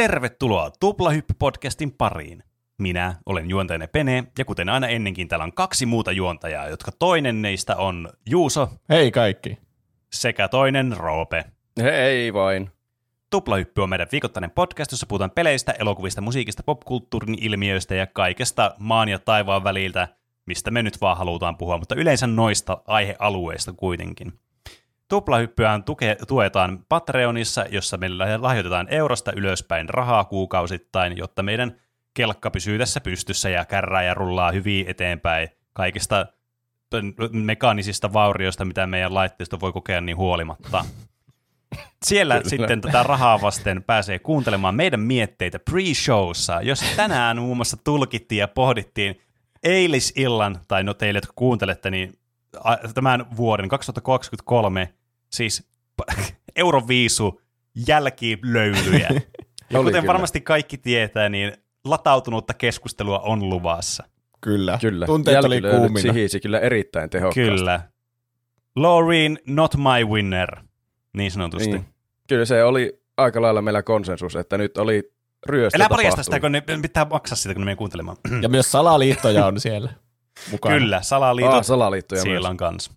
Tervetuloa Tuplahyppy-podcastin pariin. Minä olen juontajana Pene, ja kuten aina ennenkin, täällä on kaksi muuta juontajaa, jotka toinen neistä on Juuso Hei kaikki. sekä toinen Roope. Hei vain. Tuplahyppy on meidän viikoittainen podcast, jossa puhutaan peleistä, elokuvista, musiikista, popkulttuurin ilmiöistä ja kaikesta maan ja taivaan väliltä, mistä me nyt vaan halutaan puhua, mutta yleensä noista aihealueista kuitenkin. Tuplahyppyään tuke, tuetaan Patreonissa, jossa meillä lahjoitetaan eurosta ylöspäin rahaa kuukausittain, jotta meidän kelkka pysyy tässä pystyssä ja kärrää ja rullaa hyvin eteenpäin kaikista mekaanisista vaurioista, mitä meidän laitteisto voi kokea niin huolimatta. Siellä Kyllä. sitten tätä rahaa vasten pääsee kuuntelemaan meidän mietteitä pre-showssa, jos tänään muun muassa tulkittiin ja pohdittiin eilisillan, tai no teille, jotka kuuntelette, niin tämän vuoden 2023, siis Euroviisu jälkilöylyjä. ja kuten kyllä. varmasti kaikki tietää, niin latautunutta keskustelua on luvassa. Kyllä. Kyllä. Tunteet oli kuumina. sihisi kyllä erittäin tehokkaasti. Kyllä. Laureen, not my winner, niin sanotusti. Niin. Kyllä se oli aika lailla meillä konsensus, että nyt oli ryöstö Älä paljasta sitä, kun ne pitää maksaa sitä, kun ne menee kuuntelemaan. Ja myös salaliittoja on siellä mukana. Kyllä, salaliitot ah, salaliittoja siellä myös. on kans.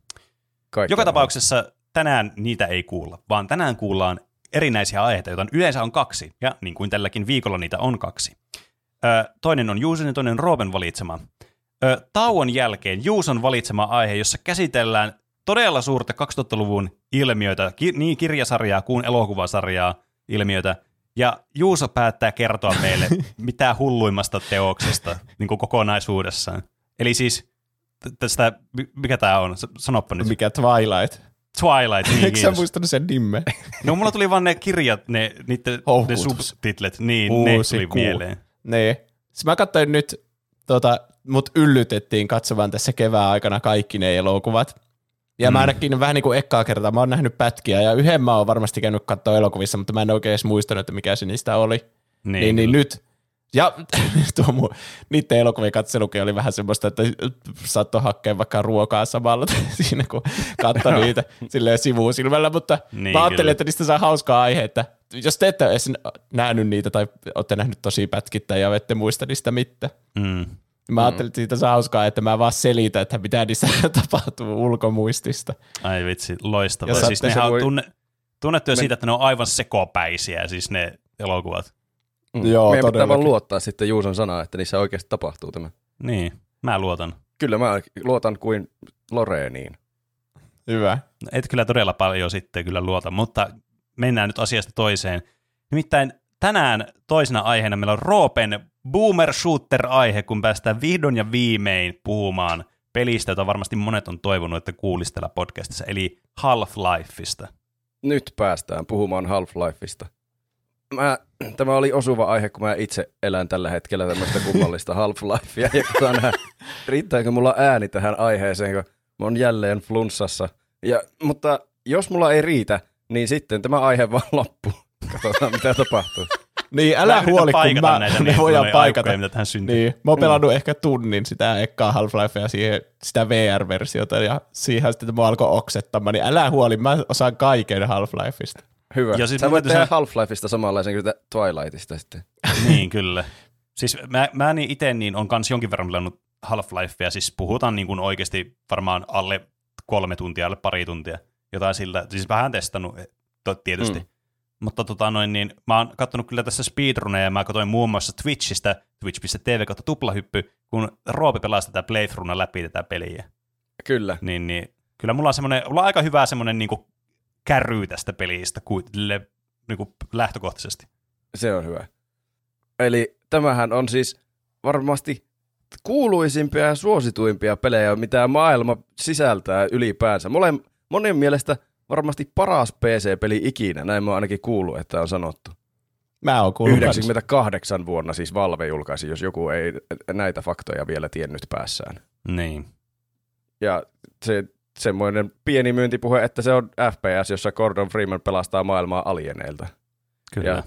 Kaikki Joka on tapauksessa tänään niitä ei kuulla, vaan tänään kuullaan erinäisiä aiheita, joita yleensä on kaksi, ja niin kuin tälläkin viikolla niitä on kaksi. Ö, toinen on Juuson ja toinen on Rooben valitsema. Ö, tauon jälkeen Juuson valitsema aihe, jossa käsitellään todella suurta 2000-luvun ilmiöitä, ki- niin kirjasarjaa kuin elokuvasarjaa ilmiöitä, ja Juuso päättää kertoa meille mitä hulluimmasta teoksesta niin kuin kokonaisuudessaan. Eli siis tästä, mikä tämä on? Sanoppa nyt. Mikä Twilight? Twilight, niin Eikö sä muistanut sen nimen? No mulla tuli vaan ne kirjat, ne, niiden, ne subtitlet, niin Uusi ne tuli kuu. mieleen. Niin. Siis mä katsoin nyt, tota, mut yllytettiin katsomaan tässä kevään aikana kaikki ne elokuvat. Ja mm. mä ainakin vähän niin kuin ekkaa kertaa, mä oon nähnyt pätkiä ja yhden mä oon varmasti käynyt katsoa elokuvissa, mutta mä en oikein edes muistanut, että mikä se niistä oli. Niin, niin, niin nyt, ja tuo mun, niiden elokuvien katselukin oli vähän semmoista, että saattoi hakea vaikka ruokaa samalla siinä, kun katsoi niitä silleen sivusilmällä, mutta niin, mä ajattelin, kyllä. että niistä saa hauskaa aihe, että jos te ette edes nähnyt niitä tai olette nähnyt tosi pätkittä ja ette muista niistä mitään. Mm. Mä mm. ajattelin, että siitä saa hauskaa, että mä vaan selitän, että mitä niissä tapahtuu ulkomuistista. Ai vitsi, loistavaa. Siis nehän voi... on tunne, tunnettuja Men... siitä, että ne on aivan sekopäisiä, siis ne elokuvat. Mm. Joo, Meidän pitää vaan luottaa sitten Juuson sanaa, että niissä oikeasti tapahtuu tämä. Niin, mä luotan. Kyllä mä luotan kuin Loreeniin. Hyvä. No, et kyllä todella paljon sitten kyllä luota, mutta mennään nyt asiasta toiseen. Nimittäin tänään toisena aiheena meillä on Roopen Boomer Shooter-aihe, kun päästään vihdoin ja viimein puhumaan pelistä, jota varmasti monet on toivonut, että kuulistella podcastissa, eli Half-Lifeista. Nyt päästään puhumaan Half-Lifeista. Mä, tämä oli osuva aihe, kun mä itse elän tällä hetkellä tämmöistä kummallista Half-Lifea, ja katsotaan, riittääkö mulla ääni tähän aiheeseen, kun mä oon jälleen flunssassa. Ja, mutta jos mulla ei riitä, niin sitten tämä aihe vaan loppuu. Katsotaan, mitä tapahtuu. Niin, älä mä huoli, kun mä, näitä, me niin, voidaan paikata. Aikoja, mitä tähän syntyy. Niin, mä oon pelannut mm. ehkä tunnin sitä ekkaa Half-Lifea siihen, sitä VR-versiota, ja siihen sitten mä alkoi oksettamaan, niin älä huoli, mä osaan kaiken Half-Lifeista. Hyvä. Ja siis Sä voit tehdä Half-Lifeista samanlaisen kuin Twilightista sitten. niin, kyllä. Siis mä, mä niin itse niin on kans jonkin verran pelannut Half-Lifea, siis puhutaan niin kuin oikeasti varmaan alle kolme tuntia, alle pari tuntia, jotain siltä, siis vähän testannut tietysti. Mm. Mutta tota noin, niin mä oon katsonut kyllä tässä speedruneja, ja mä katsoin muun muassa Twitchistä, twitch.tv kautta tuplahyppy, kun Roopi pelaa tätä playthroughna läpi tätä peliä. Kyllä. Niin, niin kyllä mulla on, semmoinen, mulla on aika hyvä semmoinen niin kärry tästä pelistä kuitenkin niin kuin lähtökohtaisesti. Se on hyvä. Eli tämähän on siis varmasti kuuluisimpia ja suosituimpia pelejä, mitä maailma sisältää ylipäänsä. Molen, monen mielestä varmasti paras PC-peli ikinä, näin mä ainakin kuullut, että on sanottu. Mä oon kuullut 98 kanssa. vuonna siis Valve julkaisi, jos joku ei näitä faktoja vielä tiennyt päässään. Niin. Ja se semmoinen pieni myyntipuhe, että se on FPS, jossa Gordon Freeman pelastaa maailmaa alieneilta. Kyllä. Ja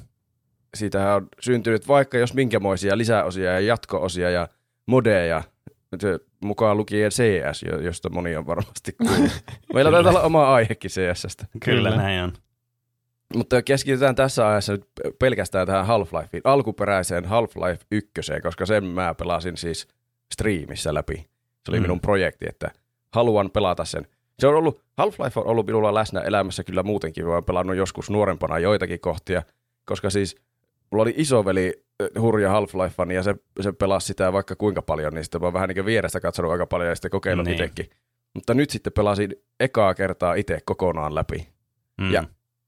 siitähän on syntynyt vaikka jos minkämoisia lisäosia ja jatkoosia ja modeja, mukaan lukien CS, josta moni on varmasti kuullut. Meillä taitaa olla oma aihekin CSstä. Kyllä, Kyllä näin on. Mutta keskitytään tässä ajassa nyt pelkästään tähän Half-Lifeen, alkuperäiseen Half-Life 1, koska sen mä pelasin siis striimissä läpi. Se oli Mm. mm. minun projekti, että haluan pelata sen. Se on ollut, Half-Life on ollut minulla läsnä elämässä kyllä muutenkin, mä oon pelannut joskus nuorempana joitakin kohtia, koska siis mulla oli isoveli eh, hurja Half-Lifean ja se, se pelasi sitä vaikka kuinka paljon, niin sitten mä oon vähän niin vierestä katsonut aika paljon ja sitten kokeillut Niin. niin. itsekin. Mutta nyt sitten pelasin ekaa kertaa itse kokonaan läpi. Mm. Ja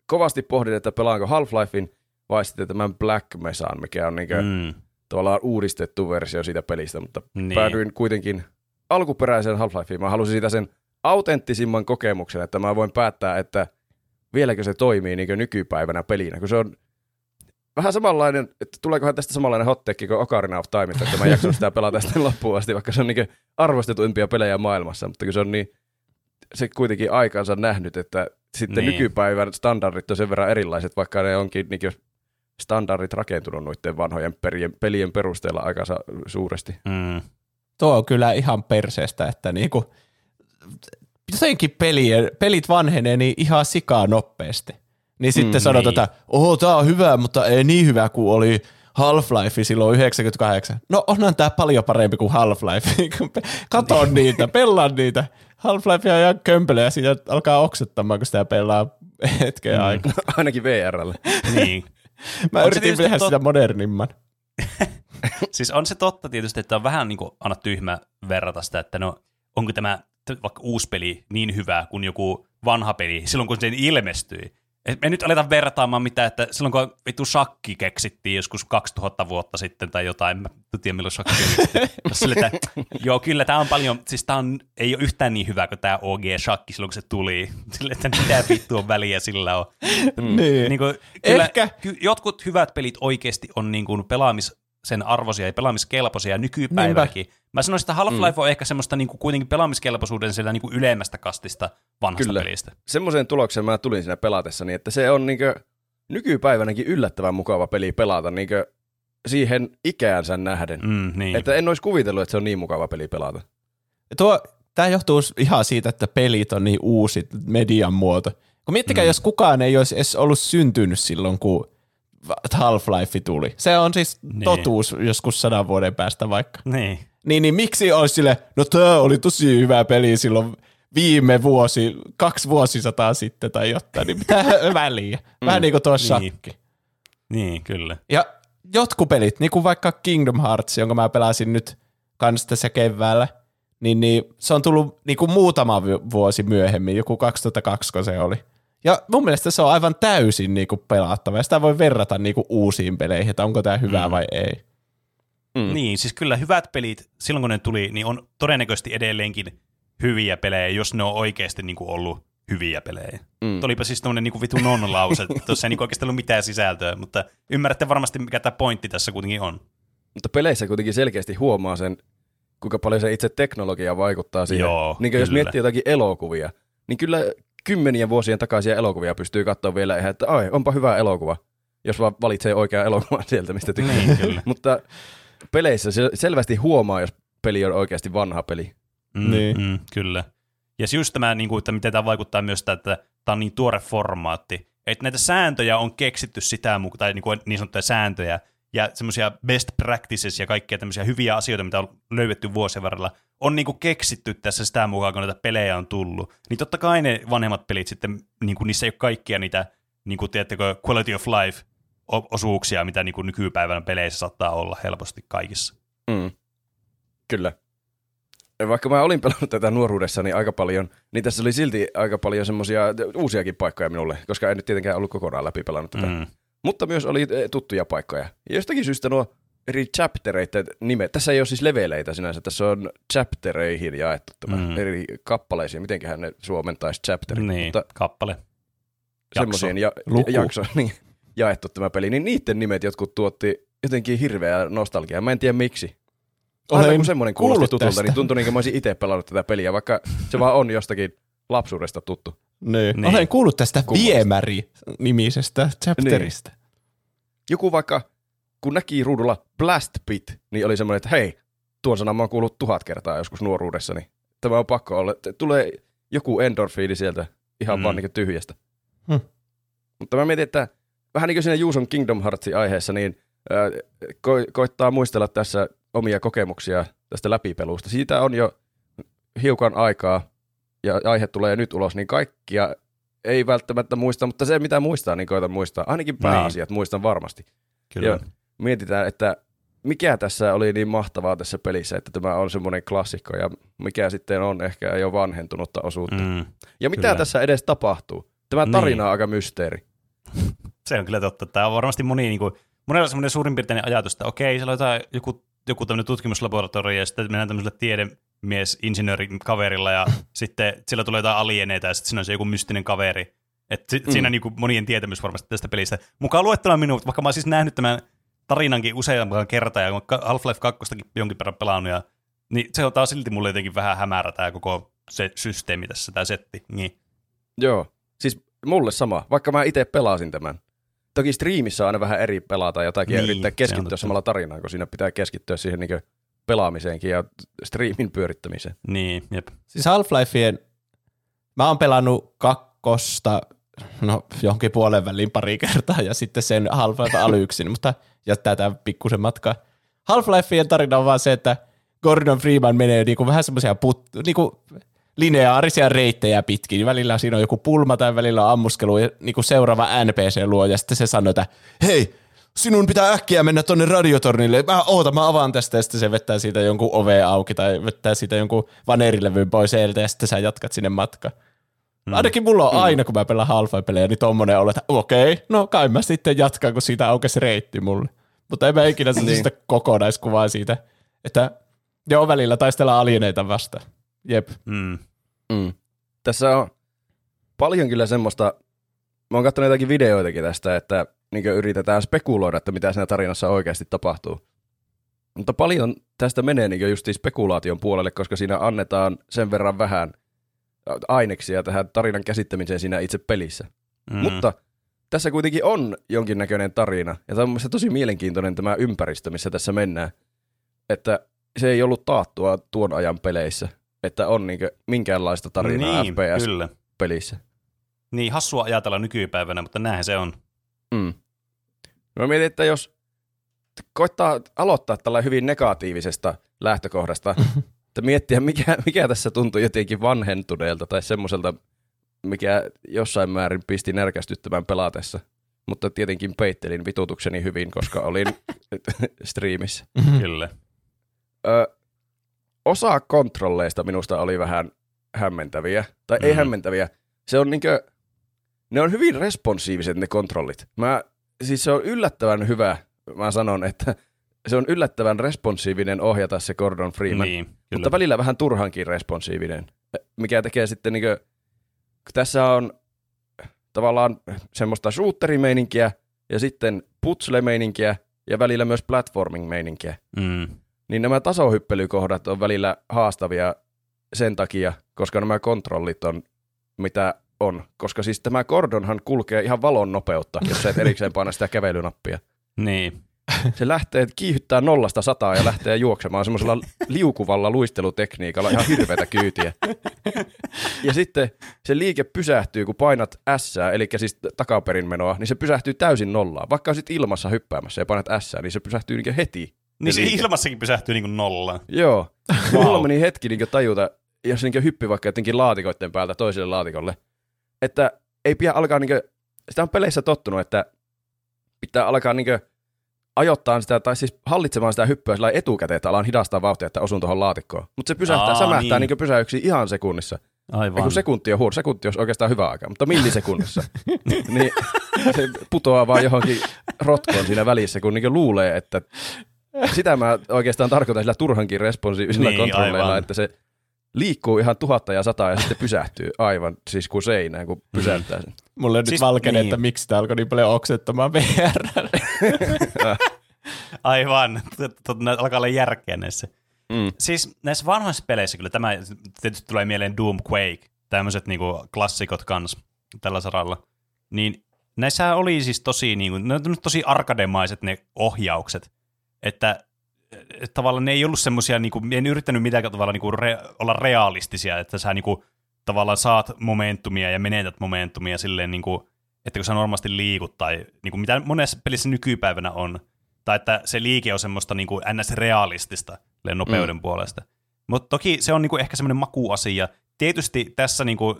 kovasti pohdin, että pelaanko Half-Lifein vai sitten tämän Black Mesan, mikä on niin mm. tavallaan uudistettu versio siitä pelistä, mutta Niin. päädyin kuitenkin alkuperäiseen Half-Lifeen. Mä halusin siitä sen autenttisimman kokemuksen, että mä voin päättää, että vieläkö se toimii niin nykypäivänä pelinä, kun se on vähän samanlainen, että tuleekohan tästä samanlainen hottekki kuin Ocarina of Time, että mä jaksan sitä pelata sitten loppuun asti, vaikka se on niin arvostetuimpia pelejä maailmassa, mutta kun se on niin, se kuitenkin aikansa nähnyt, että sitten Niin. nykypäivän standardit on sen verran erilaiset, vaikka ne onkin niin standardit rakentunut noiden vanhojen perien, pelien perusteella aika sa- suuresti. Mm. Tuo on kyllä ihan perseestä, että niinku, jotenkin pelien, pelit vanhenee niin ihan sikaa nopeasti. Niin sitten Mm, sanotaan, niin. että oho, tää on hyvä, mutta ei niin hyvä kuin oli Half-Life silloin 98. No onhan tää paljon parempi kuin Half-Life. Kato niitä, pelaa niitä. Half-Life on ihan kömpelö ja siitä alkaa oksettamaan, kun sitä pelaa hetken Mm. aikaa. Ainakin VRlle. niin. Mä On se yritin tehdä tot- sitä modernimman. Siis on se totta tietysti, että on vähän niin kuin aina tyhmä verrata sitä, että no onko tämä vaikka uusi peli niin hyvä kuin joku vanha peli silloin, kun se ilmestyi. Et me nyt aletaan vertaamaan mitä, että silloin kun vittu shakki keksittiin joskus 2000 vuotta sitten tai jotain, en mä tiedä milloin shakki. Sille, että, joo, kyllä tämä on paljon, siis tämä ei ole yhtään niin hyvä kuin tämä OG shakki silloin, kun se tuli. Sille, että mitä vittu on väliä sillä on. Mm. Niin. Niin kuin, kyllä Ehkä. ky- jotkut hyvät pelit oikeasti on niin kuin pelaamis sen arvoisia ja pelaamiskelpoisia nykypäivänäkin. Mä sanoisin, että Half-Life mm. on ehkä semmoista niin kuin kuitenkin pelaamiskelpoisuuden siellä niin kuin ylemmästä kastista vanhasta Kyllä. pelistä. Semmoiseen tulokseen mä tulin siinä pelatessani, että se on niinkö nykypäivänäkin yllättävän mukava peli pelata niinkö siihen ikäänsä nähden. Mm. Mm, niin. Että en olisi kuvitellut, että se on niin mukava peli pelata. Tuo, tämä johtuu ihan siitä, että pelit on niin uusi median muoto. Kun miettikää, mm. jos kukaan ei olisi edes ollut syntynyt silloin, kun Half-Life tuli. Se on siis Niin. totuus joskus sadan vuoden päästä vaikka. niin. Niin, niin miksi olisi sille, no tämä oli tosi hyvä peli silloin viime vuosi, kaksi vuosisataa sitten tai jotain, niin mitä väliä? Vähän niin kuin tuo Niin. shakki. niin, kyllä. Ja jotkut pelit, niin kuin vaikka Kingdom Hearts, jonka mä pelasin nyt kans tässä keväällä, niin, niin se on tullut niin kuin muutama vu- vuosi myöhemmin, joku 2002 kun se oli. Ja mun mielestä se on aivan täysin niin kuin pelattava, ja sitä voi verrata niin kuin uusiin peleihin, että onko tämä hyvä Mm. vai ei. Mm. Niin, siis kyllä hyvät pelit, silloin kun ne tuli, niin on todennäköisesti edelleenkin hyviä pelejä, jos ne on oikeasti niin kuin ollut hyviä pelejä. Mm. Olipa siis tämmöinen niin vitu non-lause, tuossa ei niin oikeasti ollut mitään sisältöä, mutta ymmärrätte varmasti, mikä tämä pointti tässä kuitenkin on. Mutta peleissä kuitenkin selkeästi huomaa sen, kuinka paljon se itse teknologia vaikuttaa siihen. Joo, niin jos miettii jotakin elokuvia, niin kyllä kymmenien vuosien takaisia elokuvia pystyy katsoa vielä ihan, että ai, onpa hyvä elokuva, jos vaan valitsee oikean elokuvan sieltä, mistä tykkää. Niin, kyllä. Mutta peleissä se selvästi huomaa, jos peli on oikeasti vanha peli. Mm, Niin. mm, kyllä. Ja se just tämä, niin kuin, että miten tämä vaikuttaa myös että tämä on niin tuore formaatti, että näitä sääntöjä on keksitty sitä mukaan, tai niin, kuin niin sanottuja sääntöjä, ja semmoisia best practices ja kaikkia tämmöisiä hyviä asioita, mitä on löydetty vuosien varrella, on niin kuin keksitty tässä sitä mukaan, kun näitä pelejä on tullut. Niin totta kai ne vanhemmat pelit sitten, niin kuin niissä ei ole kaikkia niitä, niin kuin tiedättekö, quality of life osuuksia, mitä niin kuin nykypäivänä peleissä saattaa olla helposti kaikissa. Mm. Kyllä. Vaikka mä olin pelannut tätä nuoruudessani aika paljon, niin tässä oli silti aika paljon semmoisia uusiakin paikkoja minulle, koska en nyt tietenkään ollut kokonaan läpi pelannut tätä. Mm. Mutta myös oli eh, tuttuja paikkoja. Ja jostakin syystä nuo eri chaptereiden nimet, tässä ei ole siis leveleitä sinänsä, tässä on chaptereihin jaettu tämä Mm. eri kappaleisiin, mitenköhän ne suomentaisi chapterit, Niin, mutta kappale. Semmoisiin ja, Luku. jakso, niin, jaettu tämä peli, niin niiden nimet jotkut tuotti jotenkin hirveää nostalgiaa. Mä en tiedä miksi. Aina Olen kun semmoinen kuulosti tutulta, tästä. niin tuntui niin kuin mä olisin itse pelannut tätä peliä, vaikka se vaan on jostakin lapsuudesta tuttu. Niin. Niin. niin. Olen kuullut tästä viemäri-nimisestä chapterista. Joku vaikka, kun näki ruudulla Blast Pit, niin oli semmoinen, että hei, tuon sanan mä oon kuullut tuhat kertaa joskus nuoruudessani. Tämä on pakko olla. Tulee joku endorfiini sieltä ihan Mm. vaan niin tyhjästä. Hmm. Mutta mä mietin, että vähän niin kuin siinä Juuson Kingdom Heartsin aiheessa, niin äh, ko- koittaa muistella tässä omia kokemuksia tästä läpipelusta. Siitä on jo hiukan aikaa, ja aihe tulee nyt ulos, niin kaikkia ei välttämättä muista, mutta se mitä muistaa, niin koitan muistaa. Ainakin pääasiat muistan varmasti. Kyllä. Ja mietitään, että mikä tässä oli niin mahtavaa tässä pelissä, että tämä on semmoinen klassikko ja mikä sitten on ehkä jo vanhentunutta osuutta. Mm. Ja mitä Kyllä. tässä edes tapahtuu? Tämä tarina Niin. on aika mysteeri. Se on kyllä totta. Tämä on varmasti moni, niin kuin, monella semmoinen suurin piirteinen ajatus, että okei, siellä on jotain, joku, joku tämmöinen tutkimuslaboratorio ja sitten mennään tämmöisellä tiedemies insinöörin kaverilla ja sitten sillä tulee jotain alieneita ja sitten siinä on se joku mystinen kaveri. Et si- Mm. Siinä niin kuin monien tietämys varmasti tästä pelistä. Mukaan luettuna minut, vaikka mä oon siis nähnyt tämän tarinankin useamman kertaa ja Half-Life 2 jonkin verran pelannut ja niin se on taas silti mulle jotenkin vähän hämärä tämä koko se systeemi tässä, tämä setti. Niin. Joo, siis mulle sama, vaikka mä itse pelasin tämän. Toki striimissä on aina vähän eri pelata jotakin ja Niin, yrittää se on keskittyä samalla tarinaan, kun siinä pitää keskittyä siihen niin pelaamiseenkin ja striimin pyörittämiseen. Niin, jep. Siis Half-Lifeien, mä oon pelannut kakkosta, no johonkin puolen väliin pari kertaa ja sitten sen Half-Life alyksin, mutta jättää tämän pikkusen matkaa. Half-Lifeien tarina on vaan se, että Gordon Freeman menee niinku vähän semmoisia put- niinku lineaarisia reittejä pitkin. Välillä siinä on joku pulma tai välillä on ammuskelu ja niinku seuraava NPC luo ja sitten se sanoo, että hei, sinun pitää äkkiä mennä tonne radiotornille. Mä oota, mä avaan tästä ja sitten se vettää siitä jonkun ove auki tai vettää siitä jonkun vanerilevyn pois edeltä ja sitten sä jatkat sinne matkaan. Mm. Ainakin mulla on aina, kun mä pelaan Half-Life-pelejä, niin tommonen olo, että okei, no kai mä sitten jatkan, kun siitä aukesi reitti mulle. Mutta en mä ikinä niin. sitä kokonaiskuvaa siitä, että joo, välillä taistellaan alieneita vastaan. Jep. Mm. Mm. Tässä on paljon kyllä semmoista, mä oon katsonut jotakin videoitakin tästä, että niin yritetään spekuloida, että mitä siinä tarinassa oikeasti tapahtuu. Mutta paljon tästä menee niin just spekulaation puolelle, koska siinä annetaan sen verran vähän aineksia tähän tarinan käsittämiseen siinä itse pelissä. Mm. Mutta tässä kuitenkin on jonkinnäköinen tarina, ja tämä on mielestäni tosi mielenkiintoinen tämä ympäristö, missä tässä mennään. Että se ei ollut taattua tuon ajan peleissä, että on niinkö minkäänlaista tarinaa niin, FPS-pelissä. Kyllä. Niin, hassua ajatella nykypäivänä, mutta näinhän se on. Mm. Mä mietin, että jos koittaa aloittaa tällä hyvin negatiivisesta lähtökohdasta, että miettiä, mikä, mikä tässä tuntuu jotenkin vanhentuneelta tai semmoiselta, mikä jossain määrin pisti närkästyttämään pelatessa. Mutta tietenkin peittelin vitutukseni hyvin, koska olin striimissä. Kyllä. Ö, osa kontrolleista minusta oli vähän hämmentäviä, tai mm. ei Mm. hämmentäviä. Se on niinkö, ne on hyvin responsiiviset ne kontrollit. Mä, siis se on yllättävän hyvä, mä sanon, että se on yllättävän responsiivinen ohjata se Gordon Freeman, Niin, kyllä. mutta välillä vähän turhankin responsiivinen, mikä tekee sitten niinkö, kun tässä on tavallaan semmoista shooterimeininkiä ja sitten putsle-meininkiä ja välillä myös platforming-meininkiä Mm. niin nämä tasohyppelykohdat on välillä haastavia sen takia, koska nämä kontrollit on mitä on. Koska siis tämä Gordonhan kulkee ihan valon nopeutta, jos sä et erikseen paina sitä kävelynappia. Niin. Se lähtee, kiihyttää nollasta sataa ja lähtee juoksemaan semmoisella liukuvalla luistelutekniikalla ihan hirveätä kyytiä. Ja sitten se liike pysähtyy, kun painat S, eli siis takaperin menoa, niin se pysähtyy täysin nollaan. Vaikka olisit ilmassa hyppäämässä ja painat S, niin se pysähtyy niin heti. Niin se liike. ilmassakin pysähtyy niin nollaan. Joo. Wow. Mulla meni hetki niin tajuta, jos niin hyppi vaikka jotenkin laatikoiden päältä toiselle laatikolle, että ei pidä alkaa, niin kuin, sitä on peleissä tottunut, että pitää alkaa niin ajoittaa sitä, tai siis hallitsemaan sitä hyppyä sillä etukäteen, että alan hidastaa vauhtia, että osun tuohon laatikkoon. Mutta se pysähtää, Aa, sämähtää niin. niin. pysäyksi ihan sekunnissa. Aivan. kun sekunti on huur, sekunti olisi oikeastaan hyvä aika, mutta millisekunnissa. niin se putoaa vaan johonkin rotkoon siinä välissä, kun niin luulee, että sitä mä oikeastaan tarkoitan sillä turhankin responsiivisilla Niin, niin, kontrolleilla, aivan. että se liikkuu ihan tuhatta ja sataa ja sitten pysähtyy aivan siis kuin seinään, kun pysäyttää sen. Mulle Siis- nyt valkene, niin. että miksi tämä alkoi niin paljon oksettamaan VR. Aivan. Alkaa olla järkeä näissä. Mm. Siis näissä vanhoissa peleissä kyllä tämä tietysti tulee mieleen Doom Quake, tämmöiset niinku klassikot kans tällä saralla. Niin näissä oli siis tosi, niinku, ne on tosi arkademaiset ne ohjaukset, että tavallaan ne ei ollut semmoisia, niinku, en yrittänyt mitään tavalla niinku re, olla realistisia, että sä niinku, tavallaan saat momentumia ja menetät momentumia silleen, niinku, että kun sä normaalisti liikut tai niin kuin mitä monessa pelissä nykypäivänä on, tai että se liike on semmoista niin kuin ns-realistista nopeuden mm. puolesta. Mutta toki se on niin kuin ehkä semmoinen makuasia. Tietysti tässä niin kuin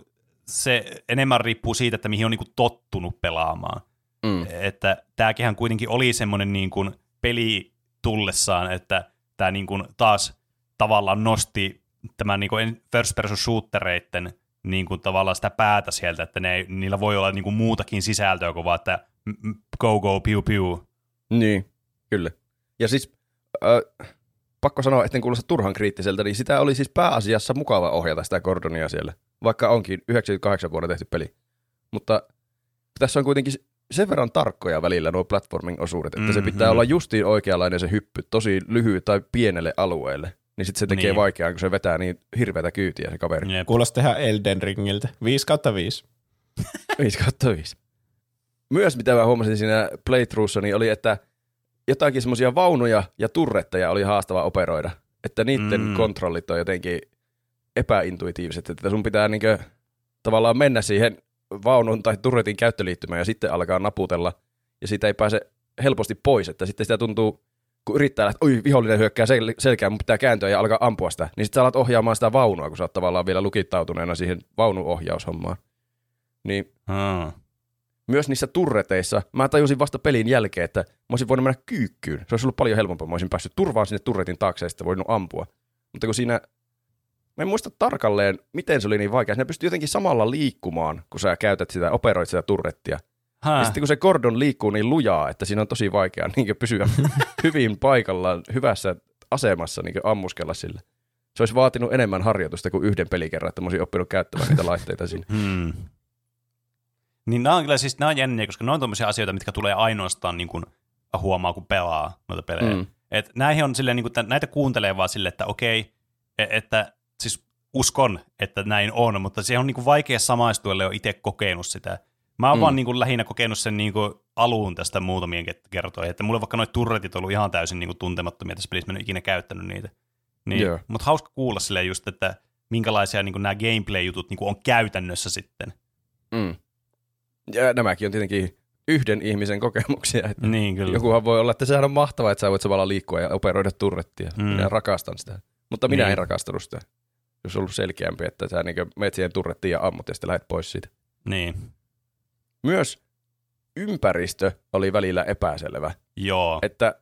se enemmän riippuu siitä, että mihin on niin kuin tottunut pelaamaan. Mm. Että tämäkin kuitenkin oli semmoinen niin kuin peli tullessaan, että tämä niin kuin taas tavallaan nosti tämän niin kuin first person shootereiden niin kuin tavallaan sitä päätä sieltä, että ne, niillä voi olla niin kuin muutakin sisältöä kuin vaan, että go go piu piu. Niin, kyllä. Ja siis äh, pakko sanoa, että en kuulosta turhan kriittiseltä, niin sitä oli siis pääasiassa mukava ohjata sitä Gordonia siellä, vaikka onkin 98 vuonna tehty peli. Mutta tässä on kuitenkin sen verran tarkkoja välillä nuo platforming-osuudet, että mm-hmm. se pitää olla justiin oikeanlainen se hyppy, tosi lyhyt tai pienelle alueelle. Niin sitten se tekee niin. vaikeaa, kun se vetää niin hirveätä kyytiä se kaveri. Jep. Kuulostaa ihan Elden Ringiltä. 5 kautta 5. 5 kautta 5. Myös mitä mä huomasin siinä playthroughssa, niin oli, että jotakin semmoisia vaunuja ja turretteja oli haastava operoida. Että niiden mm. kontrollit on jotenkin epäintuitiiviset, että sun pitää niinkö tavallaan mennä siihen vaunun tai turretin käyttöliittymään ja sitten alkaa naputella, ja siitä ei pääse helposti pois, että sitten sitä tuntuu, kun yrittää, että oi, vihollinen hyökkää sel- selkään, mun pitää kääntyä ja alkaa ampua sitä, niin sitten sä alat ohjaamaan sitä vaunua, kun sä oot tavallaan vielä lukittautuneena siihen vaunuohjaushommaan. Niin hmm. myös niissä turreteissa, mä tajusin vasta pelin jälkeen, että mä olisin voinut mennä kyykkyyn. Se olisi ollut paljon helpompaa, mä olisin päässyt turvaan sinne turretin taakse ja sitten voinut ampua. Mutta kun siinä Mä en muista tarkalleen, miten se oli niin vaikea. Ne pystyy jotenkin samalla liikkumaan, kun sä käytät sitä, operoit sitä turrettia. Ja sitten kun se kordon liikkuu niin lujaa, että siinä on tosi vaikea niin pysyä hyvin paikallaan, hyvässä asemassa niin ammuskella sille. Se olisi vaatinut enemmän harjoitusta kuin yhden pelikerran, että mä olisin oppinut käyttämään niitä laitteita siinä. Hmm. Niin nämä on kyllä siis nämä on jänniä, koska ne on tämmöisiä asioita, mitkä tulee ainoastaan niin kuin huomaa, kun pelaa noita pelejä. Mm. Et näihin on silleen, niin kuin, näitä kuuntelee vaan silleen, että okei, e- että siis uskon, että näin on, mutta se on niin kuin vaikea samaistua, ellei ole itse kokenut sitä. Mä oon mm. vaan niin kuin lähinnä kokenut sen niin kuin alun tästä muutamien kertoja, että mulle vaikka noit turretit on ollut ihan täysin niin kuin tuntemattomia tässä pelissä, mä en ikinä käyttänyt niitä. Niin, yeah. Mutta hauska kuulla silleen just, että minkälaisia niin kuin nämä gameplay-jutut niin kuin on käytännössä sitten. Mm. Ja nämäkin on tietenkin yhden ihmisen kokemuksia. Että niin, kyllä. Jokuhan voi olla, että sehän on mahtavaa, että sä voit samalla liikkua ja operoida turrettia. Mm. Minä rakastan sitä. Mutta minä niin. en rakastanut sitä jos ollut selkeämpi, että sä niin menet siihen turrettiin ja ammut ja sitten lähdet pois siitä. Niin. Myös ympäristö oli välillä epäselvä. Joo. Että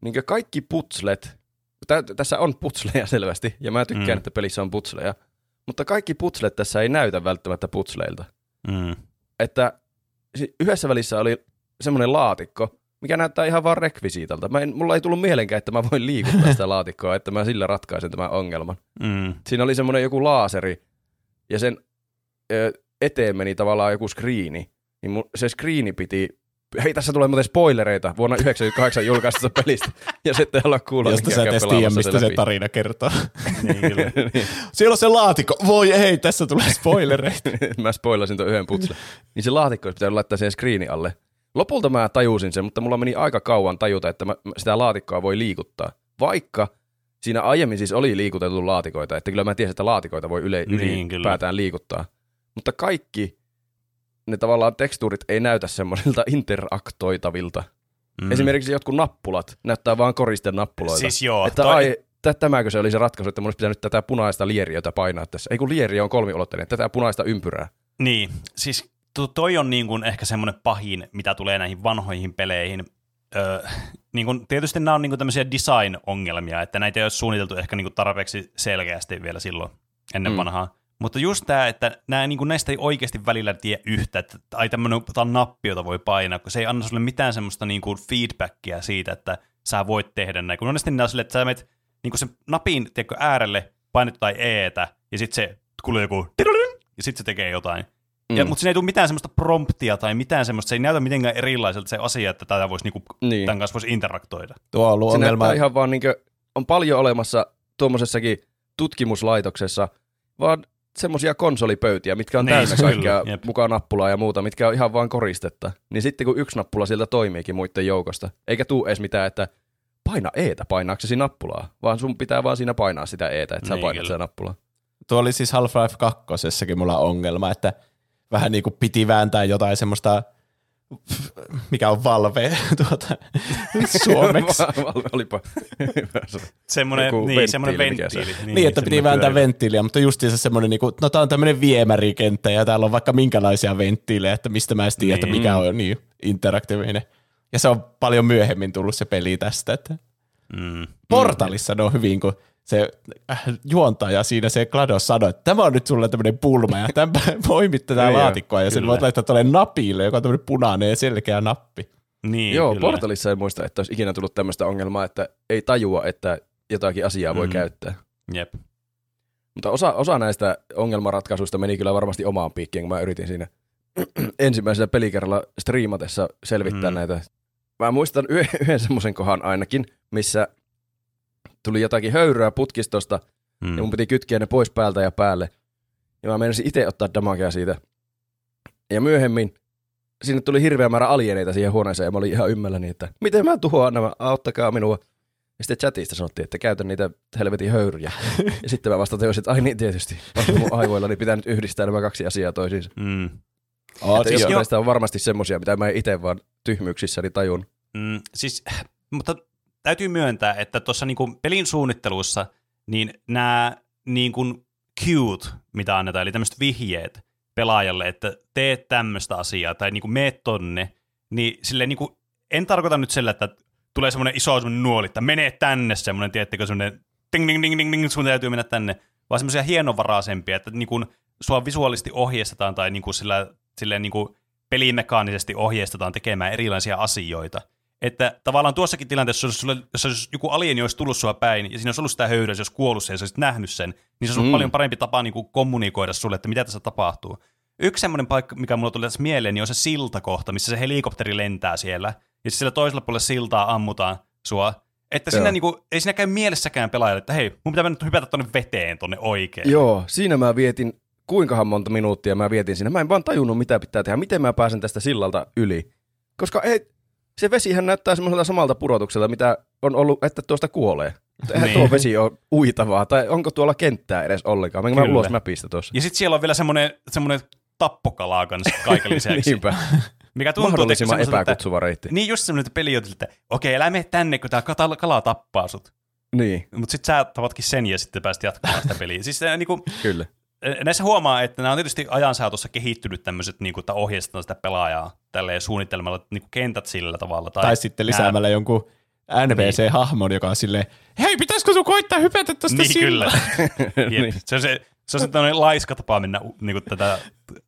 niin kaikki putslet, tä, tässä on putsleja selvästi, ja mä tykkään, mm. että pelissä on putsleja, mutta kaikki putslet tässä ei näytä välttämättä putsleilta. Mm. Että yhdessä välissä oli semmoinen laatikko, mikä näyttää ihan vaan rekvisiitalta. Mä en, mulla ei tullut mielenkään, että mä voin liikuttaa sitä laatikkoa, että mä sillä ratkaisen tämän ongelman. Mm. Siinä oli semmoinen joku laaseri, ja sen ö, eteen meni tavallaan joku skriini. Niin mun, se skriini piti Hei, tässä tulee muuten spoilereita vuonna 1998 julkaistusta pelistä, ja sitten olla kuulla. Josta sä et tiedä, mistä se, tarina kertoo. niin, kyllä. niin. Siellä on se laatikko. Voi ei, tässä tulee spoilereita. mä spoilasin tuon yhden putsle. Niin se laatikko olisi pitänyt laittaa siihen skriini alle. Lopulta mä tajusin sen, mutta mulla meni aika kauan tajuta, että mä, sitä laatikkoa voi liikuttaa. Vaikka siinä aiemmin siis oli liikutettu laatikoita, että kyllä mä tiesin, että laatikoita voi yle, niin, ylipäätään liikuttaa. Mutta kaikki ne tavallaan tekstuurit ei näytä semmoisilta interaktoitavilta. Mm. Esimerkiksi jotkut nappulat näyttää vaan koristen nappuloilta. Siis joo. Että toi... ai, tämäkö se oli se ratkaisu, että mun olisi pitänyt tätä punaista lieriötä painaa tässä. Ei kun lieri on kolmiulotteinen, tätä punaista ympyrää. Niin, siis toi on niin kuin ehkä semmoinen pahin, mitä tulee näihin vanhoihin peleihin. Öö, niin kuin, tietysti nämä on niin kuin tämmöisiä design-ongelmia, että näitä ei ole suunniteltu ehkä niin kuin tarpeeksi selkeästi vielä silloin ennen mm. vanhaa. Mutta just tämä, että nämä, niin kuin näistä ei oikeasti välillä tiedä yhtä, että ai tämmöinen nappi, jota voi painaa, kun se ei anna sulle mitään semmoista niin kuin feedbackia siitä, että sä voit tehdä näin. Kun monesti on sille, että sä menet niin kuin sen napin tiedätkö, äärelle, painat tai eetä, ja sitten se kuuluu joku ja sitten se tekee jotain. Mm. Ja, mutta siinä ei tule mitään semmoista promptia tai mitään semmoista, se ei näytä mitenkään erilaiselta se asia, että tätä voisi niinku, niin. tämän kanssa voisi interaktoida. Tuo on ollut se ongelma. ihan vaan niinku, on paljon olemassa tuommoisessakin tutkimuslaitoksessa, vaan semmoisia konsolipöytiä, mitkä on niin, täynnä kaikkea Jep. mukaan nappulaa ja muuta, mitkä on ihan vaan koristetta. Niin sitten kun yksi nappula sieltä toimiikin muiden joukosta, eikä tuu edes mitään, että paina eetä painaaksesi nappulaa, vaan sun pitää vaan siinä painaa sitä eetä, että niin, sä painat sitä nappulaa. Tuo oli siis Half-Life 2. mulla ongelma, että vähän niin kuin piti vääntää jotain semmoista, mikä on valve tuota, suomeksi. Valve olipa Semmoinen, Joku niin, venttiili, semmoinen venttiili. Niin, että piti vääntää pyörivä. venttiiliä, mutta justiinsa semmoinen, niin kuin, no tää on tämmöinen viemärikenttä ja täällä on vaikka minkälaisia venttiilejä, että mistä mä en tiedä, että Niin. mikä on niin interaktiivinen. Ja se on paljon myöhemmin tullut se peli tästä, että Mm. Portalissa ne on hyvin, kun se äh, juontaja siinä se GLaDOS sanoi, että tämä on nyt sulle tämmöinen pulma ja tämän poimit tätä Joo, laatikkoa ja sen voit laittaa tuolle napille, joka on tämmöinen punainen ja selkeä nappi. Niin, Joo, kyllä. Portalissa ei muista, että olisi ikinä tullut tämmöistä ongelmaa, että ei tajua, että jotakin asiaa voi Mm. käyttää. Jep. Mutta osa, osa näistä ongelmanratkaisuista meni kyllä varmasti omaan piikkiin, kun mä yritin siinä ensimmäisellä pelikerralla striimatessa selvittää Mm. näitä. Mä muistan yhden, yhden semmoisen kohan ainakin, missä tuli jotakin höyryä putkistosta Mm. ja mun piti kytkeä ne pois päältä ja päälle. Ja mä menisin itse ottaa damagea siitä. Ja myöhemmin sinne tuli hirveä määrä alieneita siihen huoneeseen ja mä olin ihan ymmälläni, että miten mä tuhoan nämä, auttakaa minua. Ja sitten chatista sanottiin, että käytä niitä helvetin höyryjä. ja sitten mä vasta tajusin, että ai niin tietysti, vasta mun aivoillani pitää nyt yhdistää nämä kaksi asiaa toisiinsa. Mm. Oh, siis, näistä on varmasti semmosia, mitä mä itse vaan tyhmyyksissäni tajun. Mm, siis, mutta täytyy myöntää, että tuossa niinku pelin suunnittelussa niin nämä niinku cute, mitä annetaan, eli tämmöiset vihjeet pelaajalle, että teet tämmöistä asiaa tai niinku meet tonne, niin silleen niinku, en tarkoita nyt sillä, että tulee semmoinen iso semmoinen nuoli, että menee tänne semmoinen, tiettekö, semmoinen ding, ding, ding, ding, ding, sun täytyy mennä tänne, vaan semmoisia hienovaraisempia, että niinku sua visuaalisesti ohjeistetaan tai niinku sillä, silleen niinku pelimekaanisesti ohjeistetaan tekemään erilaisia asioita. Että tavallaan tuossakin tilanteessa, jos, sulle, jos, jos joku alieni olisi tullut sua päin ja siinä olisi ollut sitä höyryä, se olisi kuollut sen ja sä olisit nähnyt sen, niin se olisi ollut Mm. paljon parempi tapa niin kuin kommunikoida sulle, että mitä tässä tapahtuu. Yksi semmoinen paikka, mikä mulla tuli tässä mieleen, niin on se siltakohta, missä se helikopteri lentää siellä, ja sillä toisella puolella siltaa ammutaan sua. Että siinä Joo. niinku, ei siinä käy mielessäkään pelaajalle, että hei, mun pitää nyt hypätä tonne veteen tonne oikein. Joo, siinä mä vietin kuinkahan monta minuuttia mä vietin siinä. Mä en vaan tajunnut, mitä pitää tehdä. Miten mä pääsen tästä sillalta yli. Koska ei, se vesihän näyttää semmoiselta samalta pudotukselta, mitä on ollut, että tuosta kuolee. Mutta Eihän Niin. tuo vesi ole uitavaa, tai onko tuolla kenttää edes ollenkaan. Menkö mä ulos mäpistä tuossa? Ja sitten siellä on vielä semmoinen, semmoinen tappokalaa kanssa kaiken lisäksi. Niinpä. mikä tuntuu Mahdollisimman että- epäkutsuva reitti. Niin just semmoinen, että peli että okei, älä mene tänne, kun tää kala tappaa sut. Niin, Mutta sitten sä tavatkin sen ja sitten pääsit jatkamaan sitä peliä. Siis äh, niinku, kyllä. Näissä huomaa, että nämä on tietysti ajan saatossa kehittynyt tämmöiset, niinku, että ohjeistetaan sitä pelaajaa tälleen suunnittelemalla niinku kentät sillä tavalla. Tai, tai sitten lisäämällä jonkun NPC-hahmon, joka on silleen, hei, pitäisikö sun koittaa hypätä tuosta Niin, kyllä. Jep. Niin. Se on se, se on se tämmöinen laiska tapa mennä niinku, tätä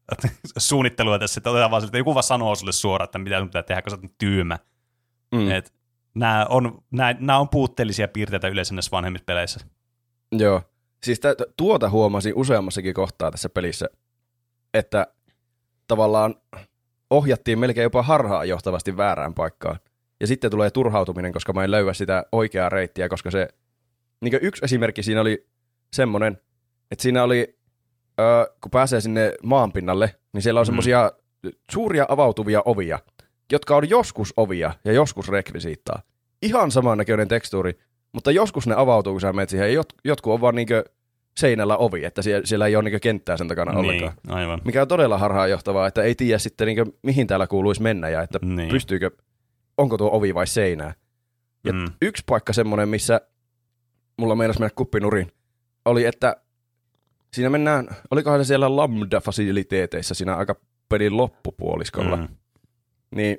suunnittelua tässä, että otetaan vaan siltä, että joku vaan sanoo sulle suoraan, että mitä sun pitää tehdä, kun sä oot niin tyymä. Mm. Et, nämä, on, nämä, nämä on puutteellisia piirteitä yleensä näissä vanhemmissa peleissä. Joo. Siis tä, tuota huomasin useammassakin kohtaa tässä pelissä, että tavallaan ohjattiin melkein jopa harhaan johtavasti väärään paikkaan. Ja sitten tulee turhautuminen, koska mä en löyä sitä oikeaa reittiä, koska se, niin yksi esimerkki siinä oli semmoinen, että siinä oli, ö, kun pääsee sinne maanpinnalle, niin siellä on Mm. semmoisia suuria avautuvia ovia, jotka on joskus ovia ja joskus rekvisiittaa. Ihan samannäköinen tekstuuri, mutta joskus ne avautuu, kun sä menet siihen, jot, jotkut on vaan niinkö seinällä ovi, että siellä, siellä ei ole niinkö kenttää sen takana ollenkaan. Niin, aivan. Mikä on todella harhaanjohtavaa, että ei tiedä sitten niinkö, mihin täällä kuuluisi mennä ja että Niin. pystyykö, onko tuo ovi vai seinää. Ja Mm. yksi paikka semmoinen, missä mulla meinasi mennä kuppinurin, oli, että siinä mennään, olikohan se siellä Lambda-fasiliteeteissa siinä aika pelin loppupuoliskolla, Mm. niin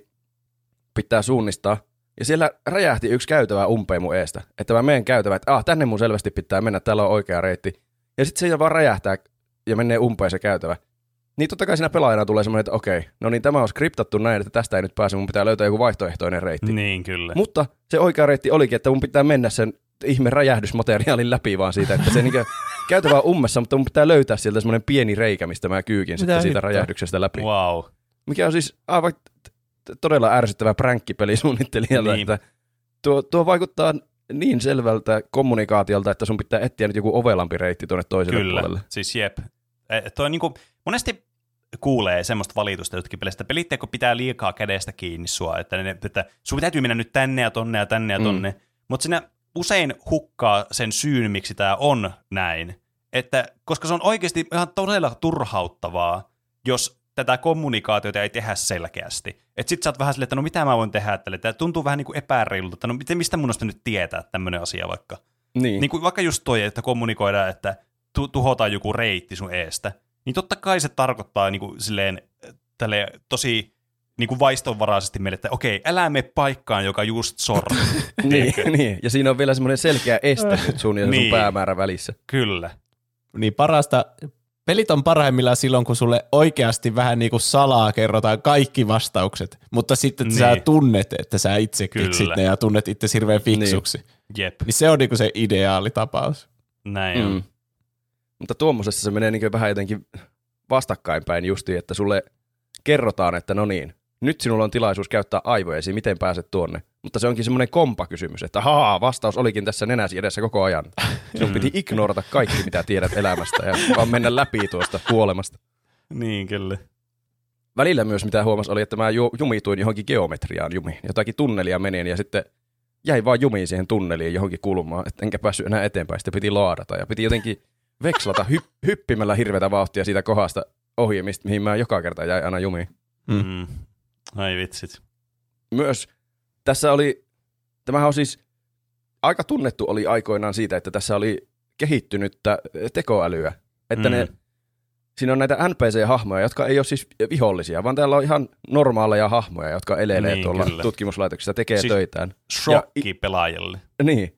pitää suunnistaa. Ja siellä räjähti yksi käytävä umpeen mun eestä. Että mä menen käytävä, että ah, tänne mun selvästi pitää mennä, täällä on oikea reitti. Ja sitten se vaan räjähtää ja menee umpeen se käytävä. Niin totta kai siinä pelaajana tulee semmoinen, että okei, no niin tämä on skriptattu näin, että tästä ei nyt pääse, mun pitää löytää joku vaihtoehtoinen reitti. Niin, kyllä. Mutta se oikea reitti olikin, että mun pitää mennä sen ihme räjähdysmateriaalin läpi vaan siitä, että se niinkö käytävä on ummessa, mutta mun pitää löytää sieltä semmoinen pieni reikä, mistä mä kyykin sitten siitä räjähdyksestä läpi. Wow. Mikä on siis aivan t- t- todella ärsyttävä pränkkipeli suunnittelijalta, Niin. että tuo, tuo vaikuttaa niin selvältä kommunikaatiolta, että sun pitää etsiä nyt joku ovelampi reitti tuonne toiselle Kyllä, puolelle. siis jep. Eh, Toi niinku, monesti kuulee semmoista valitusta jotkin pelistä, pelitteekö pitää liikaa kädestä kiinni sua, että, ne, että sun täytyy mennä nyt tänne ja tonne ja tänne ja Mm. tonne, mutta sinä usein hukkaa sen syyn, miksi tämä on näin, että koska se on oikeasti ihan todella turhauttavaa, jos tätä kommunikaatiota ei tehdä selkeästi. Että sit sä oot vähän silleen, että no mitä mä voin tehdä tälle. Tämä tuntuu vähän niin kuin epäreilulta, että no miten, mistä mun on nyt tietää tämmöinen asia vaikka. Niin. Niin kuin vaikka just toi, että kommunikoidaan, että tu- tuhotaan joku reitti sun eestä. Niin totta kai se tarkoittaa niin kuin silleen, tälle tosi niin kuin vaistonvaraisesti meille, että okei, älä mene paikkaan, joka just sorru. niin, niin, ja siinä on vielä semmoinen selkeä este nyt sun ja sun Niin. päämäärä välissä. Kyllä. Niin parasta, pelit on parhaimmillaan silloin, kun sulle oikeasti vähän niin kuin salaa kerrotaan kaikki vastaukset, mutta sitten niin. sä Niin. tunnet, että sä itse Kyllä. keksit ne ja tunnet itse hirveän fiksuksi. Niin. Jep, niin se on niin kuin se ideaalitapaus. näin mm. on. Mutta tuommoisessa se menee niin vähän jotenkin vastakkainpäin justiin, että sulle kerrotaan, että no niin, nyt sinulla on tilaisuus käyttää aivojesi, miten pääset tuonne. Mutta se onkin semmoinen kompa-kysymys, että haa, vastaus olikin tässä nenäsi edessä koko ajan. Sinun piti ignorata kaikki, mitä tiedät elämästä ja vaan mennä läpi tuosta kuolemasta. Niin, kyllä. Välillä myös mitä huomasi oli, että mä ju- jumituin johonkin geometriaan jumiin. Jotakin tunnelia menin ja sitten jäi vaan jumiin siihen tunneliin johonkin kulmaan, että enkä päässyt enää eteenpäin. Sitten piti laadata ja piti jotenkin vekslata hy- hyppimällä hirveätä vauhtia siitä kohdasta ohi, mistä, mihin mä joka kerta jäi aina jumiin. Mm. Mm. Ai vitsit. Myös tässä oli, tämähän on siis aika tunnettu oli aikoinaan siitä, että tässä oli kehittynyttä tekoälyä. Että Mm. ne, siinä on näitä NPC-hahmoja, jotka ei ole siis vihollisia, vaan täällä on ihan normaaleja hahmoja, jotka elelee Niin, tuolla kyllä. tutkimuslaitoksissa, tekee Siis- töitään. Shokki pelaajalle. Niin.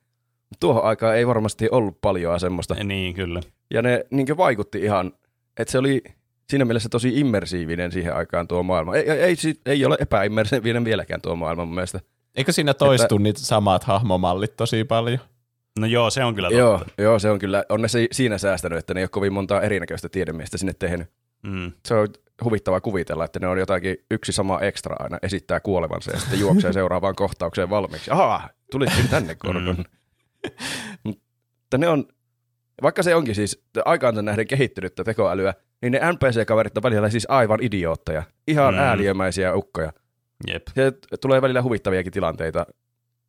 Tuohon aikaan ei varmasti ollut paljon semmoista. Niin, kyllä. Ja ne niin vaikutti ihan, että se oli siinä mielessä tosi immersiivinen siihen aikaan tuo maailma. Ei, ei, ei, si- ei ole epäimmersiivinen vieläkään tuo maailma mun mielestä. Eikö siinä toistu niitä samat hahmomallit tosi paljon? No joo, se on kyllä totta. Joo, joo, se on kyllä, on ne si- siinä säästänyt, että ne ei ole kovin montaa erinäköistä tiedemiestä sinne tehnyt. Mm. Se on huvittavaa kuvitella, että ne on jotakin yksi sama ekstra aina, esittää kuolevansa ja sitten juoksee seuraavaan kohtaukseen valmiiksi. Ahaa, tulitkin tänne Gordon. Mutta ne on, vaikka se onkin siis aikaansa nähden kehittynyttä tekoälyä, niin ne NPC-kaverit on välillä siis aivan idiootteja. Ihan Mm. mm. ääliömäisiä ukkoja. Jep. Se tulee välillä huvittaviakin tilanteita,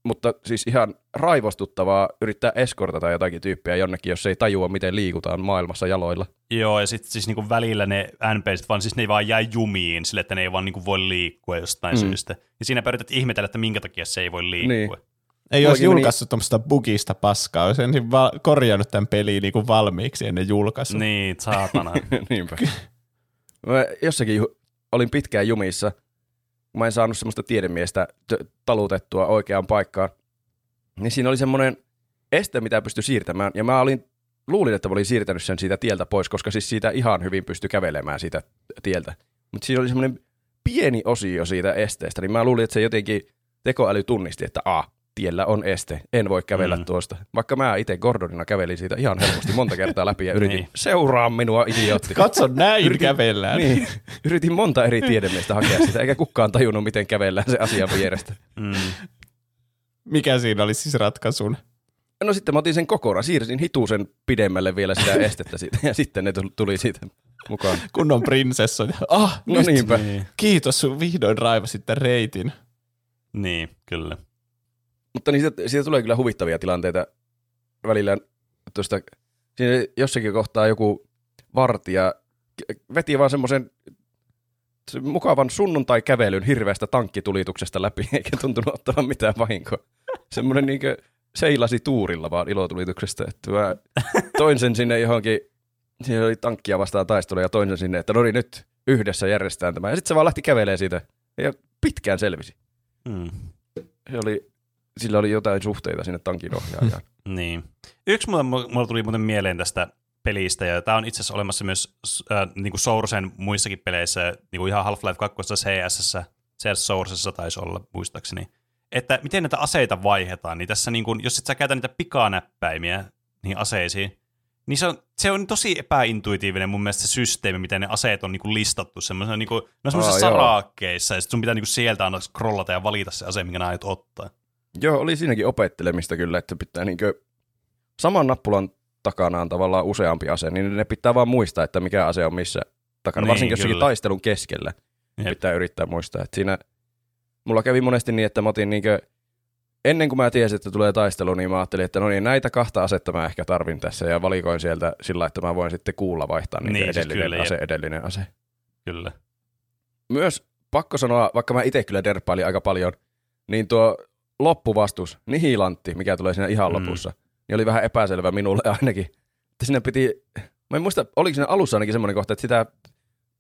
mutta siis ihan raivostuttavaa yrittää eskortata jotakin tyyppiä jonnekin, jos ei tajua, miten liikutaan maailmassa jaloilla. Joo, ja sitten siis niinku välillä ne NPCt vaan, siis ne ei vaan jää jumiin sille, että ne ei vaan niinku voi liikkua jostain mm. Syystä. Ja siinä pyrität ihmetellä, että minkä takia se ei voi liikkua. Niin. Ei olisi meni- julkaissut tuommoista bugista paskaa, olisi ensin va- korjannut tämän peliin niin kuin valmiiksi ennen julkaisua. Niin, saatana. Niinpä. Mä jossakin ju- olin pitkään jumissa, kun mä en saanut semmoista tiedemiestä t- talutettua oikeaan paikkaan. Niin siinä oli semmoinen este, mitä pystyi siirtämään. Ja mä olin, luulin, että mä olin siirtänyt sen siitä tieltä pois, koska siis siitä ihan hyvin pystyi kävelemään siitä tieltä. Mutta siinä oli semmoinen pieni osio siitä esteestä, niin mä luulin, että se jotenkin tekoäly tunnisti, että a, tiellä on este, en voi kävellä Mm. tuosta. Vaikka mä itse Gordonina kävelin siitä ihan helposti monta kertaa läpi ja yritin, Niin. seuraa minua idiootti. Katso näin Yritin- kävellään. Niin, yritin monta eri tiedemiestä hakea sitä, eikä kukaan tajunnut, miten kävellään se asian vierestä. Mm. Mikä siinä oli siis ratkaisun? No sitten mä otin sen kokonaan, siirsin hitusen pidemmälle vielä sitä estettä siitä, ja sitten ne tul- tuli siitä mukaan. Kunnon prinsessa. Ah, No nyt. niinpä. Niin. Kiitos, sun vihdoin raivasit tämän reitin. niin, kyllä. Mutta niin siitä, siitä tulee kyllä huvittavia tilanteita välillä tuosta, siinä jossakin kohtaa joku vartija veti vaan semmoisen se mukavan sunnuntai-kävelyn hirveästä tankkitulituksesta läpi, eikä tuntunut ottavan mitään vahinkoa. Semmoinen niinkö seilasi tuurilla vaan ilotulituksesta, että mä toin sen sinne johonkin, siinä oli tankkia vastaan taistelu ja toin sen sinne, että no niin nyt yhdessä järjestetään tämä. Ja sitten se vaan lähti kävelemään siitä ja pitkään selvisi. Mm. Se oli, sillä oli jotain suhteita sinne tankin ohjaajaan. Niin. Yksi mulla, mulla tuli muuten mieleen tästä pelistä, ja tämä on itse asiassa olemassa myös äh, niin kuin Sourcen muissakin peleissä, niin kuin ihan Half-Life 2 CS, CS Sourcessa taisi olla muistaakseni, että miten näitä aseita vaihdetaan, niin tässä niin kuin, jos et sä käytä niitä pikanäppäimiä niihin aseisiin, niin se on, se on tosi epäintuitiivinen mun mielestä se systeemi, miten ne aseet on niin kuin listattu semmoisena, niin kuin, ne on semmoisissa sarakkeissa, ja sit sun pitää niin kuin sieltä aina scrollata ja valita se ase, minkä aiot ottaa. Joo, oli siinäkin opettelemista kyllä, että pitää niinkö saman nappulan takana on tavallaan useampi ase, niin ne pitää vaan muistaa, että mikä ase on missä takana. Niin, Varsinkin jossakin kyllä. taistelun keskellä Jep. pitää yrittää muistaa. Että siinä mulla kävi monesti niin, että mä otin niinkö, ennen kuin mä tiesin, että tulee taistelu, niin mä ajattelin, että no niin, näitä kahta asetta mä ehkä tarvin tässä ja valikoin sieltä sillä, että mä voin sitten kuulla vaihtaa niin Niin, siis edellinen kyllä, ase, jep. edellinen ase. Kyllä. myös pakko sanoa, vaikka mä itse kyllä derppailin aika paljon, niin tuo loppuvastus, nihilantti, mikä tulee siinä ihan Mm. lopussa, niin oli vähän epäselvä minulle ainakin. Että sinne piti, mä en muista, oliko siinä alussa ainakin semmoinen kohta, että sitä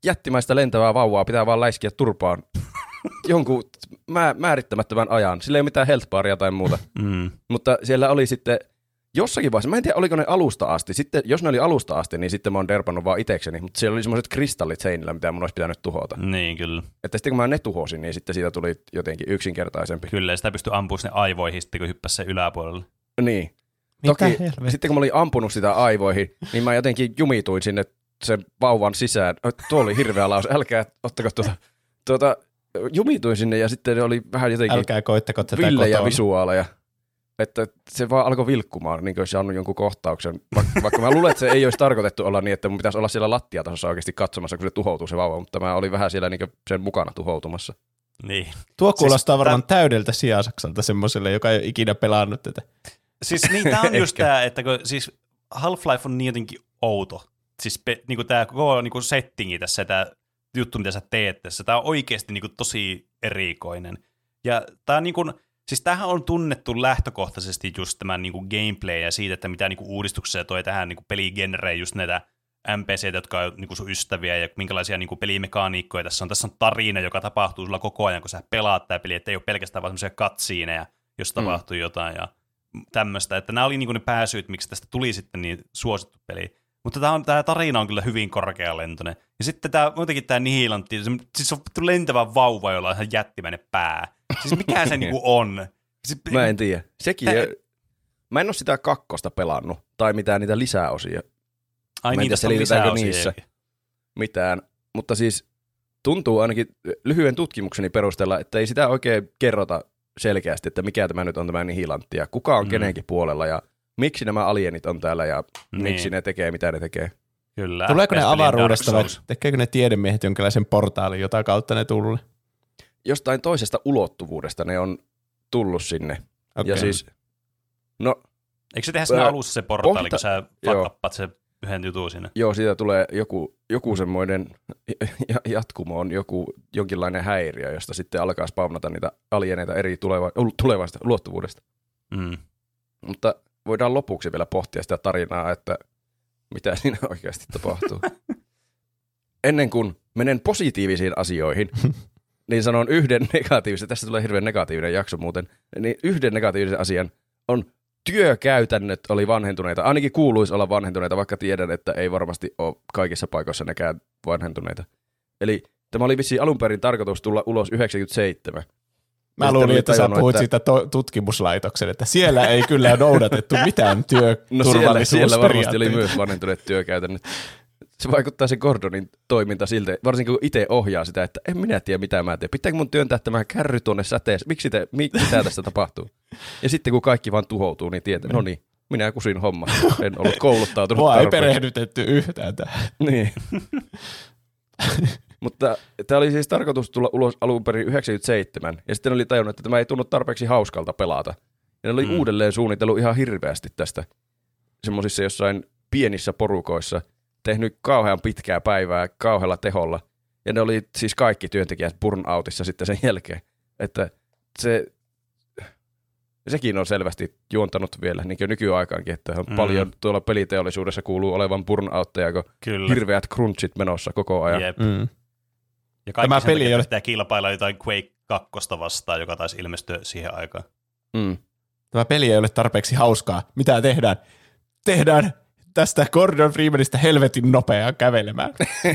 jättimäistä lentävää vauvaa pitää vaan läiskiä turpaan jonkun mä, määrittämättömän ajan. Sillä ei ole mitään health baria tai muuta. Mm. Mutta siellä oli sitten jossakin vaiheessa, mä en tiedä oliko ne alusta asti, sitten jos ne oli alusta asti, niin sitten mä oon derpannut vaan itekseni, mutta siellä oli semmoiset kristallit seinillä, mitä mun olisi pitänyt tuhota. Niin, kyllä. Että sitten kun mä ne tuhosin, niin sitten siitä tuli jotenkin yksinkertaisempi. Kyllä, ja sitä pystyy ampumaan sinne aivoihin sitten, kun hyppäsi sen yläpuolelle. Niin. Mitä Toki helvettiä? sitten kun mä olin ampunut sitä aivoihin, niin mä jotenkin jumituin sinne sen vauvan sisään. Oi, Tuo oli hirveä lause, älkää ottako tuota. tuota jumituin sinne ja sitten ne oli vähän jotenkin Älkää koittako tätä villejä kotona. visuaaleja. Että se vaan alkoi vilkkumaan, niin kuin olisi saanut jonkun kohtauksen. Vaikka, vaikka mä luulen, että se ei olisi tarkoitettu olla niin, että mun pitäisi olla siellä lattiatasossa oikeasti katsomassa, kun se tuhoutuu se vauva, mutta mä olin vähän siellä niin sen mukana tuhoutumassa. Niin. Tuo kuulostaa Siis varmaan täydeltä sijasaksalta semmoiselle, joka ei ole ikinä pelannut tätä. Siis niin, tämä on just tämä, että kun, siis Half-Life on niin jotenkin outo. Siis pe, niin kuin tämä koko niin kuin settingi tässä, tämä juttu, mitä sä teet tässä, tämä on oikeasti niin kuin tosi erikoinen. Ja tämä on niin kuin, siis tämähän on tunnettu lähtökohtaisesti just tämän niin kuin gameplay ja siitä, että mitä niin kuin uudistuksia toi tähän niin kuin peligenreen just näitä NPC, jotka on niin kuin sun ystäviä ja minkälaisia niin kuin pelimekaniikkoja tässä on. Tässä on tarina, joka tapahtuu sulla koko ajan, kun sä pelaat tämä peli, että ei ole pelkästään vaan semmoisia katsiineja, jos Mm. tapahtuu jotain ja tämmöistä. Että nämä oli niin kuin ne pääsyyt, miksi tästä tuli sitten niin suosittu peli. Mutta tämä, on, tämä tarina on kyllä hyvin korkealentoinen. Ja sitten tämä, muutenkin tämä Nihilantti, se, siis on lentävä vauva, jolla on ihan jättimäinen pää. Siis mikä se niinku on? Siis, Mä en tiedä. Sekin, Tä- mä en ole sitä kakkosta pelannut, tai mitään niitä lisäosia, Ai mä en niin, tiedä, lisäosia. niissä. mitään. Mutta siis tuntuu ainakin lyhyen tutkimukseni perusteella, että ei sitä oikein kerrota selkeästi, että mikä tämä nyt on tämä nihilantti ja kuka on Mm. kenenkin puolella ja miksi nämä alienit on täällä ja Niin. miksi ne tekee, mitä ne tekee. Kyllä. Tuleeko ne avaruudesta vai tekeekö ne tiedemiehet jonkinlaisen portaalin, jota kautta ne tulee? Jostain toisesta ulottuvuudesta ne on tullut sinne. Okay. Ja siis, no Eikö se tehdä siinä Ää, alussa se portaali, pohta- kun sä fuck se yhden jutun sinne? joo, siitä tulee joku, joku semmoinen ja- jatkumo on joku jonkinlainen häiriö, josta sitten alkaa spawnata niitä alieneita eri tuleva, tulevasta ulottuvuudesta. Mm. Mutta voidaan lopuksi vielä pohtia sitä tarinaa, että mitä siinä oikeasti tapahtuu. Ennen kuin menen positiivisiin asioihin, niin sanon yhden negatiivisen, tästä tulee hirveän negatiivinen jakso muuten, niin yhden negatiivisen asian on työkäytännöt oli vanhentuneita. Ainakin kuuluisi olla vanhentuneita, vaikka tiedän, että ei varmasti ole kaikissa paikoissa nekään vanhentuneita. Eli tämä oli vissiin alun perin tarkoitus tulla ulos 97. Mä luulin, että sä puhuit että- siitä to- tutkimuslaitoksen, että siellä ei kyllä noudatettu mitään No siellä, siellä varmasti oli työturvallisuusperiaatteita. myös vanhentuneet työkäytännöt. Se vaikuttaa se Gordonin toiminta siltä, varsinkin kun itse ohjaa sitä, että en minä tiedä mitä mä teen. Pitääkö mun työntää tämä kärry tuonne säteeseen? Miksi te, mi, mitä tästä tapahtuu? Ja sitten kun kaikki vaan tuhoutuu, niin tietää, no niin, minä kusin homma. En ollut kouluttautunut Mua ei perehdytetty yhtään tähän. Niin. Mutta tämä oli siis tarkoitus tulla ulos alun perin 97, ja sitten oli tajunnut, että tämä ei tunnu tarpeeksi hauskalta pelata. Ja ne oli Mm. uudelleen suunnitellut ihan hirveästi tästä semmoisissa jossain pienissä porukoissa, tehnyt kauhean pitkää päivää kauhealla teholla. Ja ne oli siis kaikki työntekijät burnoutissa sitten sen jälkeen. Että se, sekin on selvästi juontanut vielä niin kuin nykyaikaankin, että on Mm. mm. paljon tuolla peliteollisuudessa kuuluu olevan burnoutteja, kun Kyllä. hirveät crunchit menossa koko ajan. Jep. Mm. Ja kaikki Tämä sen peli takia, ei ole- pitää kilpailla jotain Quake 2 vastaan, joka taisi ilmestyä siihen aikaan. Mm. Tämä peli ei ole tarpeeksi hauskaa. Mitä tehdään? Tehdään tästä Gordon Freemanista helvetin nopeaa kävelemään.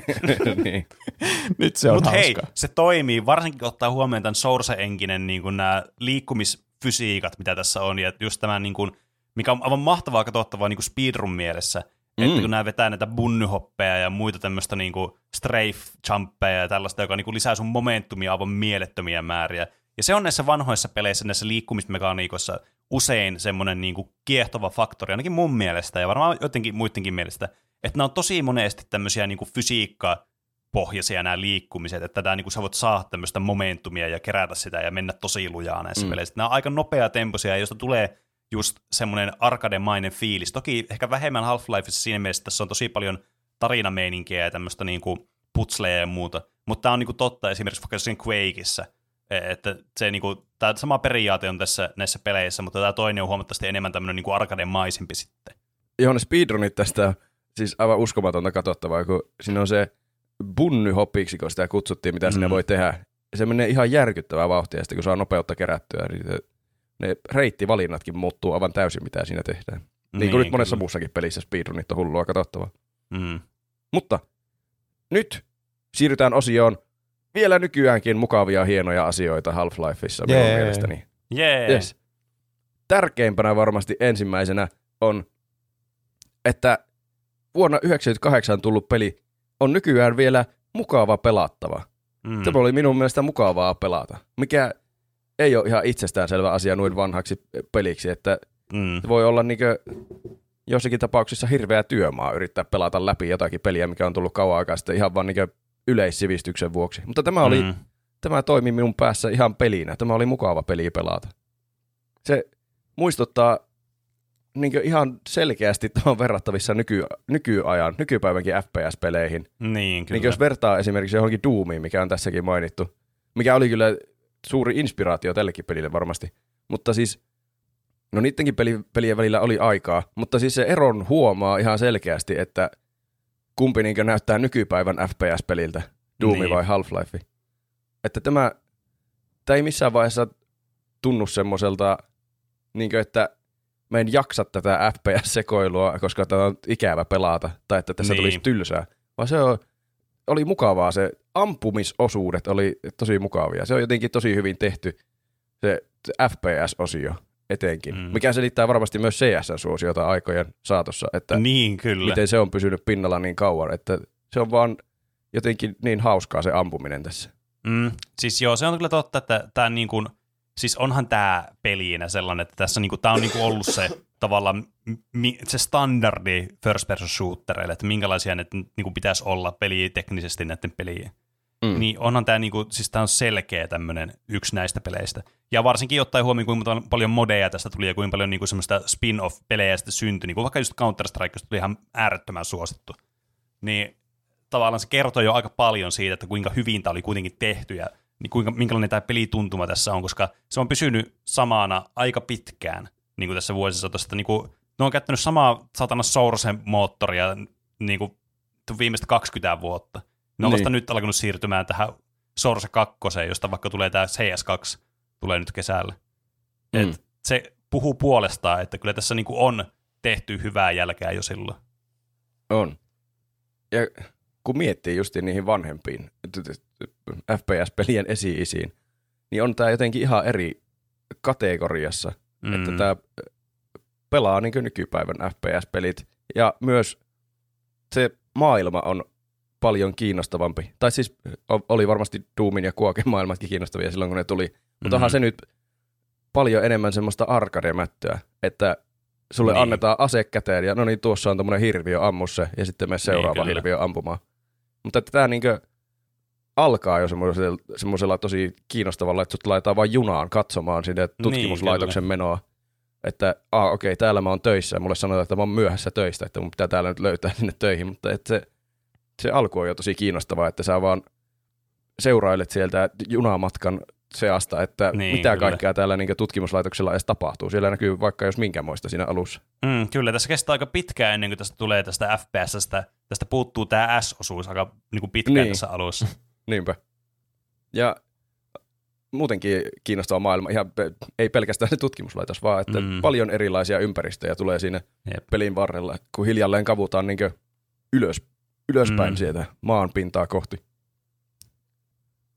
niin. Nyt se on hei, hauskaa. se toimii, varsinkin kun ottaa huomioon tämän Source-enkinen niin nämä liikkumisfysiikat, mitä tässä on, ja just tämä, niin kuin, mikä on aivan mahtavaa katsottavaa niin speedrun mielessä, mm. että kun nämä vetää näitä bunnyhoppeja ja muita tämmöistä niin kuin strafe-jumpeja ja tällaista, joka niin kuin lisää sun momentumia aivan mielettömiä määriä. Ja se on näissä vanhoissa peleissä, näissä liikkumismekaniikoissa usein semmoinen niin kuin kiehtova faktori, ainakin mun mielestä ja varmaan jotenkin muidenkin mielestä, että nämä on tosi monesti tämmöisiä niin kuin fysiikka pohjaisia nämä liikkumiset, että tämä, niin kuin sä voit saada tämmöistä momentumia ja kerätä sitä ja mennä tosi lujaa näissä. Mm. peleissä. Nämä on aika nopea temposia, josta tulee just semmoinen arkademainen fiilis. Toki ehkä vähemmän Half-Lifeissa siinä mielessä, että tässä on tosi paljon tarinameininkiä ja tämmöistä niin kuin putsleja ja muuta. Mutta tämä on niinku totta esimerkiksi vaikka siinä Quakeissa, e, että se niinku, tämä sama periaate on tässä näissä peleissä, mutta tämä toinen on huomattavasti enemmän tämmöinen niinku arcade-maisempi sitten. Joo, ne speedrunit tästä siis aivan uskomatonta katsottavaa, kun siinä on se bunnyhopiksi, kun sitä kutsuttiin, mitä mm. sinne voi tehdä. Se menee ihan järkyttävää vauhtia, ja sitten kun saa nopeutta kerättyä, niin se, ne reittivalinnatkin muuttuu aivan täysin, mitä siinä tehdään. Niin, niin kuin nyt monessa kyllä. muussakin pelissä speedrunit on hullua katsottavaa. Mm. Mutta nyt siirrytään osioon vielä nykyäänkin mukavia, hienoja asioita Half-Lifeissa minun yeah. mielestäni. Yeah. Yes. Tärkeimpänä varmasti ensimmäisenä on, että vuonna 1998 tullut peli on nykyään vielä mukava pelattava. Mm. Tämä oli minun mielestä mukavaa pelata, mikä ei ole ihan itsestäänselvä asia noin vanhaksi peliksi, että mm. voi olla niinkö jossakin tapauksissa hirveä työmaa yrittää pelata läpi jotakin peliä, mikä on tullut kauan aikaa sitten ihan vaan niinkö yleissivistyksen vuoksi. Mutta tämä, oli, mm. tämä toimi minun päässä ihan pelinä. Tämä oli mukava peli pelata. Se muistuttaa niin ihan selkeästi on verrattavissa nyky, nykyajan, nykypäivänkin FPS-peleihin. Niin, kyllä. Niin jos vertaa esimerkiksi johonkin Doomiin, mikä on tässäkin mainittu, mikä oli kyllä suuri inspiraatio tällekin pelille varmasti. Mutta siis, no niidenkin peli, pelien välillä oli aikaa, mutta siis se eron huomaa ihan selkeästi, että kumpi niin näyttää nykypäivän FPS-peliltä, Doomi niin. vai Half-Life. Että tämä, tämä ei missään vaiheessa tunnu semmoiselta, niin että mä en jaksa tätä FPS-sekoilua, koska tämä on ikävä pelata, tai että tässä niin. tulisi tylsää. Vaan se on, oli mukavaa, se ampumisosuudet oli tosi mukavia. Se on jotenkin tosi hyvin tehty, se FPS-osio etenkin, mm. mikä selittää varmasti myös CS-suosiota aikojen saatossa, että niin, kyllä. miten se on pysynyt pinnalla niin kauan, että se on vaan jotenkin niin hauskaa se ampuminen tässä. Mm. Siis joo, se on kyllä totta, että tämä niin kuin – siis onhan tämä peliinä sellainen, että tässä niinku, tämä on niinku ollut se tavallaan mi, se standardi first person shootereille, että minkälaisia ne niinku pitäisi olla peli teknisesti näiden pelien. Mm. Niin onhan tämä niinku, siis tämä on selkeä tämmöinen yksi näistä peleistä. Ja varsinkin ottaen huomioon, kuinka paljon modeja tästä tuli ja kuinka paljon niinku semmoista spin-off-pelejä sitten syntyi, niin kuin vaikka just Counter-Strike, tuli ihan äärettömän suosittu. Niin tavallaan se kertoo jo aika paljon siitä, että kuinka hyvin tämä oli kuitenkin tehty ja niin kuinka, minkälainen tämä pelituntuma tässä on, koska se on pysynyt samana aika pitkään niin kuin tässä vuosisatosta. Niin kuin, ne on käyttänyt samaa satana Sourcen moottoria niin kuin viimeistä 20 vuotta. Ne on niin. vasta nyt alkanut siirtymään tähän Source 2, josta vaikka tulee tämä CS2, tulee nyt kesällä. Mm. Et se puhuu puolestaan, että kyllä tässä niin kuin on tehty hyvää jälkeä jo silloin. On. Ja kun miettii just niihin vanhempiin FPS-pelien esi-isiin, niin on tämä jotenkin ihan eri kategoriassa, mm. että tämä pelaa niin nykypäivän FPS-pelit, ja myös se maailma on paljon kiinnostavampi. Tai siis oli varmasti Doomin ja Kuoken maailmatkin kiinnostavia silloin, kun ne tuli. Mutta mm-hmm. onhan se nyt paljon enemmän semmoista arcade-mättöä, että sulle niin. annetaan ase käteen ja no niin, tuossa on tämmöinen hirviö, ammu se, ja sitten me seuraava niin, hirviö ampumaan. Mutta että tämä niinkö alkaa jo semmoisella, semmoisella tosi kiinnostavalla, että sut laitetaan vain junaan katsomaan sinne niin, tutkimuslaitoksen niin, menoa. Että ah, okei, okay, täällä mä oon töissä ja mulle sanotaan, että mä oon myöhässä töistä, että mun pitää täällä nyt löytää sinne töihin, mutta että se, se alku on jo tosi kiinnostavaa, että sä vaan seurailet sieltä junamatkan seasta, että niin, mitä kyllä. kaikkea täällä niin tutkimuslaitoksella edes tapahtuu. Siellä näkyy vaikka jos minkämoista siinä alussa. Mm, kyllä, tässä kestää aika pitkään ennen kuin tästä tulee tästä FPSstä. Tästä puuttuu tämä S-osuus aika niin kuin pitkään niin. tässä alussa. Niinpä. Ja muutenkin kiinnostava maailma, ihan ei pelkästään se tutkimuslaitos, vaan että mm. paljon erilaisia ympäristöjä tulee siinä Jep. pelin varrella, kun hiljalleen kavutaan niin ylös, ylöspäin mm. sieltä maan pintaa kohti.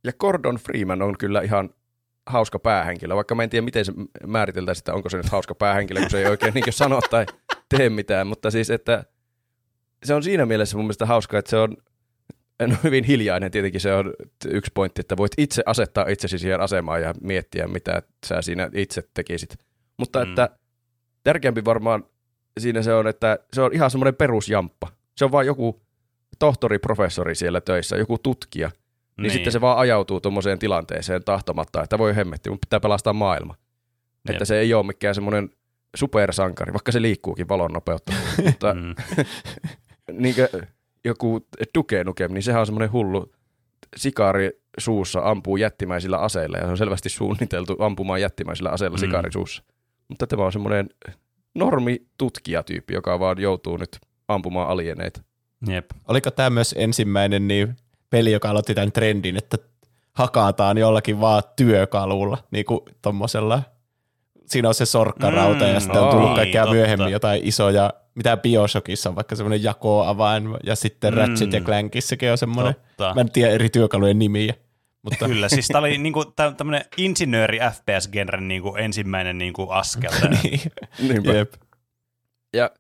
Ja Gordon Freeman on kyllä ihan hauska päähenkilö, vaikka mä en tiedä, miten se määriteltäisiin, että onko se nyt hauska päähenkilö, kun se ei oikein niin sano tai tee mitään, mutta siis, että se on siinä mielessä mun mielestä hauska, että se on en hyvin hiljainen, tietenkin se on yksi pointti, että voit itse asettaa itsesi siihen asemaan ja miettiä, mitä sä siinä itse tekisit. Mutta mm. että tärkeämpi varmaan siinä se on, että se on ihan semmoinen perusjamppa. Se on vaan joku tohtori, professori siellä töissä, joku tutkija – niin, niin sitten se vaan ajautuu tuommoiseen tilanteeseen tahtomatta, että voi hemmetti, mun pitää pelastaa maailma. Jep. Että se ei ole mikään semmoinen supersankari, vaikka se liikkuukin valon nopeutta. mutta mm. niin kuin, joku Duke Nukem, niin sehän on semmoinen hullu sikaari suussa ampuu jättimäisillä aseilla ja se on selvästi suunniteltu ampumaan jättimäisillä aseilla Mm. sikaari suussa. Mutta tämä on semmoinen normi tutkijatyyppi, joka vaan joutuu nyt ampumaan alieneita. Jep. Oliko tämä myös ensimmäinen niin peli, joka aloitti tämän trendin, että hakataan jollakin vaan työkalulla, niin kuin tommosella. Siinä on se sorkkarauta Mm, ja sitten on tullut niin, kaikkea totta. myöhemmin jotain isoja, mitä Bioshockissa on vaikka semmoinen jakoavain ja sitten Mm. Ratchet ja Clankissakin on semmoinen. Totta. Mä en tiedä eri työkalujen nimiä. Mutta Kyllä, siis tämä oli niinku, tämmöinen insinööri FPS-genren niinku ensimmäinen niinku askel. niin. Niinpä. Jep. Ja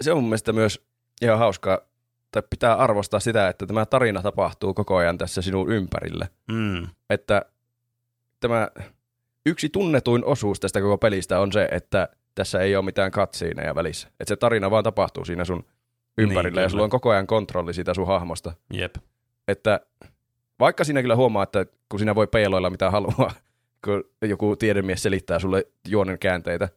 se on mun mielestä myös ihan hauskaa, tai pitää arvostaa sitä, että tämä tarina tapahtuu koko ajan tässä sinun ympärillä. mm. Että tämä yksi tunnetuin osuus tästä koko pelistä on se, että tässä ei ole mitään katsiineja välissä. Että se tarina vaan tapahtuu siinä sun ympärillä Niin, ja sulla on koko ajan kontrolli siitä sun hahmosta. Jep. Että vaikka siinä kyllä huomaa, että kun sinä voi peiloilla mitä haluaa, kun joku tiedemies selittää sulle juonen käänteitä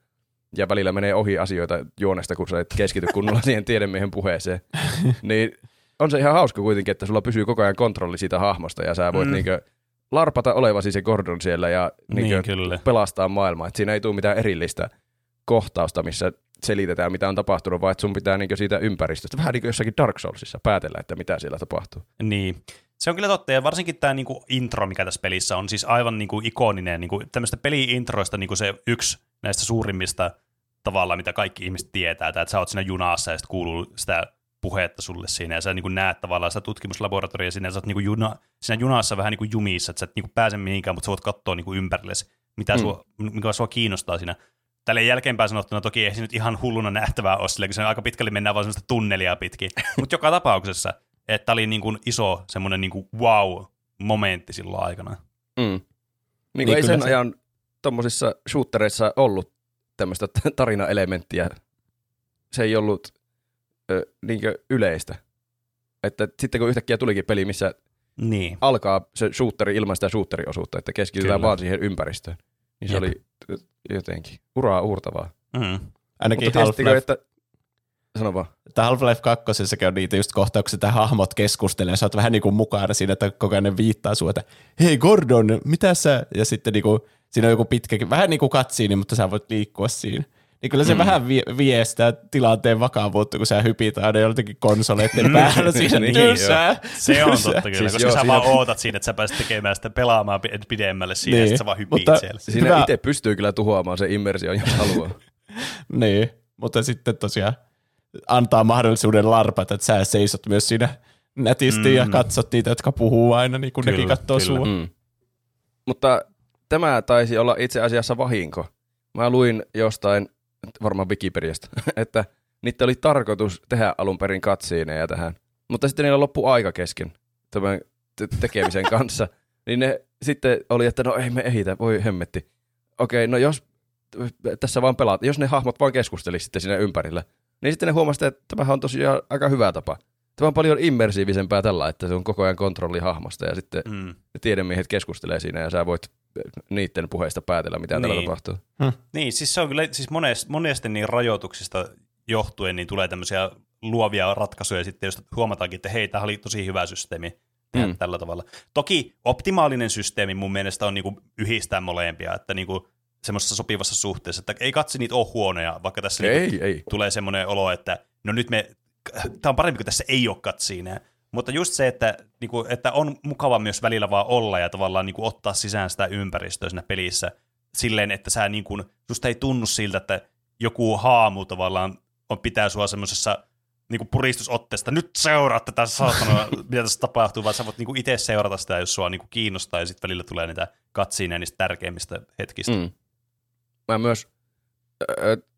ja välillä menee ohi asioita juonesta, kun sä et keskity kunnolla siihen tiedemiehen puheeseen, niin on se ihan hauska kuitenkin, että sulla pysyy koko ajan kontrolli siitä hahmosta ja sä voit Mm. niinkö larpata olevasi se Gordon siellä ja niinkö Niin, kyllä. pelastaa maailmaa. Että siinä ei tule mitään erillistä kohtausta, missä selitetään, mitä on tapahtunut, vaan että sun pitää niinkö siitä ympäristöstä, vähän niin kuin jossakin Dark Soulsissa, päätellä, että mitä siellä tapahtuu. Niin. Se on kyllä totta, ja varsinkin tämä niinku intro, mikä tässä pelissä on, siis aivan niinku ikoninen. Niinku, tämmöistä peli-introista niinku se yksi näistä suurimmista tavalla, mitä kaikki ihmiset tietää, tää, että sä oot siinä junassa ja sitten kuuluu sitä puhetta sulle siinä, ja sä niin näet tavallaan sitä tutkimuslaboratoria siinä, ja sä oot niin juna, siinä junassa vähän niin jumissa, että sä et niin pääse mihinkään, mutta sä voit katsoa niin ympärillesi, mitä Mm. sua, mikä sua kiinnostaa siinä. Tälle jälkeenpäin sanottuna toki ei se nyt ihan hulluna nähtävää ole, sillä kun se aika pitkälle mennään vaan semmoista tunnelia pitkin. Mutta joka tapauksessa, että oli niin kuin iso semmoinen niin kuin wow-momentti silloin aikana. Mm. Niin, Niin niin ei sen se- ajan tuommoisissa shootereissa ollut tämmöistä tarinaelementtiä. Se ei ollut ö, niinkö yleistä. Että sitten kun yhtäkkiä tulikin peli, missä Niin. alkaa se shooteri ilman sitä shooteriosuutta, että keskitytään Kyllä. vaan siihen ympäristöön, niin se Jep. oli jotenkin uraa uurtavaa. Mm. Ainakin Mutta tiesittekö, Half-Life, että... Sano vaan. että Half-Life 2 on niitä just kohtauksia, että hahmot keskustelee, ja sä oot vähän niin kuin mukana siinä, että koko ajan ne viittaa sua, että hei Gordon, mitä sä, ja sitten niin kuin, siinä on joku pitkä, vähän niin kuin katsiini, mutta sä voit liikkua siinä. Niin kyllä se mm. vähän vie, vie sitä tilanteen vakavuutta, kun sä hypit aina joltakin konsoleiden päällä siinä Niin, tylsää. Se on totta kyllä, Siis koska joo, sä siinä- vaan ootat siinä, että sä pääset tekemään sitä pelaamaan pi- pidemmälle siinä, niin. ja Niin, sit sä vaan hypit mutta- siellä. Siinä Hyvä. itse pystyy kyllä tuhoamaan se immersio, jos haluaa. Niin, mutta sitten tosiaan antaa mahdollisuuden larpata, että sä seisot myös siinä nätisti mm. ja Mm. katsot niitä, jotka puhuu aina, niin kuin Kyllä, nekin katsoo kyllä. sua. Mm. Mutta tämä taisi olla itse asiassa vahinko. Mä luin jostain, varmaan Wikipediasta, että niitä oli tarkoitus tehdä alun perin katsiineja tähän. Mutta sitten niillä loppu aika kesken tämän te- tekemisen kanssa. Niin ne sitten oli, että no ei me ehitä, voi hemmetti. Okei, no jos tässä vaan pelaat, jos ne hahmot vaan keskustelisi sitten siinä ympärillä, niin sitten ne huomasivat, että tämähän on tosiaan aika hyvä tapa. Tämä on paljon immersiivisempää tällä, että se on koko ajan kontrolli hahmosta ja sitten Mm. ne tiedemiehet keskustelee siinä ja sä voit niiden puheista päätellä, mitä niin. Täällä tapahtuu. Niin, siis se on kyllä, siis monesti, monesti niin rajoituksista johtuen niin tulee tämmöisiä luovia ratkaisuja sitten, jos huomataankin, että hei, tämä oli tosi hyvä systeemi tehdä Mm. mm. tällä tavalla. Toki optimaalinen systeemi mun mielestä on niinku yhdistää molempia, että niinku semmoisessa sopivassa suhteessa, että ei katsi niitä ole huonoja, vaikka tässä niinku Ei, ei. tulee semmoinen olo, että no nyt me, tämä on parempi, kun tässä ei ole katsiineja. Mutta just se, että, niinku, että on mukava myös välillä vaan olla ja tavallaan niinku, ottaa sisään sitä ympäristöä siinä pelissä silleen, että sä niinku, susta ei tunnu siltä, että joku haamu tavallaan on, pitää sua semmoisessa niinku puristusotteesta, nyt seuraa tätä saatana, mitä tässä tapahtuu, vaan sä voit niinku itse seurata sitä, jos sua niinku kiinnostaa, ja sitten välillä tulee niitä katsiineja niistä tärkeimmistä hetkistä. Mm. Mä myös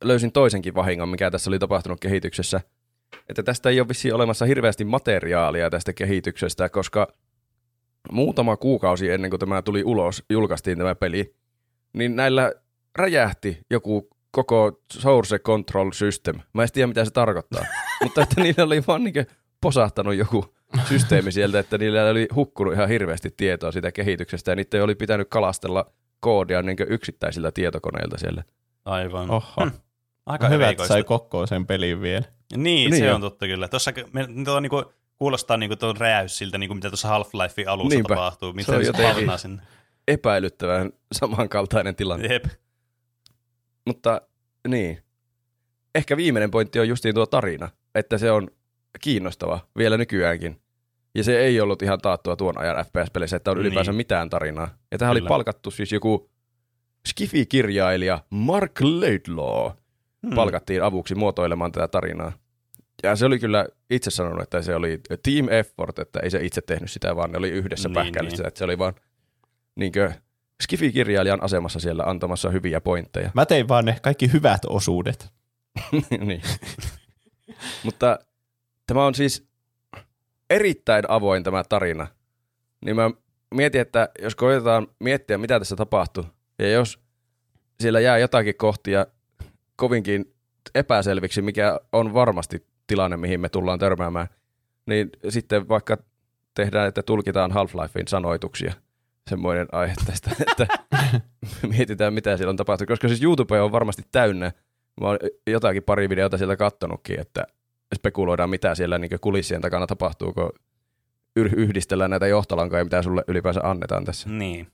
löysin toisenkin vahingon, mikä tässä oli tapahtunut kehityksessä. Että tästä ei ole vissiin olemassa hirveästi materiaalia tästä kehityksestä, koska muutama kuukausi ennen kuin tämä tuli ulos, julkaistiin tämä peli, niin näillä räjähti joku koko source control system. Mä en tiedä, mitä se tarkoittaa. Mutta että niillä oli vaan niin posahtanut joku systeemi sieltä, että niillä oli hukkunut ihan hirveästi tietoa siitä kehityksestä, ja niiden oli pitänyt kalastella koodia niin yksittäisillä tietokoneilta siellä. Aivan. Oho. Hmm. Aika Hyvä, että sai kokkoon sen pelin vielä. Niin, Niin niin se joo. on totta kyllä. Tuossa me, tuo, niinku, kuulostaa niinku tuon räjäys siltä, niinku mitä tuossa Half-Lifein alussa Niinpä. tapahtuu. Miten on se, se jotenkin- sinne. Epäilyttävän samankaltainen tilanne. Jep. Mutta niin. Ehkä viimeinen pointti on justiin tuo tarina, että se on kiinnostava vielä nykyäänkin. Ja se ei ollut ihan taattua tuon ajan FPS-peleissä, että on ylipäänsä Niin. mitään tarinaa. Ja tähän oli Kyllä. palkattu siis joku Skifi-kirjailija Mark Laidlaw Hmm. palkattiin avuksi muotoilemaan tätä tarinaa. Ja se oli kyllä itse sanonut, että se oli team effort, että ei se itse tehnyt sitä, vaan ne oli yhdessä Niin, pähkäillyt niin. sitä, että se oli vaan niinkö Skifi-kirjailijan asemassa siellä antamassa hyviä pointteja. Mä tein vaan ne kaikki hyvät osuudet. niin. Mutta tämä on siis erittäin avoin tämä tarina. Niin mä mietin, että jos koetetaan miettiä, mitä tässä tapahtuu, ja jos siellä jää jotakin kohtia kovinkin epäselviksi, mikä on varmasti tilanne, mihin me tullaan törmäämään, niin sitten vaikka tehdään, että tulkitaan Half-Lifein sanoituksia, semmoinen aihe tästä, että mietitään, mitä siellä on tapahtunut. Koska siis YouTube on varmasti täynnä Mä oon jotakin pari videota sieltä kattonutkin, että spekuloidaan, mitä siellä niin kulissien takana tapahtuu, kun yhdistellään näitä johtolankoja, mitä sulle ylipäänsä annetaan tässä. Niin.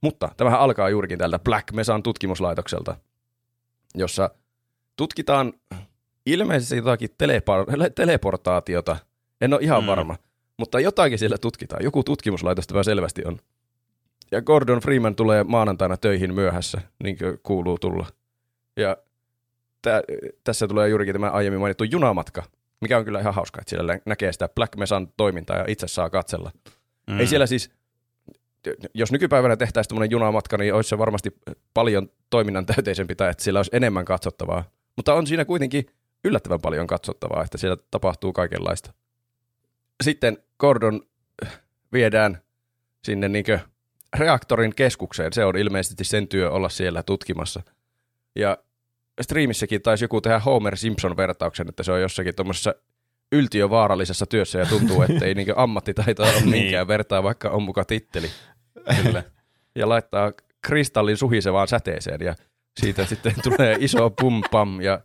Mutta tämähän alkaa juurikin täältä Black Mesan tutkimuslaitokselta, jossa tutkitaan ilmeisesti jotakin telepar- teleportaatiota. En ole ihan Mm. varma, mutta jotakin siellä tutkitaan. Joku tutkimuslaitos tämä selvästi on. Ja Gordon Freeman tulee maanantaina töihin myöhässä, niin kuin kuuluu tulla. Ja tä- tässä tulee juurikin tämä aiemmin mainittu junamatka, mikä on kyllä ihan hauska, että siellä nä- näkee sitä Black Mesan toimintaa ja itse saa katsella. Mm. Ei siellä siis, jos nykypäivänä tehtäisiin tämmöinen junamatka, niin olisi se varmasti paljon toiminnan täyteisempi tai että siellä olisi enemmän katsottavaa. Mutta on siinä kuitenkin yllättävän paljon katsottavaa, että siellä tapahtuu kaikenlaista. Sitten Gordon viedään sinne niinkö reaktorin keskukseen. Se on ilmeisesti sen työ olla siellä tutkimassa. Ja striimissäkin taisi joku tehdä Homer Simpson-vertauksen, että se on jossakin tuommoisessa yltiövaarallisessa työssä ja tuntuu, että ei niinkö ammattitaitoa ole Niin. minkään vertaa, vaikka on muka titteli. Kyllä. Ja laittaa kristallin suhisevaan säteeseen ja siitä sitten tulee iso pum pam ja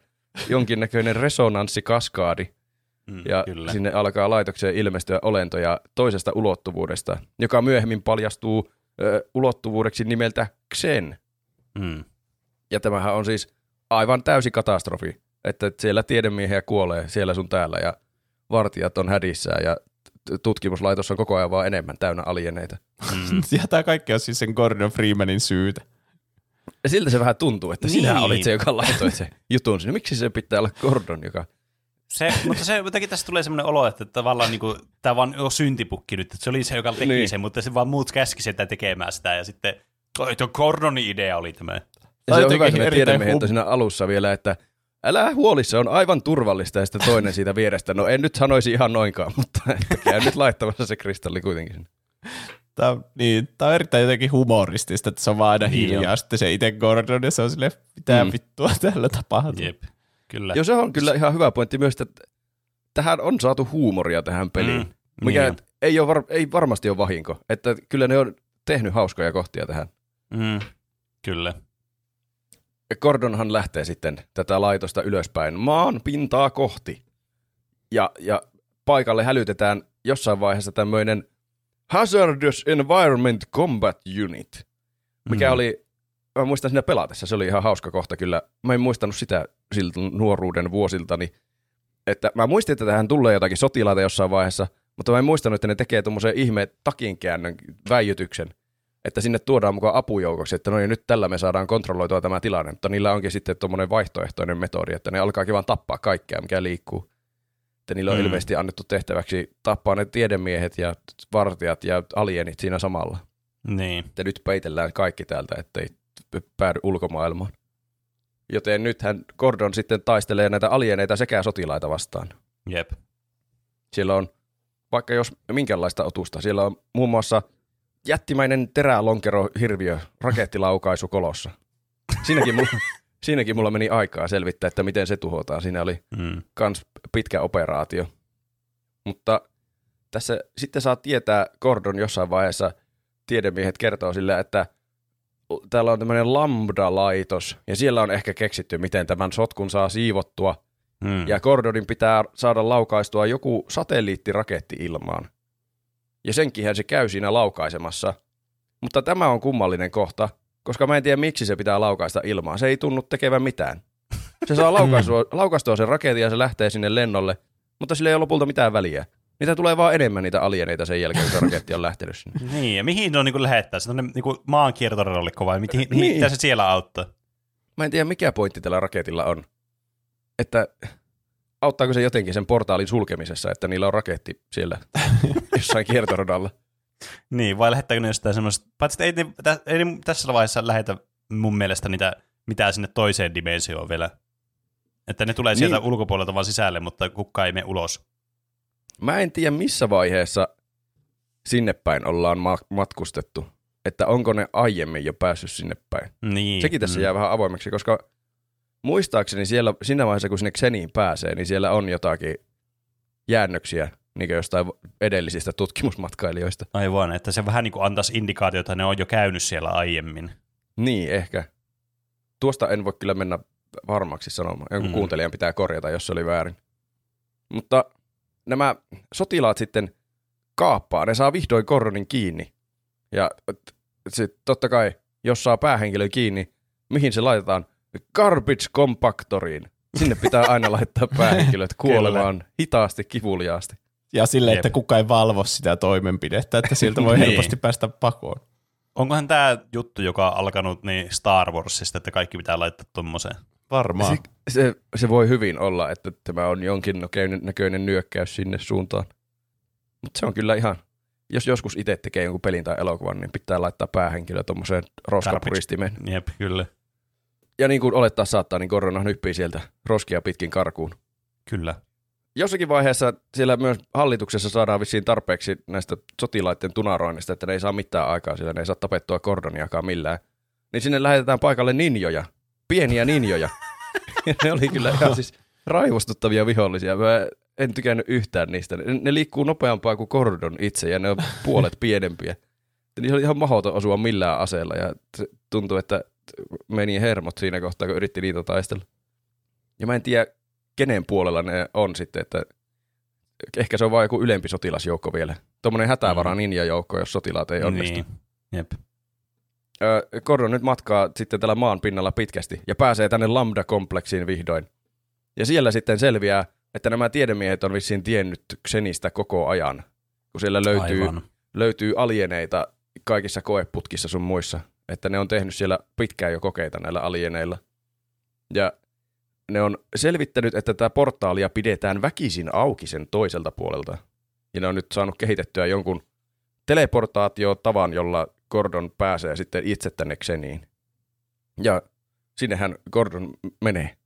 jonkinnäköinen resonanssi-kaskaadi. Mm, Ja kyllä. sinne alkaa laitokseen ilmestyä olentoja toisesta ulottuvuudesta, joka myöhemmin paljastuu ö, ulottuvuudeksi nimeltä Xen. Mm. Ja tämähän on siis aivan täysi katastrofi, että siellä tiedemiehiä kuolee siellä sun täällä ja vartijat on hädissään ja tutkimuslaitos on koko ajan vaan enemmän täynnä alieneita. Mm. Ja tämä kaikki on siis sen Gordon Freemanin syytä. Ja siltä se vähän tuntuu, että sinä Niin. olit se, joka laittoi se jutun sinne. Miksi se pitää olla Gordon, joka... Se, mutta se jotenkin tässä tulee semmoinen olo, että tavallaan niinku, tämä vaan on syntipukki nyt, että se oli se, joka teki Niin. sen, mutta se vaan muut käski sitä tekemään sitä, ja sitten toi, toi Gordonin idea oli tämä. Ja se on hyvä, että tiedemiehet hum- on siinä alussa vielä, että älä huoli, se on aivan turvallista, ja sitten toinen siitä vierestä. No en nyt sanoisi ihan noinkaan, mutta että käy nyt laittamassa se kristalli kuitenkin sinne. Tämä on, niin, tämä on erittäin jotenkin humoristista, että se on vaan aina Niin hiljaa. on. Sitten se itse Gordon ja se on silleen, mitä Mm. vittua täällä tapahtuu. Jep, kyllä. Joo, se on kyllä ihan hyvä pointti myös, että tähän on saatu huumoria tähän peliin, Mm, mikä niin ei, ole var- ei varmasti ole vahinko. Että kyllä ne on tehnyt hauskoja kohtia tähän. Mm, kyllä. Ja Gordonhan lähtee sitten tätä laitosta ylöspäin maan pintaa kohti. Ja, ja paikalle hälytetään jossain vaiheessa tämmöinen Hazardous Environment Combat Unit, mikä Mm. oli, mä muistan siinä pelatessa, se oli ihan hauska kohta kyllä. Mä en muistanut sitä siltä nuoruuden vuosiltani, että mä muistin, että tähän tulee jotakin sotilaita jossain vaiheessa, mutta mä en muistanut, että ne tekee tuommoisen ihme takinkäännön väijytyksen, että sinne tuodaan mukaan apujoukoksi, että no niin, nyt tällä me saadaan kontrolloitua tämä tilanne, mutta niillä onkin sitten tuommoinen vaihtoehtoinen metodi, että ne alkaakin vaan tappaa kaikkea, mikä liikkuu. Että niillä on Mm. ilmeisesti annettu tehtäväksi tappaa ne tiedemiehet ja vartijat ja alienit siinä samalla. Niin. Että nyt peitellään kaikki täältä, ettei päädy ulkomaailmaan. Joten nythän Gordon sitten taistelee näitä alieneita sekä sotilaita vastaan. Jep. Siellä on vaikka jos minkälaista otusta. Siellä on muun muassa jättimäinen terälonkero hirviö rakettilaukaisu kolossa. Siinäkin mulla, siinäkin mulla meni aikaa selvittää, että miten se tuhotaan. Siinä oli Mm. kans pitkä operaatio. Mutta tässä sitten saa tietää Gordon jossain vaiheessa, tiedemiehet kertoo sille, että täällä on tämmöinen lambda-laitos, ja siellä on ehkä keksitty, miten tämän sotkun saa siivottua Hmm. Ja Gordonin pitää saada laukaistua joku satelliittiraketti ilmaan. Ja senkinhän se käy siinä laukaisemassa. Mutta tämä on kummallinen kohta, koska mä en tiedä miksi se pitää laukaista ilmaan. Se ei tunnu tekevän mitään. Se saa laukaistua, laukaistua sen raketin ja se lähtee sinne lennolle, mutta sillä ei ole lopulta mitään väliä. Niitä tulee vaan enemmän niitä alieneita sen jälkeen, kun se raketti on lähtenyt sinne. Niin, ja mihin ne on niin lähettää? Se on niin maan kiertorallikko vai mihin, Niin. niin. se siellä auttaa? Mä en tiedä, mikä pointti tällä raketilla on. Että auttaako se jotenkin sen portaalin sulkemisessa, että niillä on raketti siellä jossain kiertoradalla. Niin, vai lähettääkö ne jostain semmoista, paitsi ei, tä- ei ne tässä vaiheessa lähetä mun mielestä niitä mitään sinne toiseen dimensioon vielä. Että ne tulee sieltä Niin. ulkopuolelta vaan sisälle, mutta kukaan ei mene ulos. Mä en tiedä, missä vaiheessa sinne päin ollaan ma- matkustettu. Että onko ne aiemmin jo päässyt sinne päin. Niin. Sekin tässä jää vähän avoimeksi, koska muistaakseni siellä, siinä vaiheessa, kun sinne Xeniin pääsee, niin siellä on jotakin jäännöksiä niin jostain edellisistä tutkimusmatkailijoista. Aivan, että se vähän niin kuin antaisi indikaatiota, että ne on jo käynyt siellä aiemmin. Niin, ehkä. Tuosta en voi kyllä mennä varmaksi sanomaan. Jonkun Mm. kuuntelijan pitää korjata, jos se oli väärin. Mutta nämä sotilaat sitten kaappaa. Ne saa vihdoin Korronin kiinni. Ja se, totta kai, jos saa päähenkilön kiinni, mihin se laitetaan? Garbage compactoriin. Sinne pitää aina laittaa päähenkilöt kuolemaan hitaasti, kivuliaasti. Ja sille, Jep. että kukaan ei valvo sitä toimenpidettä, että sieltä voi Niin. helposti päästä pakoon. Onkohan tämä juttu, joka on alkanut niin Star Warsista, että kaikki pitää laittaa tuommoiseen? Varmaan. Se, se, se voi hyvin olla, että tämä on jonkin näköinen, näköinen nyökkäys sinne suuntaan. Mutta se on kyllä ihan, jos joskus itse tekee jonkun pelin tai elokuvan, niin pitää laittaa päähenkilö tuommoiseen roskapuristimeen. Jep, kyllä. Ja niin kuin olettaa saattaa, niin korona hyppii sieltä roskia pitkin karkuun. Kyllä. Jossakin vaiheessa siellä myös hallituksessa saadaan vissiin tarpeeksi näistä sotilaiden tunaroinnista, että ne ei saa mitään aikaa siellä, ne ei saa tapettua kordoniakaan millään. Niin sinne lähetetään paikalle ninjoja, pieniä ninjoja. ja ne oli kyllä ihan siis raivostuttavia vihollisia. Mä en tykännyt yhtään niistä. Ne, ne liikkuu nopeampaa kuin kordon itse ja ne on puolet pienempiä. Niin oli ihan mahdoton osua millään aseella ja se tuntui, että meni hermot siinä kohtaa, kun yritti niitä taistella. Ja mä en tiedä, kenen puolella ne on sitten, että ehkä se on vain joku ylempi sotilasjoukko vielä. Tuommoinen hätävara Mm. ninja-joukko, jos sotilaat ei onnistu. Niin. Jep. Gordon nyt matkaa sitten tällä maan pinnalla pitkästi ja pääsee tänne Lambda-kompleksiin vihdoin. Ja siellä sitten selviää, että nämä tiedemiehet on vissiin tiennyt Xenistä koko ajan, kun siellä löytyy, Aivan. löytyy alieneita kaikissa koeputkissa sun muissa. Että ne on tehnyt siellä pitkään jo kokeita näillä alieneilla. Ja ne on selvittänyt, että tätä portaalia pidetään väkisin auki sen toiselta puolelta. Ja ne on nyt saanut kehitettyä jonkun teleportaatiotavan, jolla Gordon pääsee sitten itse tänne Xeniin. Ja sinnehän Gordon menee.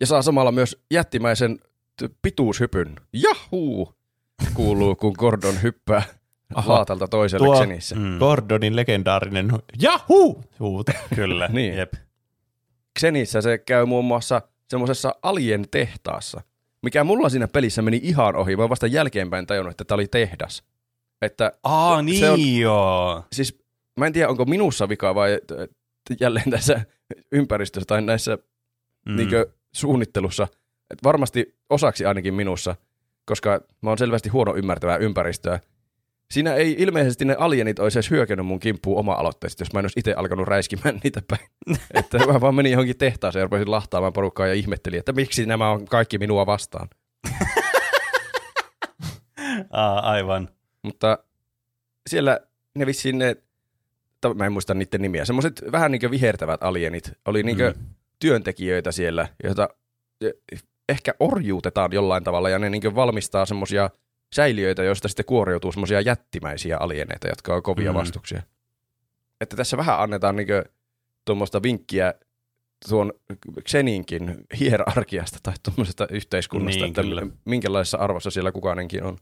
Ja saa samalla myös jättimäisen pituushypyn. Jahuu! Kuuluu, kun Gordon hyppää Aha. laatalta toiselle Tuo- Xenissä. Mm. Gordonin legendaarinen Jahu! huuto. Kyllä. Niin. Jep. Xenissä se käy muun muassa semmoisessa alien tehtaassa, mikä mulla siinä pelissä meni ihan ohi. Mä vasta jälkeenpäin tajunnut, että tämä oli tehdas. Että Aa, niin on- joo. siis mä en tiedä, onko minussa vika vai jälleen tässä ympäristössä tai näissä mm. niinkö suunnittelussa. Et varmasti osaksi ainakin minussa, koska mä oon selvästi huono ymmärtävää ympäristöä. Siinä ei ilmeisesti ne alienit olisi edes hyökännyt mun kimppuun oma-aloitteisesti, jos mä en olisi itse alkanut räiskimään niitä päin. että mä vaan menin johonkin tehtaaseen ja rupesin lahtaamaan porukkaa ja ihmettelin, että miksi nämä on kaikki minua vastaan. Aa, aivan. Mutta siellä ne vissiin ne, mä en muista niiden nimiä, semmoiset vähän niin kuin vihertävät alienit, oli niin kuin Mm. työntekijöitä siellä, joita eh, ehkä orjuutetaan jollain tavalla ja ne niin valmistaa semmoisia säiliöitä, joista sitten kuoriutuu semmoisia jättimäisiä alieneita, jotka on kovia Mm. vastuksia. Että tässä vähän annetaan niin tuommoista vinkkiä tuon Xeninkin hierarkiasta tai tuommoisesta yhteiskunnasta, Niin, että kyllä. minkälaisessa arvossa siellä kukainenkin on.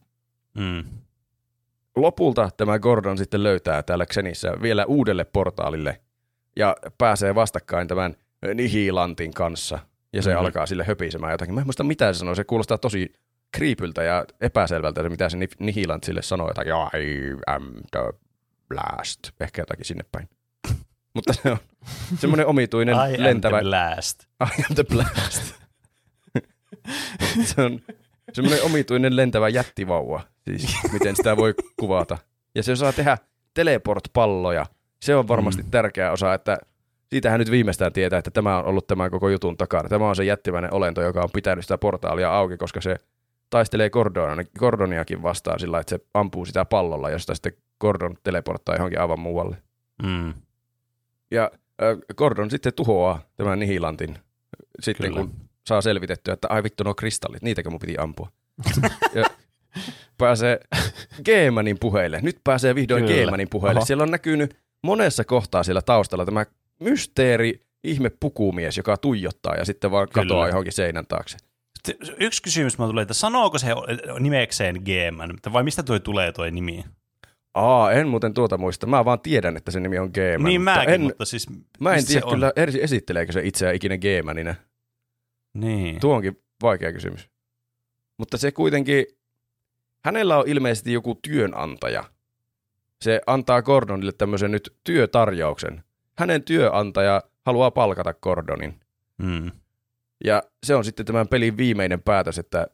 Mm. Lopulta tämä Gordon sitten löytää täällä Xenissä vielä uudelle portaalille ja pääsee vastakkain tämän Nihilantin kanssa. Ja se Mhm. mm-hmm. alkaa sille höpisemään jotakin. Mä en muista mitä se sanoi. Se kuulostaa tosi kriipyltä ja epäselvältä, se mitä se Ni- Nihilant sille sanoi. Jotakin, I am the blast. Ehkä jotakin sinne päin. Mutta se on semmoinen omituinen I am lentävä... the last. I am the blast. se on semmoinen omituinen lentävä jättivauva, siis miten sitä voi kuvata. Ja se osaa tehdä teleport-palloja. Se on varmasti mm. tärkeä osa, että siitähän nyt viimeistään tietää, että tämä on ollut tämän koko jutun takana. Tämä on se jättimäinen olento, joka on pitänyt sitä portaalia auki, koska se taistelee Gordonia, Gordoniakin vastaan sillä, että se ampuu sitä pallolla, josta sitten Gordon teleporttaa johonkin aivan muualle. Mm. Ja äh, Gordon sitten tuhoaa tämän Nihilantin sitten, Kyllä. kun saa selvitettyä, että ai vittu, no kristallit, niitäkö mun piti ampua. ja pääsee Geemanin puheille. Nyt pääsee vihdoin Kyllä. Geemanin puheille. Oho. Siellä on näkynyt monessa kohtaa siellä taustalla tämä mysteeri ihme pukumies, joka tuijottaa ja sitten vaan katoaa Kyllä. johonkin seinän taakse. Yksi kysymys mulle tulee, että sanooko se nimekseen Geeman, vai mistä toi tulee toi nimi? Aa, en muuten tuota muista. Mä vaan tiedän, että se nimi on Geeman. niin mutta mäkin, en, mutta siis Mä en tiedä on? kyllä, edes esitteleekö se itseään ikinä Geemanina. Niin. Tuo onkin vaikea kysymys. Mutta se kuitenkin, hänellä on ilmeisesti joku työnantaja. Se antaa Gordonille tämmöisen nyt työtarjouksen. Hänen työnantaja haluaa palkata Gordonin. Mm. Ja se on sitten tämän pelin viimeinen päätös, että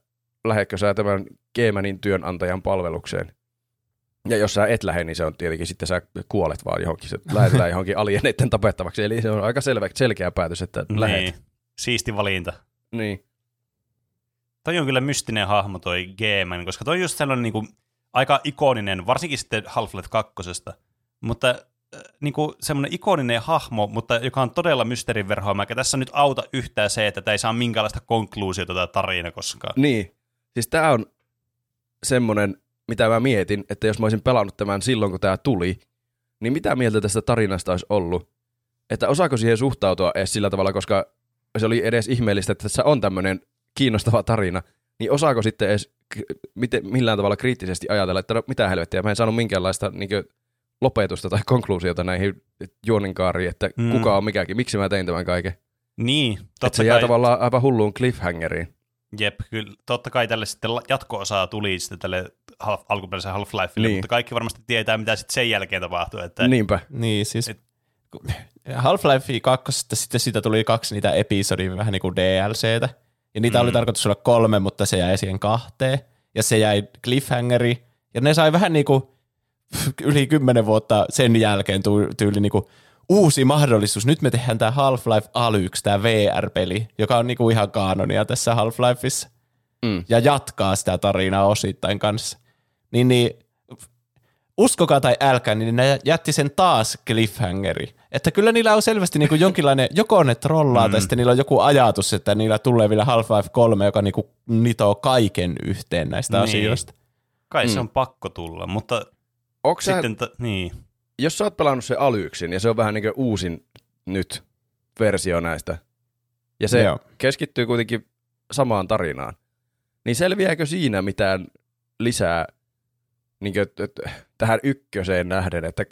lähetkö sä tämän Geemanin työnantajan palvelukseen. Ja jos sä et lähde, niin se on tietenkin sitten sä kuolet vaan johonkin, se lähetetään johonkin alieneiden tapettavaksi. Eli se on aika selvä, selkeä päätös, että lähet. Niin. Siisti valinta. Niin. Toi on kyllä mystinen hahmo toi Geeman, koska toi on just sellainen niinku, aika ikoninen, varsinkin sitten Half-Life 2. Mutta äh, niinku, semmoinen ikoninen hahmo, mutta joka on todella mysteerin eikä tässä nyt auta yhtään se, että tämä ei saa minkäänlaista konkluusiota tämä tarina koskaan. Niin. Siis tää on semmonen, mitä mä mietin, että jos mä olisin pelannut tämän silloin, kun tää tuli, niin mitä mieltä tästä tarinasta olisi ollut? Että osaako siihen suhtautua edes sillä tavalla, koska se oli edes ihmeellistä, että tässä on tämmöinen kiinnostava tarina, niin osaako sitten edes miten, millään tavalla kriittisesti ajatella, että no, mitä helvettiä, mä en saanut minkäänlaista niin lopetusta tai konkluusiota näihin juoninkaariin, että Mm. kuka on mikäkin, miksi mä tein tämän kaiken. Niin, Että totta se jää kai, tavallaan aivan hulluun cliffhangeriin. jep, kyllä, totta kai tälle sitten jatko-osaa tuli sitten tälle half, alkuperäiselle Half-Lifelle, Niin. mutta kaikki varmasti tietää, mitä sitten sen jälkeen tapahtuu. Että, Niinpä. Niin, siis Et- Half-Life 2, sitten siitä tuli kaksi niitä episodia, vähän niin kuin DLCtä. Ja niitä mm. oli tarkoitus olla kolme, mutta se jäi siihen kahteen. Ja se jäi cliffhangeri. Ja ne sai vähän niin kuin yli kymmenen vuotta sen jälkeen tyyli niin kuin uusi mahdollisuus. Nyt me tehdään tämä Half-Life Alyx, tämä VR-peli, joka on niin kuin ihan kaanonia tässä Half-Lifeissa. Mm. Ja jatkaa sitä tarinaa osittain kanssa. Niin, niin uskokaa tai älkää, niin ne jätti sen taas cliffhangeri. Että kyllä niillä on selvästi niin kuin jonkinlainen, joko ne trollaa, mm. tai sitten niillä on joku ajatus, että niillä tulee vielä Half-Life 3, joka niin kuin nitoo kaiken yhteen näistä Niin. asioista. kai se Mm. on pakko tulla, mutta Onko sä, sitten, ta- niin. jos sä oot pelannut se Alyksin, ja se on vähän niin kuin uusin nyt versio näistä, ja se Joo. keskittyy kuitenkin samaan tarinaan, niin selviääkö siinä mitään lisää niin kuin, tähän ykköseen nähden, että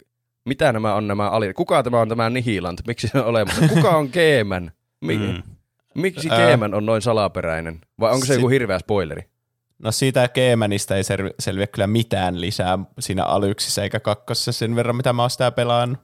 mitä nämä on nämä ali... Kuka tämä on tämä Nihilant? Miksi se on olemassa? Kuka on Geeman? Mi- Mm. Miksi Ää. Geeman on noin salaperäinen? Vai onko se Sit- joku hirveä spoileri? No siitä Geemanista ei selvi- selviä kyllä mitään lisää siinä Alyxissä eikä kakkosessa sen verran, mitä mä oon sitä pelannut.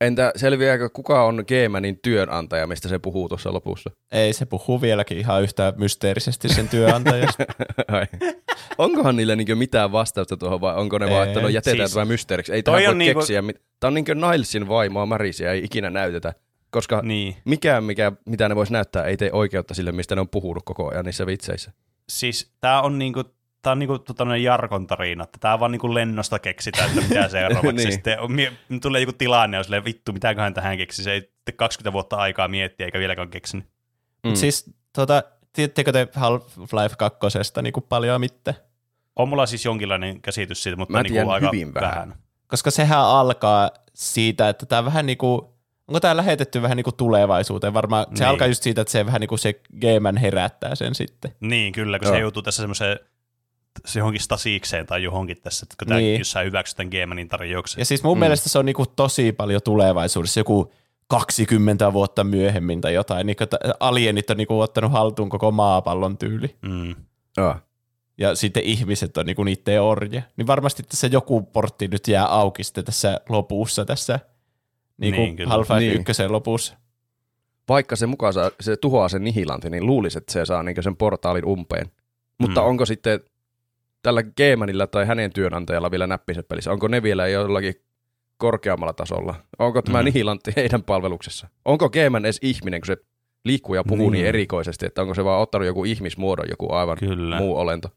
Entä selviääkö, kuka on Geemanin työnantaja, mistä se puhuu tuossa lopussa? Ei, se puhuu vieläkin ihan yhtä mysteerisesti sen työnantajasta. Onkohan niillä niinku mitään vastausta tuohon vai onko ne vaan, että no Ei. jätetään Siis- tämä mysteeriksi? Ei Toi tähän voi on niinku- keksiä. mit- Tämä on niin kuin Nilesin vaimoa Marisia, ei ikinä näytetä. Koska niin. mikään, mikä, mitä ne vois näyttää, ei tee oikeutta sille, mistä ne on puhunut koko ajan niissä vitseissä. Siis tää on niinku, tää on niinku tämmönen Jarkon tarina, että tää vaan niinku lennosta keksitään, että mitä seuraavaksi. Niin. Sitten on, mie- tulee joku tilanne, ja silleen, vittu, mitäköhän tähän keksi. Se ei sitten 20 vuotta aikaa miettiä, eikä vieläkään keksinyt. Mm. Siis tota, tiedättekö te Half-Life 2 niinku paljon mitään? On mulla siis jonkinlainen käsitys siitä, mutta Mä niinku aika hyvin vähän. vähän. Koska sehän alkaa siitä, että tämä vähän niinku, onko tämä lähetetty vähän niinku tulevaisuuteen? Varmaan se Niin. alkaa just siitä, että se vähän niinku se Geeman herättää sen sitten. Niin, kyllä, kun Joo. se joutuu tässä semmoiseen se johonkin stasiikseen tai johonkin tässä, että kun tämä, Niin. jos sä hyväksyt tämän Geemanin tarjouksen. Ja siis mun mm. mielestä se on niinku tosi paljon tulevaisuudessa, joku 20 vuotta myöhemmin tai jotain. Niin, että alienit on niinku ottanut haltuun koko maapallon tyyli. Mm. Ah. Ja sitten ihmiset on niinku niiden orje. Niin varmasti tässä joku portti nyt jää auki sitten tässä lopussa, tässä niinku Niin, kyllä. Half-Life Niin. 1 lopussa. vaikka se mukaan saa, se tuhoaa sen nihilanti, niin luulisi, että se saa niin sen portaalin umpeen. Mutta Mm. onko sitten tällä Geemanilla tai hänen työnantajalla vielä näppiset pelissä, onko ne vielä jollakin korkeammalla tasolla? Onko tämä Mm. nihilantti heidän palveluksessa? Onko Geeman edes ihminen, kun se liikkuu ja puhuu niin. Niin. niin erikoisesti, että onko se vaan ottanut joku ihmismuodon, joku aivan Kyllä. muu olento?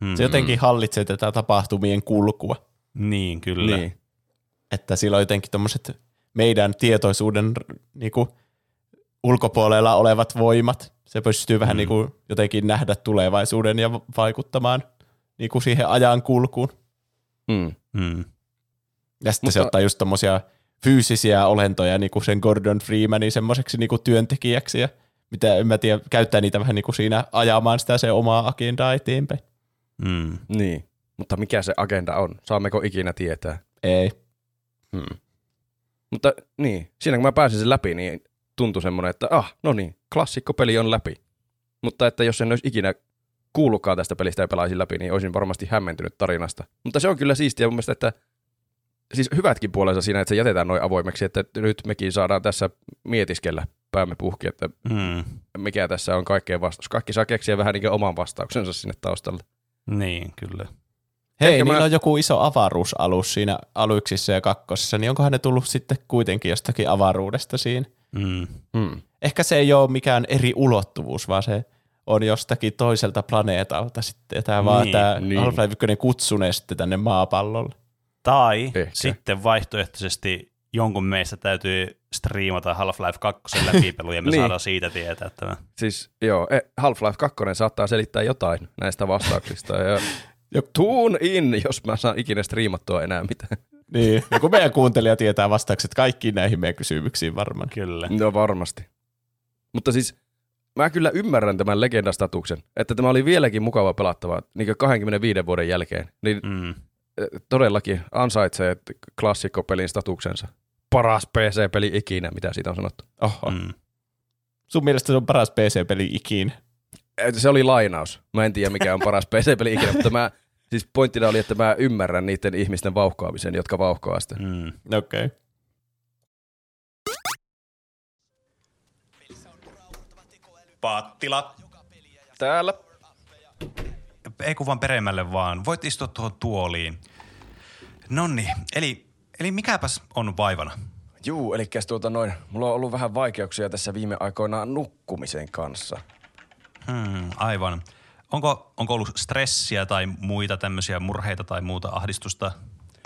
Mm. Se jotenkin hallitsee tätä tapahtumien kulkua. Niin, kyllä. Niin. Että sillä on jotenkin tommoset meidän tietoisuuden niinku, ulkopuolella olevat voimat. Se pystyy vähän Mm. niinku, jotenkin nähdä tulevaisuuden ja va- vaikuttamaan niinku, siihen ajan kulkuun. Mm. Mm. Ja sitten se Mutta- ottaa just tommosia fyysisiä olentoja, niinku sen Gordon Freemanin semmoiseksi niinku työntekijäksi ja mitä en mä tiedä, käyttää niitä vähän niinku siinä ajamaan sitä se omaa agendaa eteenpäin. Mm. Niin. Mutta mikä se agenda on? Saammeko ikinä tietää? Ei. Hmm. Mutta niin, siinä kun mä pääsin sen läpi, niin tuntui semmoinen, että ah, no niin, klassikkopeli on läpi. Mutta että jos en olisi ikinä kuullutkaan tästä pelistä ja pelaisin läpi, niin olisin varmasti hämmentynyt tarinasta. Mutta se on kyllä siistiä mun mielestä, että siis hyvätkin puolensa siinä, että se jätetään noin avoimeksi, että nyt mekin saadaan tässä mietiskellä päämme puhki, että Mm. mikä tässä on kaikkeen vastaus. Kaikki saa keksiä vähän niin oman vastauksensa sinne taustalle. Niin, kyllä. Hei, Ehkä niillä mä- on joku iso avaruusalus siinä aluksissa ja kakkosessa, niin onkohan ne tullut sitten kuitenkin jostakin avaruudesta siinä? Mm. Hmm. Ehkä se ei ole mikään eri ulottuvuus, vaan se on jostakin toiselta planeetalta sitten. Tämä vaan Niin, tämä niin. Half-Life 1 kutsunee sitten tänne maapallolle. Tai Ehkä. sitten vaihtoehtoisesti jonkun meistä täytyy striimata Half-Life 2 läpipelu ja me Niin. saadaan siitä tietää tämä. Siis joo, e, Half-Life 2 saattaa selittää jotain näistä vastauksista. Ja Jo- tune in, jos mä saan ikinä striimattua enää mitään. Niin, joku meidän kuuntelija tietää vastaukset kaikkiin näihin meidän kysymyksiin varmaan. Kyllä. No varmasti. Mutta siis mä kyllä ymmärrän tämän legendastatuksen, että tämä oli vieläkin mukava pelattavaa niin 25 vuoden jälkeen. Niin Mm. eh, todellakin ansaitsee klassikkopelin statuksensa. Paras PC-peli ikinä, mitä siitä on sanottu. Oho. Mm. Sun mielestä se on paras PC-peli ikinä. Eh, Se oli lainaus. Mä en tiedä, mikä on paras PC-peli ikinä, mutta mä, siis pointtina oli, että mä ymmärrän niiden ihmisten vauhkoamisen, jotka vauhkoaa sitä. Mm. Okei. Okay. Paattila. Täällä. Ei kun vaan peremmälle vaan. Voit istua tuohon tuoliin. Nonni, eli, eli mikäpäs on vaivana? Juu, eli tuota noin, mulla on ollut vähän vaikeuksia tässä viime aikoina nukkumisen kanssa. Hmm, aivan. Onko, onko ollut stressiä tai muita tämmöisiä murheita tai muuta ahdistusta?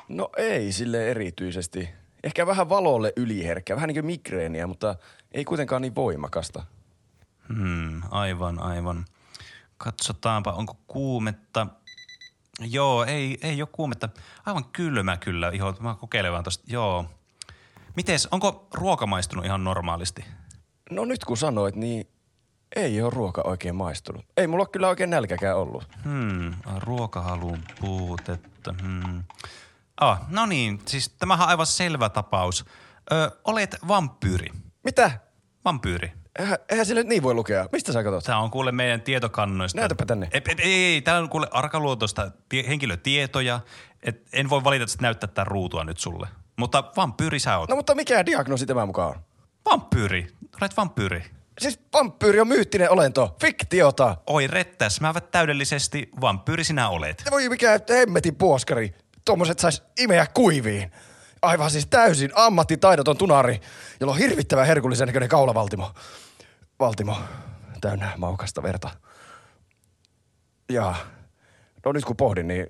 No ei sille erityisesti. Ehkä vähän valolle yliherkkä, vähän niin kuin migreeniä, mutta ei kuitenkaan niin voimakasta. Hmm, aivan, aivan. Katsotaanpa, onko kuumetta. Joo, ei, ei ole kuumetta. Aivan kylmä kyllä iho. Mä kokeilen vaan tosta. Joo. Mites, onko ruoka maistunut ihan normaalisti? No nyt kun sanoit, niin ei ole ruoka oikein maistunut. Ei mulla ole kyllä oikein nälkäkään ollut. Hmm, ruokahalun puutetta. Hmm. Ah, no niin, siis tämähän on aivan selvä tapaus. Ö, olet vampyyri. Mitä? Vampyyri. Eihän, eihän sille niin voi lukea. Mistä sä katsot? Tämä on kuule meidän tietokannoista. Näytäpä tänne. Ei, ei, ei, ei täällä on kuule arkaluontoista tie, henkilötietoja. Et en voi valitettavasti näyttää tätä ruutua nyt sulle. Mutta vampyyri sä oot. No mutta mikä diagnoosi tämä mukaan on? Vampyyri. Olet vampyyri. Siis vampyyri on myyttinen olento, fiktiota. Oi rettäsmäävät täydellisesti. Vampyyri sinä olet. Voi mikä hemmetin puoskari. Tuommoiset sais imeä kuiviin. Aivan siis täysin ammattitaidoton tunari, jolla on hirvittävän herkullisen näköinen kaulavaltimo. Valtimo täynnä maukasta verta. Ja no nyt kun pohdin, niin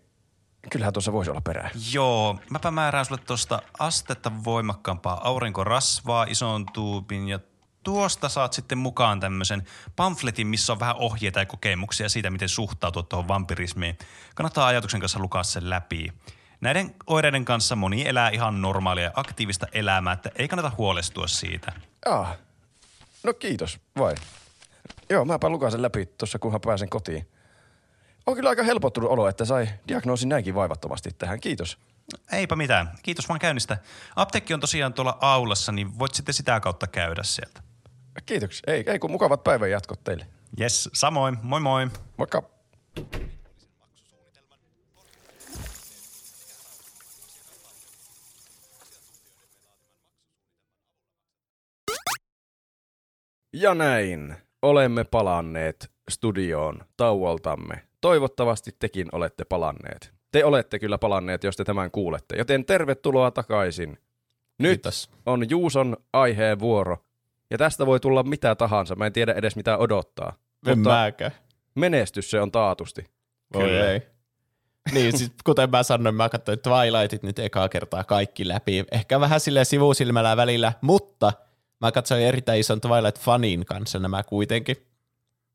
kyllähän tuossa voisi olla perää. Joo, mäpä määrään sulle tuosta astetta voimakkaampaa aurinkorasvaa ison tuubin ja tuosta saat sitten mukaan tämmöisen pamfletin, missä on vähän ohjeita ja kokemuksia siitä, miten suhtautua tuohon vampirismiin. Kannattaa ajatuksen kanssa lukea sen läpi. Näiden oireiden kanssa moni elää ihan normaalia ja aktiivista elämää, että ei kannata huolestua siitä. Ah, no kiitos, vai? Joo, mäpä lukasen läpi tuossa, kunhan pääsen kotiin. On kyllä aika helpottunut olo, että sai diagnoosin näinkin vaivattomasti tähän. Kiitos. Eipä mitään. Kiitos vaan käynnistä. Apteekki on tosiaan tuolla aulassa, niin voit sitten sitä kautta käydä sieltä. Kiitoksia. Ei, ei kun mukavat päivän jatkot teille. Yes, samoin. Moi moi. Moikka. Ja näin. Olemme palanneet studioon tauoltamme. Toivottavasti tekin olette palanneet. Te olette kyllä palanneet, jos te tämän kuulette. Joten tervetuloa takaisin. Nyt Kiitos. on Juuson aiheen vuoro. Ja tästä voi tulla mitä tahansa. Mä en tiedä edes mitä odottaa. En Mutta mäkään. menestys se on taatusti. Voi Kyllä. ei. Niin, siis kuten mä sanoin, mä katsoin Twilightit nyt ekaa kertaa kaikki läpi. Ehkä vähän sille sivusilmällä välillä, mutta mä katsoin erittäin ison Twilight-fanin kanssa nämä kuitenkin,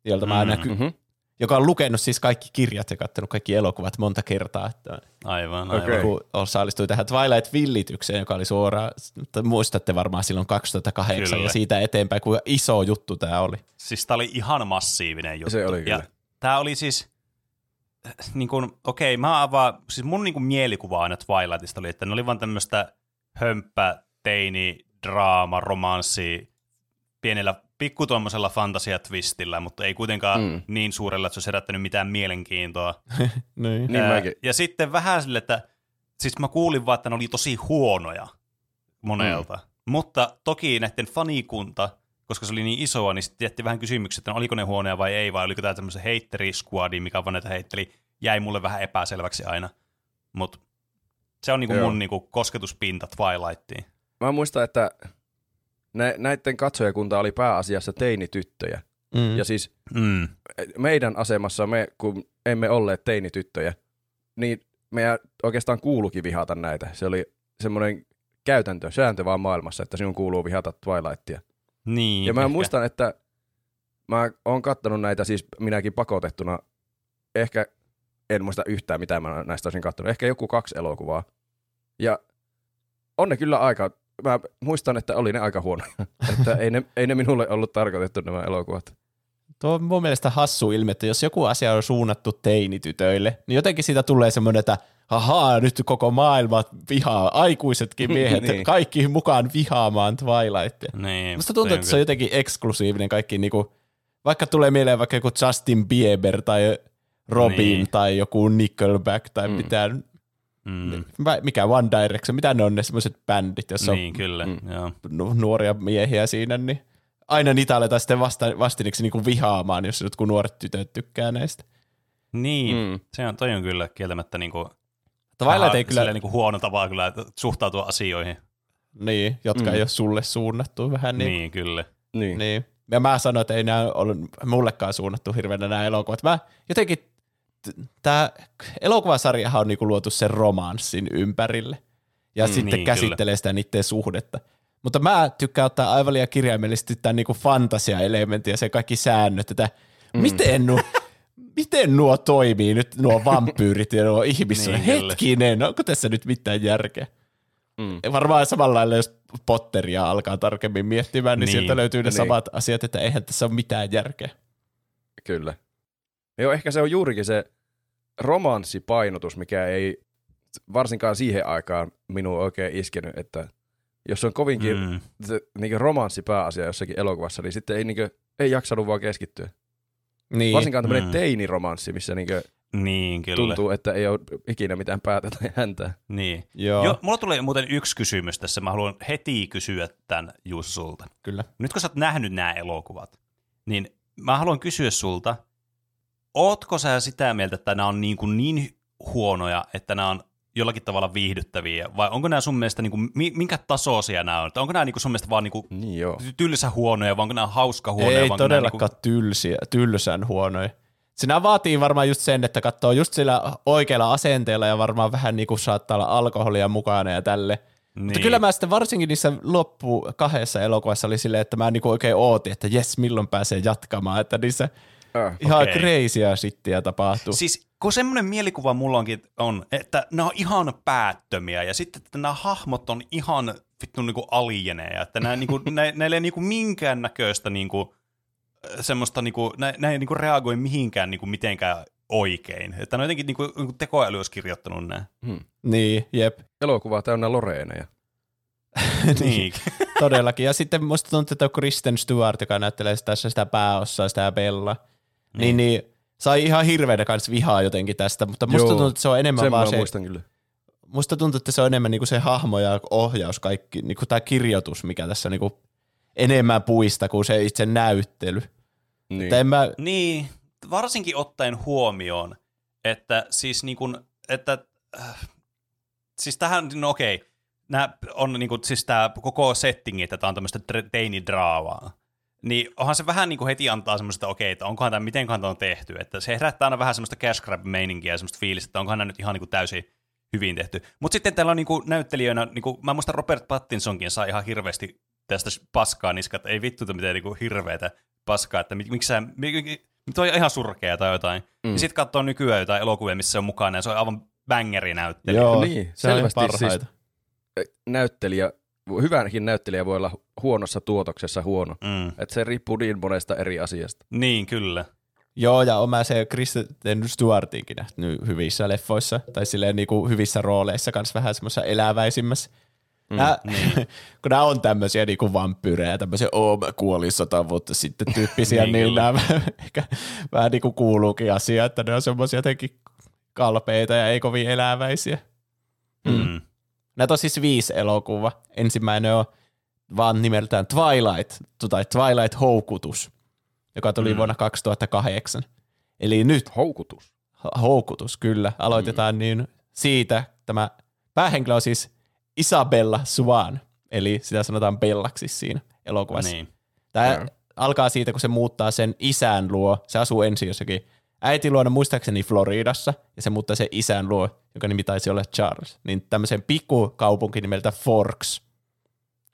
jolta mä Mm. näky, Mm-hmm. Joka on lukenut siis kaikki kirjat ja katsonut kaikki elokuvat monta kertaa. Että Aivan, aivan. Okei. kun osallistui tähän Twilight-villitykseen, joka oli suoraan, mutta muistatte varmaan silloin 2008 Kyllä. ja siitä eteenpäin, kuinka iso juttu tämä oli. Siis tää oli ihan massiivinen juttu. Se oli kyllä. Ja tää oli siis, äh, niin kun, okei, mä avaan, siis mun niin kun mielikuva aina Twilightista oli, että ne oli vaan tämmöistä hömppä, teini, draama, romanssi, pienellä pikku tuommoisella fantasiatvistillä, mutta ei kuitenkaan Mm. niin suurella, että se olisi herättänyt mitään mielenkiintoa. Niin. Niin Ää, mäkin. Ja sitten vähän sille, että siis mä kuulin vaan, että ne oli tosi huonoja monelta. Mm. Mutta toki näiden fanikunta, koska se oli niin isoa, niin sitten jätti vähän kysymyksiä, että no, oliko ne huonoja vai ei, vai oliko tämä tämmöisen heitterisquadi, mikä vaan näitä heitteli, jäi mulle vähän epäselväksi aina. Mutta se on niinku Joo. mun niinku kosketuspinta Twilightiin. Mä muistan, että nä- näiden katsojakunta oli pääasiassa teinityttöjä. Mm. Ja siis Mm. meidän asemassa me, kun emme olleet teinityttöjä, niin meidän oikeastaan kuulukin vihata näitä. Se oli semmoinen käytäntö, sääntö vaan maailmassa, että sinun kuuluu vihata Twilightia. Niin, Ja mä ehkä. muistan, että mä oon kattonut näitä siis minäkin pakotettuna. Ehkä en muista yhtään, mitä mä näistä olisin kattonut. Ehkä joku kaksi elokuvaa. Ja on ne kyllä aika, mä muistan, että oli ne aika huonoja. että ei ne, ei ne minulle ollut tarkoitettu nämä elokuvat. Tuo on mun mielestä hassu ilme, että jos joku asia on suunnattu teinitytöille, niin jotenkin siitä tulee semmoinen, että ahaa, nyt koko maailma vihaa, aikuisetkin miehet, Niin. niin. kaikki mukaan vihaamaan Twilightia. Niin, Musta tuntuu, että se on jotenkin eksklusiivinen kaikki, niinku, vaikka tulee mieleen vaikka joku Justin Bieber tai Robin Niin. tai joku Nickelback tai mm. mitään, Mm. mikä One Direction, mitä ne on ne semmoiset bändit, jossa Niin, kyllä. Mm. Joo. on nu- nuoria miehiä siinä, niin aina niitä aletaan sitten vasta, vastiniksi niinku vihaamaan, jos jotkut nuoret tytöt tykkää näistä. Niin, Mm. se on, toi on kyllä kieltämättä niinku, Twilight ei kyllä, silleen niinku huono tapa kyllä suhtautua asioihin. niin, jotka Mm. ei ole sulle suunnattu vähän Niin, niin. niin kyllä. Niin. niin. Ja mä sanoin, että ei nämä ole mullekaan suunnattu hirveänä nämä elokuvat. Mä jotenkin, tämä elokuvasarjahan on niinku luotu sen romanssin ympärille. Ja Mm, sitten niin, käsittelee sitä niiden suhdetta. Mutta mä tykkään ottaa aivan liian kirjaimellisesti tämän niinku fantasia-elementin ja se kaikki säännöt, että Mm. miten nuo, miten nuo toimii nyt nuo vampyyrit ja nuo ihmiset. Niin, kyllä. Hetkinen, onko tässä nyt mitään järkeä? Mm. Varmaan samalla lailla, jos Potteria alkaa tarkemmin miettimään, niin, Niin, niin sieltä löytyy ne niin. samat asiat, että eihän tässä ole mitään järkeä. Kyllä. Joo, ehkä se on juurikin se romanssipainotus, mikä ei varsinkaan siihen aikaan minun oikein iskenyt, että jos on kovinkin mm. Se, niin romanssi pääasia jossakin elokuvassa, niin sitten ei, niin kuin, ei jaksanut vaan keskittyä. Niin. Varsinkaan tämmöinen Mm. teiniromanssi, missä niin kuin Niin, kyllä. tuntuu, että ei ole ikinä mitään päätä tai häntää. Niin. Joo, Jo, mulla tulee muuten yksi kysymys tässä. Mä haluan heti kysyä tämän Juuso sulta. kyllä. Nyt kun sä oot nähnyt nämä elokuvat, niin mä haluan kysyä sulta, ootko sä sitä mieltä, että nämä on niin, kuin niin huonoja, että nämä on jollakin tavalla viihdyttäviä, vai onko nämä sun mielestä, niin kuin, minkä tasoisia nämä on? Onko nämä niin kuin sun mielestä vaan niin kuin Niin joo. tylsä huonoja, vai onko nämä hauska huonoja? ei todellakaan Niin tylsiä, tylsän huonoja. Sinä vaatii varmaan just sen, että katsoo just sillä oikealla asenteella ja varmaan vähän niin kuin saattaa olla alkoholia mukana ja tälle. niin, Mutta kyllä mä sitten varsinkin niissä loppu kahdessa elokuvassa oli silleen, että mä niinku oikein ootin, että jes, milloin pääsee jatkamaan, että niissä Ihan Okei. crazyä shittiä tapahtuu. Siis kun semmoinen mielikuva mulla onkin on, että nämä on ihan päättömiä ja sitten, että nämä hahmot on ihan vittu niinku alieneja, että nämä, niinku, nä, näillä ei niinku minkään näköistä niinku, semmoista, niinku, nä, nä ei niinku reagoi mihinkään niinku mitenkään oikein. Että ne on jotenkin niinku, niinku tekoäly olisi kirjoittanut nämä. hmm. Niin, jep. Elokuva täynnä Loreeneja. niin. Todellakin. Ja sitten musta tuntuu, että Kristen Stewart, joka näyttelee tässä sitä pääossaa, sitä Bella, niin, niin sai ihan hirveänä kanssa vihaa jotenkin tästä, mutta musta Joo. tuntuu, että se on enemmän Sen mä vaan se, muistan kyllä. musta tuntuu, että se on enemmän niinku se hahmo ja ohjaus kaikki, niinku tämä kirjoitus, mikä tässä niinku enemmän puista kuin se itse näyttely. Niin. Että en mä, Niin, varsinkin ottaen huomioon, että siis niin kuin, että äh, siis tähän, no okei, nämä on niin kuin, siis tämä koko settingi, että tämä on tämmöistä dr- teinidraavaa, niin onhan se vähän niin kuin heti antaa semmoista, että okei, että onkohan tämä, miten tämä on tehty, että se herättää aina vähän semmoista cash grab meininkiä ja semmoista fiilistä, että onkohan nämä nyt ihan niin kuin täysin hyvin tehty. Mutta sitten täällä on niin kuin näyttelijöinä, niin kuin, mä muistan Robert Pattinsonkin saa ihan hirveästi tästä paskaa niskat, ei vittu miten niin kuin hirveätä paskaa, että mik, miksi sä, mik, toi on ihan surkea tai jotain. Mm. Ja sitten katsoo nykyään jotain elokuvia, missä se on mukana ja se on aivan bangeri näyttelijä. joo, Niin, se on selvästi parhaita. siis- näyttelijä, hyvänkin näyttelijä voi olla huonossa tuotoksessa huono. Mm. Että se riippuu niin monesta eri asiasta. Niin, kyllä. Joo, ja on mä se Kristen Stewartinkin nähnyt hyvissä leffoissa, tai silleen niinku hyvissä rooleissa kanssa vähän semmoisessa eläväisimmässä. Mm, nää, niin. kun nämä on tämmöisiä niinku vampyyrejä, tämmöisiä, oo mä kuolin sata vuotta sitten tyyppisiä, Niin, niin, niin nämä ehkä vähän niinku kuuluukin asia, että ne on semmoisia jotenkin kalpeita ja ei kovin eläväisiä. Mm. Näitä on siis viisi elokuva. Ensimmäinen on vaan nimeltään Twilight, tai Twilight Houkutus, joka tuli Mm. vuonna 2008. Eli nyt Houkutus. Houkutus, kyllä. Aloitetaan mm. niin siitä. Tämä päähenkilö on siis Isabella Swan, eli sitä sanotaan Bellaksi siinä elokuvassa. Niin. Tämä Joo. alkaa siitä, kun se muuttaa sen isän luo. Se asuu ensin jossakin äitin luona muistaakseni Floridassa, ja se muuttaa sen isän luo, joka nimi taisi olla Charles. Niin tämmöisen pikkukaupunki nimeltä Forks.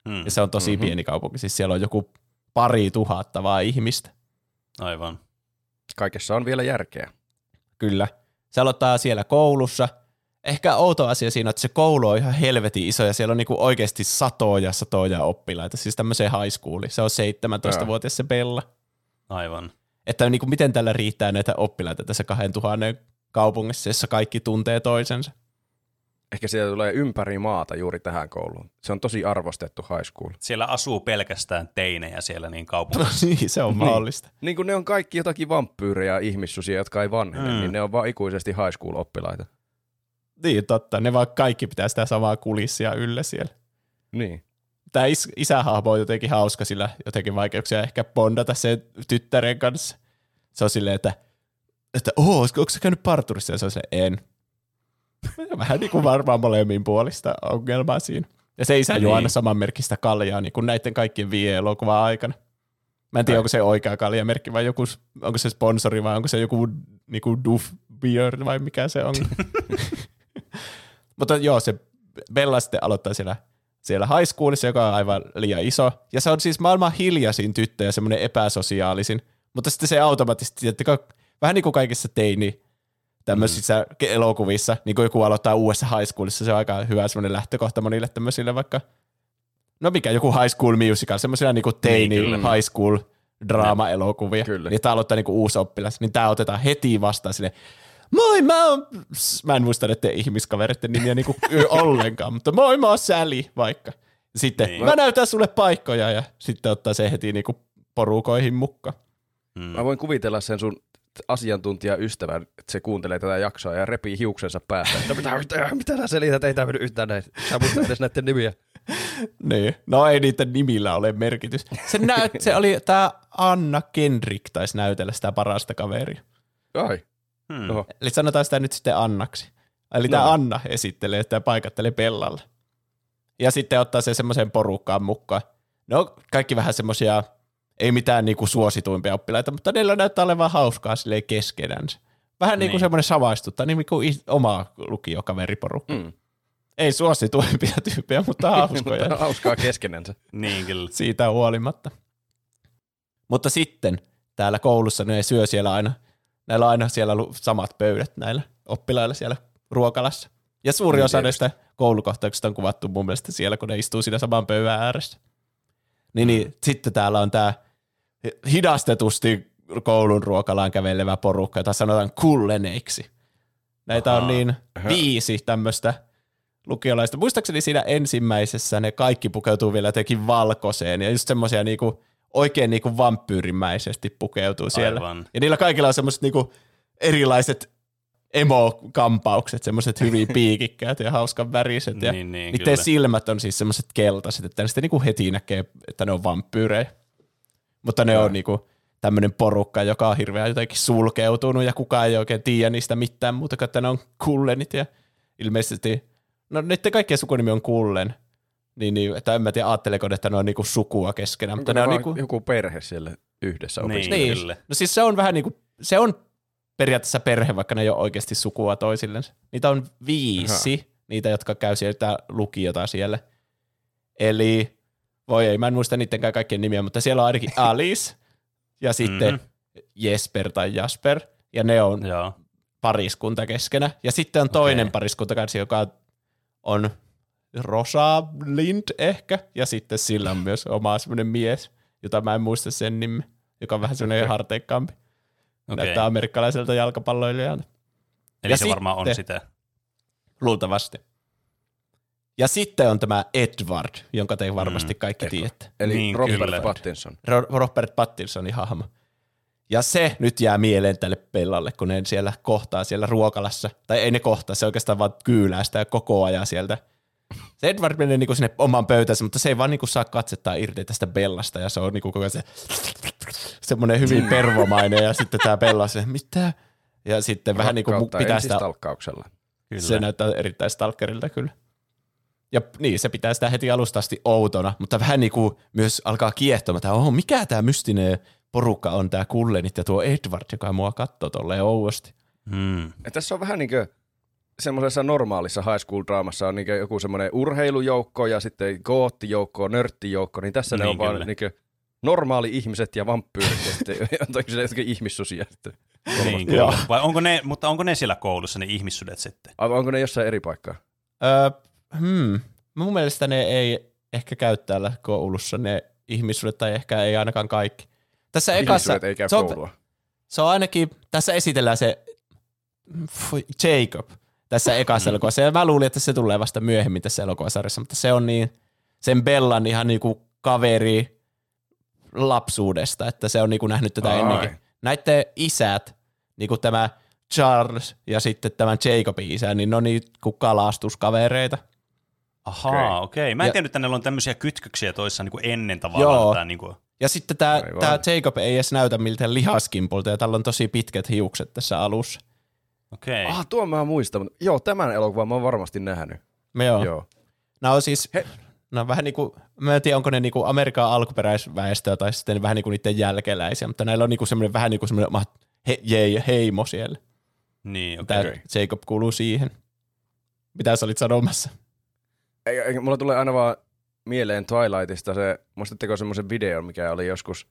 Mm. Ja se on tosi Mhm. mm-hmm. pieni kaupunki, siis siellä on joku pari tuhatta vaan ihmistä. Aivan. Kaikessa on vielä järkeä. Kyllä. Se aloittaa siellä koulussa. Ehkä outo asia siinä, että se koulu on ihan helvetin iso ja siellä on niinku oikeasti satoja satoja oppilaita. Siis tämmöiseen high schooliin. Se on 17-vuotias se Bella. Aivan. Että niinku miten tällä riittää näitä oppilaita tässä 2000 kaupungissa, jossa kaikki tuntee toisensa. Ehkä sieltä tulee ympäri maata juuri tähän kouluun. Se on tosi arvostettu high school. Siellä asuu pelkästään teinejä siellä niin No kaupungissa. niin, se on mahdollista. Niin kuin ne on kaikki jotakin vampyyrejä ja ihmissusia, jotka ei vanhene, Mm. mm. niin ne on vaan ikuisesti high school oppilaita. Niin, totta. Ne vaan kaikki pitää sitä samaa kulissia yllä siellä. Niin. Tämä is- isähahmo on jotenkin hauska, sillä jotenkin vaikeuksia ehkä bondata sen tyttären kanssa. Se on silleen, että, että oo, onko sä käynyt parturissa? Ja se on se, en. Vähän niin kuin varmaan molemmin puolista ongelmaa siinä. Ja se isä juo Niin. aina samanmerkistä kaljaa niin kuin näiden kaikkien vie elokuvan aikana. Mä en tiedä, onko se oikea kaljamerkki vai joku, onko se sponsori vai onko se joku niin kuin Duff Beer vai mikä se on. Mutta joo, se Bella sitten aloittaa siellä, siellä high schoolissa, joka on aivan liian iso. Ja se on siis maailman hiljaisin tyttö ja semmoinen epäsosiaalisin. Mutta sitten se automaattisesti, että vähän niin kuin kaikissa teini tämmöisissä mm. elokuvissa, niin kuin joku aloittaa uudessa high schoolissa, se on aika hyvä semmoinen lähtökohta monille tämmöisille vaikka, no mikä joku high school musical, semmoisilla niin kuin teini Niin, kyllä. high school draama-elokuvia. Kyllä. Niin tämä aloittaa niin kuin uusi oppilas, niin tämä otetaan heti vastaan sille moi mä oon, mä en muista näiden ihmiskavereiden nimiä niin kuin ollenkaan, mutta moi mä oon Sally vaikka. Sitten Niin. mä näytän sulle paikkoja ja sitten ottaa se heti niin kuin porukoihin mukaan. Mm. Mä voin kuvitella sen sun asiantuntijaystävän, että se kuuntelee tätä jaksoa ja repii hiuksensa päästä. Että mitä, mitä, mitä nää selität, ei tää mennyt yhtään näin. Sä muista edes näiden nimiä. Niin. No ei niiden nimillä ole merkitys. Se, näyt, se oli tämä Anna Kendrick taisi näytellä sitä parasta kaveria. Ai, Hmm. oho. Eli sanotaan sitä nyt sitten Annaksi. Eli tämä No. Anna esittelee sitä paikattelee Bellalle. Ja sitten ottaa se semmoiseen porukkaan mukaan. No kaikki vähän semmoisia, ei mitään niinku suosituimpia oppilaita, mutta niillä näyttää olevan hauskaa silleen keskenänsä. Vähän niin kuin Niin. semmoinen samaistuttaa, niin kuin oma lukiokaveriporukka. Mm. Ei suosituimpia tyyppejä, mutta hauskoja. Mutta hauskaa keskenänsä. Niin kyllä. siitä huolimatta. Mutta sitten täällä koulussa ne syö siellä aina, näillä on aina siellä samat pöydät näillä oppilailla siellä ruokalassa. Ja suuri osa näistä koulukohtauksista on kuvattu mun mielestä siellä, kun ne istuu siinä saman pöydän ääressä. Niin, niin sitten täällä on tämä hidastetusti koulun ruokalaan kävelevä porukka, jota sanotaan kulleneiksi. Näitä on Ahaa. niin viisi tämmöistä lukiolaista. Muistaakseni siinä ensimmäisessä ne kaikki pukeutuu vielä jotenkin valkoiseen ja just semmoisia niinku, oikein niinku vampyyrimäisesti pukeutuu siellä. Aivan. Ja niillä kaikilla on semmoiset niinku erilaiset emo-kampaukset, semmoiset hyvin piikikkäät ja hauskan väriset. Ja Niin, niin, niiden kyllä. silmät on siis semmoiset keltaiset, että ne sitten niinku heti näkee, että ne on vampyyrejä. Mutta ne on niinku tämmöinen porukka, joka on hirveän jotenkin sulkeutunut ja kukaan ei oikein tiedä niistä mitään muuta, kuin että ne on kullenit ja ilmeisesti, no niiden kaikkien sukunimi on kullen, niin, niin että en mä tiedä, ajatteleeko, ne, että ne on niinku sukua keskenään, mutta ne ne on niinku, joku perhe siellä yhdessä Niin. niin, no siis se on vähän niinku, se on periaatteessa perhe, vaikka ne ei ole oikeasti sukua toisillensa. Niitä on viisi, niitä, jotka käy sieltä lukiota siellä. Eli, voi ei, mä en muista niidenkään kaikkien nimiä, mutta siellä on ainakin Alice ja sitten Mhm. Jesper tai Jasper, ja ne on Joo. pariskunta keskenä. Ja sitten on toinen Okei. pariskunta kanssa, joka on Rosalind ehkä, ja sitten sillä on myös oma semmoinen mies, jota mä en muista sen nimi, joka on vähän semmoinen Okei. harteikkaampi. Okei. Näyttää amerikkalaiselta jalkapalloilijalta. Eli Ja se varmaan on sitten- sitä. Luultavasti. Ja sitten on tämä Edward, jonka te varmasti kaikki Edward. tiedätte. Eli Niin, Robert kyllä. Pattinson. Ro- Robert Pattinsonin hahmo. Ja se nyt jää mieleen tälle Bellalle, kun ne siellä kohtaa siellä ruokalassa. Tai ei ne kohtaa, se oikeastaan vaan kyylää sitä koko ajan sieltä. Se Edward menee niinku sinne oman pöytänsä, mutta se ei vaan niinku saa katsettaa irti tästä Bellasta. Ja se on niinku koko ajan se semmoinen hyvin pervomainen. Ja sitten tämä Bella se, mitä? Ja sitten vähän niinku pitää sitä ensistalkkauksella. Kyllä. se näyttää erittäin stalkerilta kyllä. Ja niin, se pitää sitä heti alusta asti outona, mutta vähän niin kuin myös alkaa kiehtomaan, että oho, mikä tämä mystinen porukka on, tämä Kullenit ja tuo Edward, joka mua katsoo tolleen ouosti. Hmm. Ja tässä on vähän niin kuin semmoisessa normaalissa high school draamassa on niin joku semmoinen urheilujoukko ja sitten goottijoukko, nörttijoukko, niin tässä ne Niin, on vaan kyllä. niin normaali ihmiset ja vampyyrit jotenkin se jotenkin ihmissusia sitten. Niin, kyllä. Vai onko ne, mutta onko ne siellä koulussa, ne ihmissudet sitten? Aivan, onko ne jossain eri paikkaa? Öö, hmm. Mun mielestä ne ei ehkä käy täällä koulussa, ne ihmissuudet, tai ehkä ei ainakaan kaikki. Tässä ekassa, Ihmissudet ei käy se on, koulua. se on ainakin, tässä esitellään se Fui, Jacob tässä ekassa elokuvassa. Ja mä luulin, että se tulee vasta myöhemmin tässä elokuvasarjassa, mutta se on niin, sen Bellan ihan niinku kaveri lapsuudesta, että se on niinku nähnyt tätä Ai. ennenkin. Näiden isät, niinku tämä Charles ja sitten tämän Jacobin isä, niin ne on niinku kalastuskavereita. Ahaa, okei. Okay. Mä en Ja- tiennyt, että näillä on tämmöisiä kytköksiä toissa niin kuin ennen tavallaan. Joo. Tää, niin kuin, Ja sitten tämä, tämä Jacob ei edes näytä miltään lihaskimpulta, ja tällä on tosi pitkät hiukset tässä alussa. Okei. Okay. Ah, tuon mä muistan, mutta joo, tämän elokuvan mä oon varmasti nähnyt. Me joo. Joo. Nämä on siis, He- nämä on vähän niin kuin, mä en tiedä onko ne niin kuin Amerikan alkuperäisväestöä tai sitten vähän niin kuin niiden jälkeläisiä, mutta näillä on niin kuin semmoinen vähän niin kuin semmoinen he, je, heimo siellä. Niin, Tämä okei. Okei. Jacob kuuluu siihen. Mitä sä olit sanomassa? Ei, ei, mulla tulee aina vaan mieleen Twilightista se, muistatteko semmoisen videon, mikä oli joskus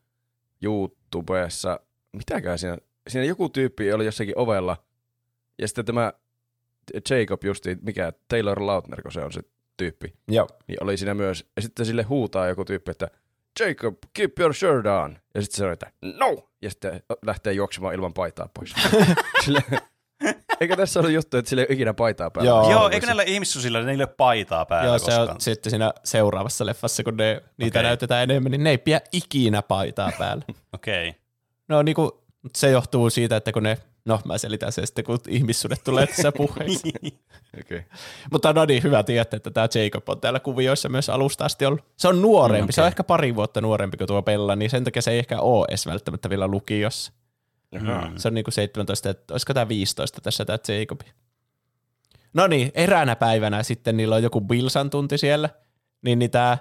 YouTubessa, mitäkään siinä, siinä joku tyyppi oli jossakin ovella, ja sitten tämä Jacob justi, mikä Taylor Lautner, kun se on se tyyppi, Joo. niin oli siinä myös, ja sitten sille huutaa joku tyyppi, että Jacob, keep your shirt on, ja sitten se sanoo, että no, ja sitten lähtee juoksemaan ilman paitaa pois. sille, eikö tässä ollut juttu, että sillä ei ole ikinä paitaa päällä? Joo. Joo, eikö näillä ihmissusilla, ne ei ole paitaa päällä Joo, se koskaan? on sitten siinä seuraavassa leffassa, kun ne, niitä Okei. näytetään enemmän, niin ne ei pidä ikinä paitaa päällä. Okei. Okay. No niin kuin, se johtuu siitä, että kun ne, no mä selitän sen sitten, kun ihmissuudet tulee tässä puheessa. Okei. Mutta no niin, hyvä tietää, että tämä Jacob on täällä kuvioissa myös alusta asti ollut. Se on nuorempi, Mm, se on ehkä pari vuotta nuorempi kuin tuo Bella, niin sen takia se ei ehkä ole edes välttämättä vielä lukiossa. Mm. Se on niinku 17, että olisiko tämä 15 tässä tämä Jacob. No niin, eräänä päivänä sitten niillä on joku Bilsan tunti siellä, niin, niin tämä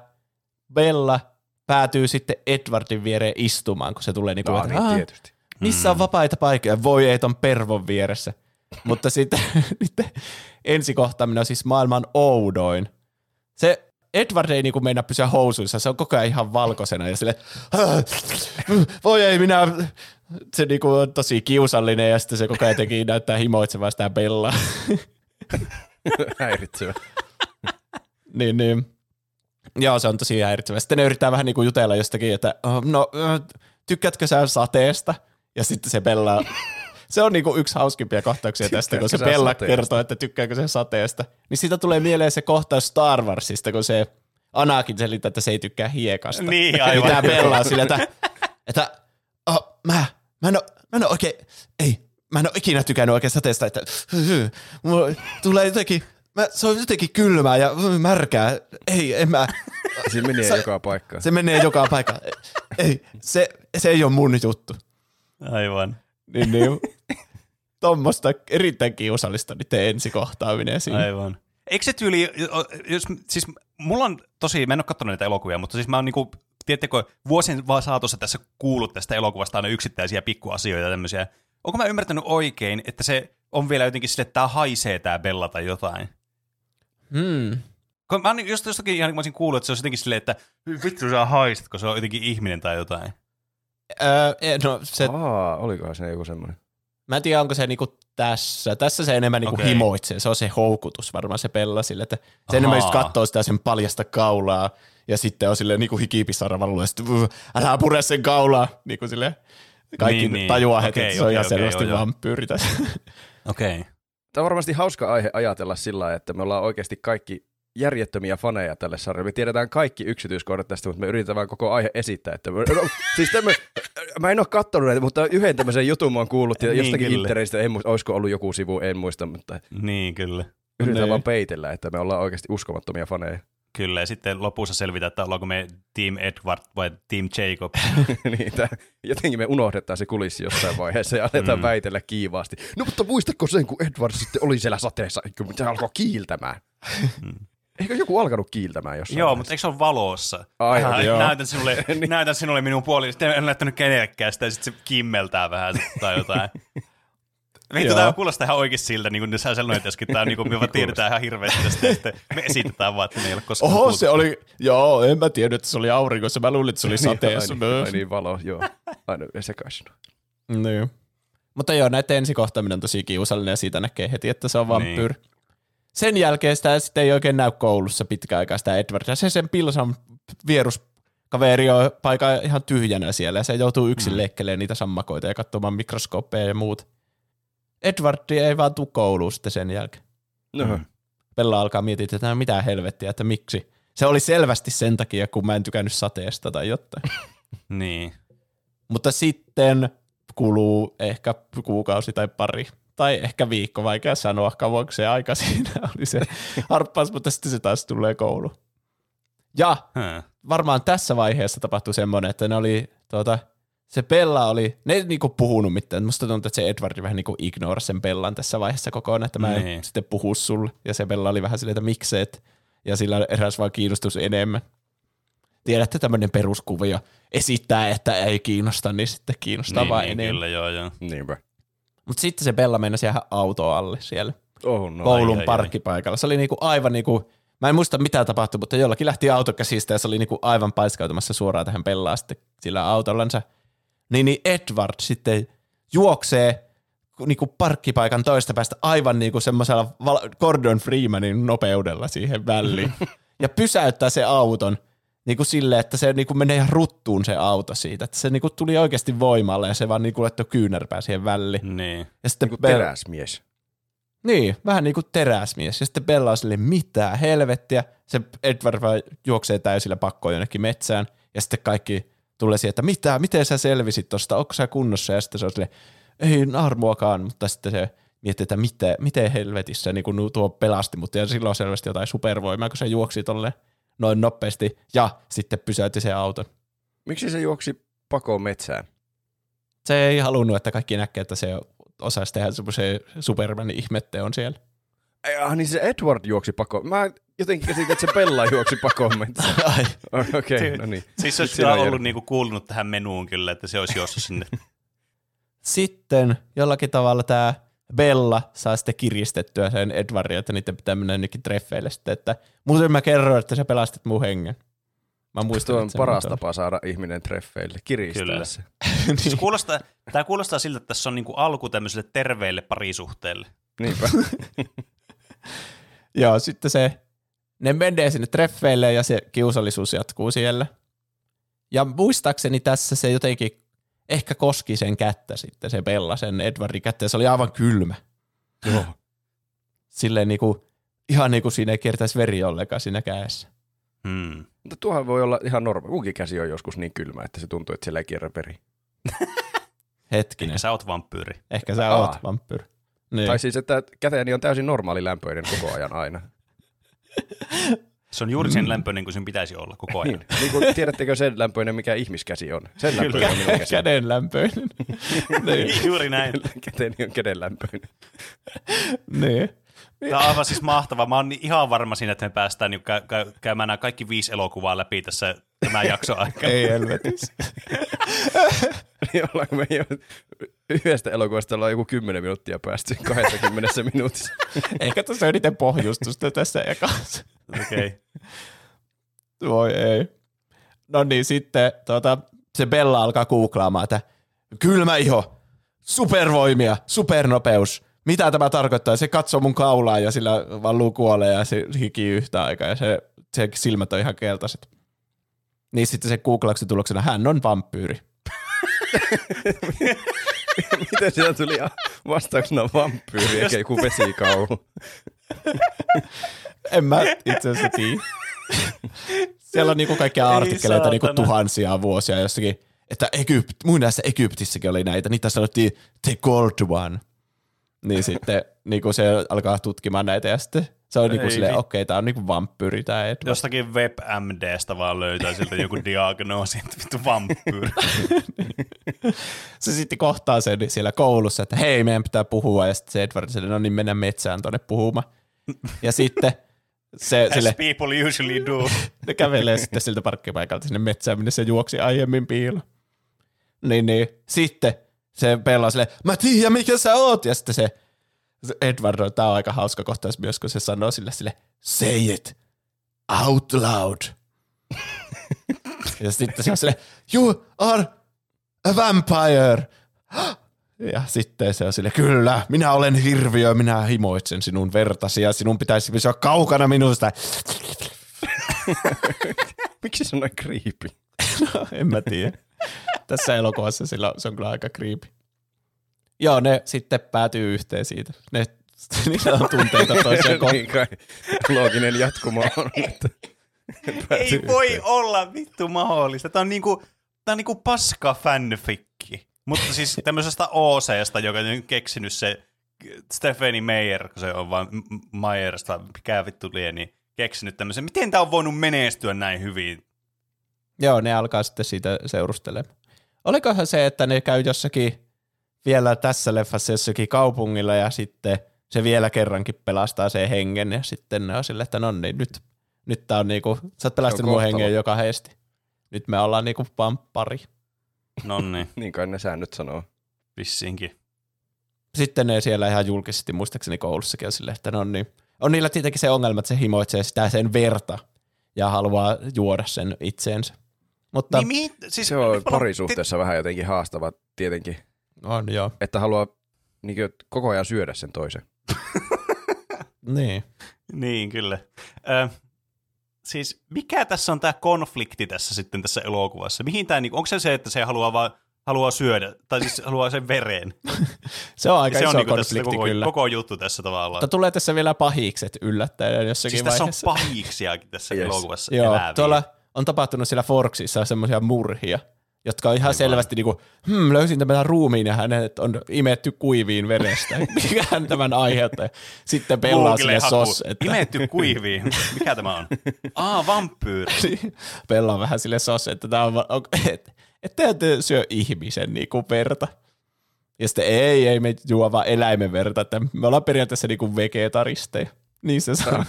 Bella päätyy sitten Edwardin viereen istumaan, kun se tulee niinku, No, että, niin "Aa, tietysti. Missä on vapaita paikkoja? Voi ei ton pervon vieressä. Mutta sitten niiden ensikohtaaminen on siis maailman oudoin. Se Edward ei niinku meinaa pysyä housuissa, se on koko ajan ihan valkoisena ja sille voi ei minä, se niinku on tosi kiusallinen ja sitten se koko ajan jotenkin näyttää himoitsevaa sitä Bellaa. Häiritsevä. niin, niin. Joo, se on tosi häiritsevä. Sitten ne yrittää vähän niinku jutella jostakin, että no, tykkäätkö sä sateesta? Ja sitten se Bella, se on niinku yksi hauskimpia kohtauksia tästä, kun se Bella sateesta? kertoo, että tykkääkö se sateesta. Niin siitä tulee mieleen se kohtaus Star Warsista, kun se Anakin selittää, että se ei tykkää hiekasta. Niin, aivan. Niin tää Bella on sillä, että, että oh, mä, mä, en oo, mä en oo oikein, ei, mä en ole ikinä tykännyt oikein sateesta, että mulla tulee jotenkin, mä, se on jotenkin kylmää ja märkää. Ei, en mä. Se menee Sä- joka paikkaan. Se menee joka paikkaan. Ei, se, se ei ole mun juttu. Aivan. Niin, niin. Tuommoista erittäin kiusallista niiden ensikohtaaminen siinä. Aivan. Eikö se tyyli, jos, siis mulla on tosi, mä en ole katsonut näitä elokuvia, mutta siis mä oon niinku, tiedättekö, vuosien vaan saatossa tässä kuullut tästä elokuvasta aina yksittäisiä pikkuasioita ja tämmöisiä. Onko mä ymmärtänyt oikein, että se on vielä jotenkin sille, että tää haisee tää Bella tai jotain? Hmm. Kun mä oon just jostakin ihan, mä olisin kuullut, että se on jotenkin silleen, että vittu sä haistat, kun se on jotenkin ihminen tai jotain. Öö, no se, Aa, olikohan se joku semmoinen? mä en tiedä, onko se niinku tässä. Tässä se enemmän niinku Okei. himoitsee. Se on se houkutus varmaan se Bella sille, että se Ahaa. enemmän just katsoo sitä sen paljasta kaulaa ja sitten on silleen niinku hikipisara valulla ja sitten "Vuh, älä pure sen kaulaa. Niinku silleen, kaikki Niin, niin, tajuaa heti, Okei, että se on ihan okei, selvästi joo. vampyyri tässä. Okei. Okay. Tämä on varmasti hauska aihe ajatella sillä lailla, että me ollaan oikeasti kaikki järjettömiä faneja tälle sarjalle. Me tiedetään kaikki yksityiskohdat tästä, mutta me yritetään vaan koko aihe esittää. Että me, no, siis tämmö, mä en ole katsonut näitä, mutta yhden tämmöisen jutun mä oon kuullut ja Niin, jostakin kyllä. internetistä, en, muista, olisiko ollut joku sivu, en muista, mutta Niin, kyllä. yritetään vaan peitellä, että me ollaan oikeasti uskomattomia faneja. Kyllä, ja sitten lopussa selvitä, että ollaanko me Team Edward vai Team Jacob. niin, tää, jotenkin me unohdetaan se kulissi jossain vaiheessa ja aletaan Mm. mm. väitellä kiivaasti. No mutta muistatko sen, kun Edward sitten oli siellä sateessa, kun se alkoi kiiltämään? Eikö joku alkanut kiiltämään jossain Joo, vaiheessa? mutta eikö se ole valossa? Ai, Vähän, joo. näytän, sinulle, näytän sinulle minun puoli, sitten en näyttänyt kenellekään sitä, ja sitten se kimmeltää vähän tai jotain. Vittu, tämä kuulostaa ihan oikein siltä, niin kuin sä sanoit äsken, tämä on niin kuin me vaan tiedetään ihan hirveästi tästä, sitten me esitetään vaan, että me ei ole koskaan Oho, kuultu. se oli, joo, en mä tiedä, että se oli aurinkossa. Mä luulin, että se oli sateessa. Niin, ai, niin, ai niin, valo, joo. Aina sekaisin. Niin. Mutta joo, näiden ensikohtaaminen on tosi kiusallinen ja siitä näkee heti, että se on vampyyri. Niin. Sen jälkeen sitä sitten ei oikein näy koulussa sitä Edwardia. Se sen Pilsan vieruskaveri on paikka ihan tyhjänä siellä ja se joutuu yksin mm. leikkelemään niitä sammakoita ja katsomaan mikroskooppeja ja muut. Edwardi ei vaan tuu kouluun sitten sen jälkeen. No, Mm. Bella alkaa miettiä, että "No mitä helvettiä, että miksi. Se oli selvästi sen takia, kun mä en tykännyt sateesta tai jotain. Niin. Mutta sitten kuluu ehkä kuukausi tai pari, tai ehkä viikko, vaikea sanoa, kauanko se aika siinä oli se harppaus, mutta sitten se taas tulee koulu. Ja Huh. varmaan tässä vaiheessa tapahtui semmoinen, että ne oli, tuota, se Bella oli, ne ei niinku puhunut mitään, musta tuntuu, että se Edward vähän niinku ignorasi sen Bellan tässä vaiheessa kokonaan, että mä en Niin. sitten puhu sulle, ja se Bella oli vähän silleen, että miksi et, ja sillä eräs vaan kiinnostus enemmän. Tiedätte tämmöinen peruskuvio, esittää, että ei kiinnosta, niin sitten kiinnostaa Niin, vaan niin, enemmän. kyllä, joo, joo. niinpä. Mutta sitten se Bella meinasi jäädä autoon alle siellä Oh, no. koulun ai, ai. parkkipaikalla. Se oli niinku aivan niinku, mä en muista mitä tapahtui, mutta jollakin lähti auto käsistä ja se oli niinku aivan paiskautumassa suoraan tähän Bellaan sitten sillä autollansa. Niin, niin Edward sitten juoksee niinku parkkipaikan toista päästä aivan niinku semmoisella Gordon Freemanin nopeudella siihen väliin. ja pysäyttää se auton niinku silleen, että se niinku menee ihan ruttuun se auto siitä. Että se niinku tuli oikeasti voimalla ja se vaan niinku laittoi kyynärpää siihen väliin. Niin. Ja sitten Niin Bell- teräsmies. niin, vähän niin kuin teräsmies. Ja sitten Bella on silleen, mitä helvettiä. Se Edward vaan juoksee täysillä pakkoon jonnekin metsään. Ja sitten kaikki tulee siihen, että mitä, miten sä selvisit tosta, onko sä kunnossa? Ja sitten se on silleen, ei armuakaan, mutta sitten se miettii, että miten, miten helvetissä niin kuin tuo pelasti, mutta ja silloin on selvästi jotain supervoimaa, kun se juoksi tolle noin nopeasti ja sitten pysäytti sen auton. Miksi se juoksi pakoon metsään? Se ei halunnut, että kaikki näkee, että se osaisi tehdä semmoisen Supermanin ihmetteon siellä. Ei, ah, niin se Edward juoksi pakoon. Mä jotenkin käsitin, että se Bella juoksi pakoon metsään. Ai, Okei, okay, no niin. Siis se olisi kyllä on ollut järki. niinku kuulunut tähän menuun kyllä, että se olisi juossut sinne. sitten jollakin tavalla tämä Bella saa sitten kiristettyä sen Edwardin, että niiden pitää mennä jonnekin treffeille sitten, että muuten mä kerroin, että sä pelastit mun hengen. Mä muistan, Tuo on paras tapa saada ihminen treffeille, kiristää Kyllä. se. Siis kuulostaa, tämä kuulostaa siltä, että tässä on niinku alku tämmöiselle terveelle parisuhteelle. Niinpä. Joo, sitten se, ne menee sinne treffeille ja se kiusallisuus jatkuu siellä. Ja muistaakseni tässä se jotenkin ehkä koski sen kättä sitten, se Bella, sen Edwardin kättä, ja se oli aivan kylmä. Joo. Silleen niinku, ihan niin kuin siinä ei kiertäisi veri ollenkaan siinä kädessä. Hmm. Mutta tuohan voi olla ihan normaali. Munkin käsi on joskus niin kylmä, että se tuntuu, että siellä ei kierrä peri. Hetkinen. Ehkä sä oot vampyyri. Ehkä sä Aa. oot vampyyri. Niin. Tai siis, että käteeni on täysin normaali lämpöinen koko ajan aina. Se on juuri sen lämpöinen kuin sen pitäisi olla koko ajan. Niin, niin kuin, tiedättekö sen lämpöinen, mikä ihmiskäsi on? Sen lämpöinen on minun käsi. Käden lämpöinen. niin. juuri näin. Käteeni on käden lämpöinen. niin. Tämä on aivan siis mahtava. Mä oon niin ihan varma siinä, että me päästään niin kä- kä- käymään nämä kaikki viisi elokuvaa läpi tässä tämän jakson aikana. Ei helvetis. Niin ollaanko me jo yhdestä elokuvasta ollaan joku 10 minuuttia päästy 20 minuutissa. Ehkä tässä on eniten pohjustusta tässä ekassa. Okei. Okay. Voi ei. No niin, sitten tuota, se Bella alkaa googlaamaan, että kylmä iho, supervoimia, supernopeus. Mitä tämä tarkoittaa? Se katsoo mun kaulaa ja sillä valluu kuolee ja se hiki yhtä aikaa ja se, se silmät on ihan keltaiset. Niin sitten se googlauksen tuloksena hän on vampyyri. Miten sieltä tuli vastauksena vampyyri eikä joku vesikaulu? En mä itse asiassa tiedä. Siellä on niinku kaikkia Ei artikkeleita niinku tuhansia vuosia jossakin, että Egypt, mun näissä Egyptissäkin oli näitä, niitä sanottiin the gold one. Niin sitten niinku se alkaa tutkimaan näitä ja sitten se on niinku Ei silleen, okei, okay, tää on niinku vampyyri tää Edward. Jostakin WebMDstä vaan löytää siltä joku diagnoosi, että vittu vampyyri. Se sitten kohtaa sen siellä koulussa, että hei, meidän pitää puhua, ja sitten se Edward sille, no niin mennään metsään tuonne puhumaan. Ja sitten se As sille, people usually do. ne kävelee sitten siltä parkkipaikalta sinne metsään, minne se juoksi aiemmin piilo. Niin, niin. Sitten se pelaa sille, mä tiedän mikä sä oot. Ja sitten se, Edward, tää on aika hauska kohtaus myös, kun se sanoo sille sille, say it out loud. ja sitten se on sille, you are a vampire. Ja sitten se on sille, kyllä, minä olen hirviö, minä himoitsen sinun vertasi ja sinun pitäisi pysyä kaukana minusta. Miksi se on noin creepy? en mä tiedä. Tässä elokuvassa sillä, se on kyllä aika creepy. Joo, ne sitten päätyy yhteen siitä. Ne, niillä on tunteita toisiaan kohtaan. niin kai looginen jatkumo on, että Ei voi yhteen. olla vittu mahdollista. Tämä on niinku, tää on niinku paska fanfikki. Mutta siis tämmöisestä OCsta, joka on nyt keksinyt se Stephanie Meyer, kun se on vaan M- Meyersta, mikä vittu lie, niin keksinyt tämmöisen. Miten tämä on voinut menestyä näin hyvin? Joo, ne alkaa sitten siitä seurustelemaan. Olikohan se, että ne käy jossakin vielä tässä leffassa jossakin kaupungilla ja sitten se vielä kerrankin pelastaa sen hengen ja sitten ne on sille, että no niin, nyt, nyt tää on niinku, sä oot pelastanut mun hengen joka heesti. Nyt me ollaan niinku vaan pari. Nonni, Niin kai ne säännöt sanoo. vissiinkin. sitten ne siellä ihan julkisesti, muistaakseni koulussakin on silleen, että no niin. On niillä tietenkin se ongelma, että se himoitsee sitä sen verta ja haluaa juoda sen itseensä. Mutta Niin, mihin, siis, Se on parisuhteessa vähän jotenkin haastava tietenkin, on joo. että haluaa niin kuin, koko ajan syödä sen toisen. Niin. Niin, kyllä. Ö, siis mikä tässä on tämä konflikti tässä sitten tässä elokuvassa? Mihin tää, niinku, onko se se, että se haluaa vaan haluaa syödä, tai siis haluaa sen veren? Se on aika se on iso niinku tässä konflikti koko, kyllä. koko juttu tässä tavallaan. Mutta tulee tässä vielä pahikset yllättäen jossakin Siis tässä on vaiheessa. pahiksiakin tässä Yes. elokuvassa Joo, eläviä. tuolla on tapahtunut siellä Forksissa semmoisia murhia, jotka on ihan selvästi niinku, hmm, löysin tämän ruumiin ja hänet on imetty kuiviin verestä. Mikähän tämän aiheuttaa? Sitten pelaa haku. sos, että Imetty kuiviin. Mikä tämä on? Aa, vampyyri. pelaa vähän sille sos, että tämä on, on et, et syö ihmisen niinku verta. Ja sitten ei, ei me juo vaan eläimen verta, että me ollaan periaatteessa niinku vegetaristeja. Niin se sanoo.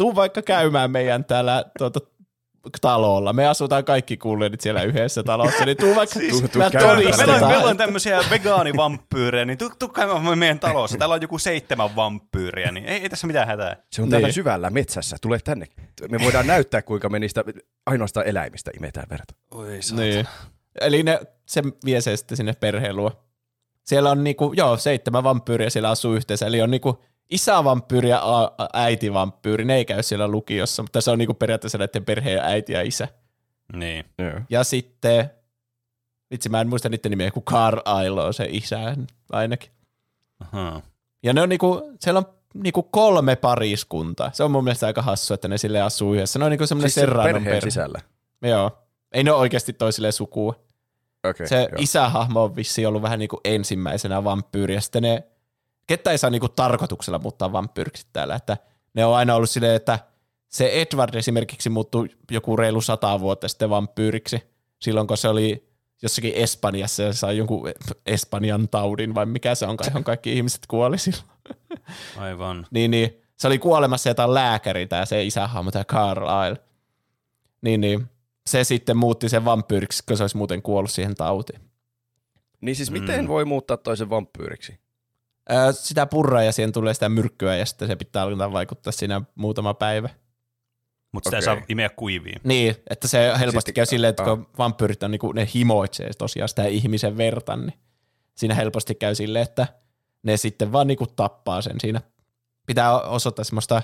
Tuu vaikka käymään meidän täällä tuota, talolla. Me asutaan kaikki kuulijat siellä yhdessä talossa, niin tuu vaikka Siis- tuu, tuu. Meillä on, meillä on tämmöisiä vegaanivampyyrejä, niin tuu, tuu käymään meidän talossa. Täällä on joku seitsemän vampyyriä, niin ei, ei tässä mitään hätää. Se on Niin. täällä syvällä metsässä, tule tänne. Me voidaan näyttää, kuinka me niistä ainoastaan eläimistä imetään verta. Oi Niin. Eli ne, se vie se sitten sinne perheen luo. Siellä on niinku, joo, seitsemän vampyyriä siellä asuu yhteensä, eli on niinku isävampyyri ja äitivampyyri, ne ei käy siellä lukiossa, mutta se on niinku periaatteessa näiden perheen äiti ja isä. Niin. Joo. Ja sitten, vitsi mä en muista niiden nimeä, kun Carlisle on se isä ainakin. Aha. Ja ne on niinku, siellä on niinku kolme pariskuntaa. Se on mun mielestä aika hassu, että ne sille asuu yhdessä. Ne on niinku semmoinen Siis se Serranon perheen perhe. sisällä. Joo. Ei ne ole oikeasti toisilleen sukua. Okay, se joo. isähahmo on vissiin ollut vähän niin kuin ensimmäisenä vampyyri, ja sitten ne, kettä ei saa niin kuin tarkoituksella muuttaa vampyyriksi täällä, että ne on aina ollut silleen, että se Edward esimerkiksi muuttui joku reilu sata vuotta sitten vampyyriksi, silloin kun se oli jossakin Espanjassa ja sai jonkun Espanjan taudin, vai mikä se on, johon kaikki ihmiset kuoli silloin. Aivan. Niin, niin. Se oli kuolemassa ja tämä lääkäri, tämä se isähahmo, tämä Carlisle. Niin, niin. Se sitten muutti sen vampyyriksi, kun se olisi muuten kuollut siihen tautiin. Niin siis miten Mm. voi muuttaa toisen vampyyriksi? Sitä purraa ja siihen tulee sitä myrkkyä ja sitten se pitää alkaa vaikuttaa siinä muutama päivä. Mutta sitä ei Okei. saa imeä kuiviin. Niin, että se helposti Siis- käy silleen, että ah. kun vampyyrit on, niin kuin, ne himoitsee tosiaan sitä ihmisen verta, niin siinä helposti käy silleen, että ne sitten vaan niin kuin tappaa sen siinä. Pitää osoittaa semmoista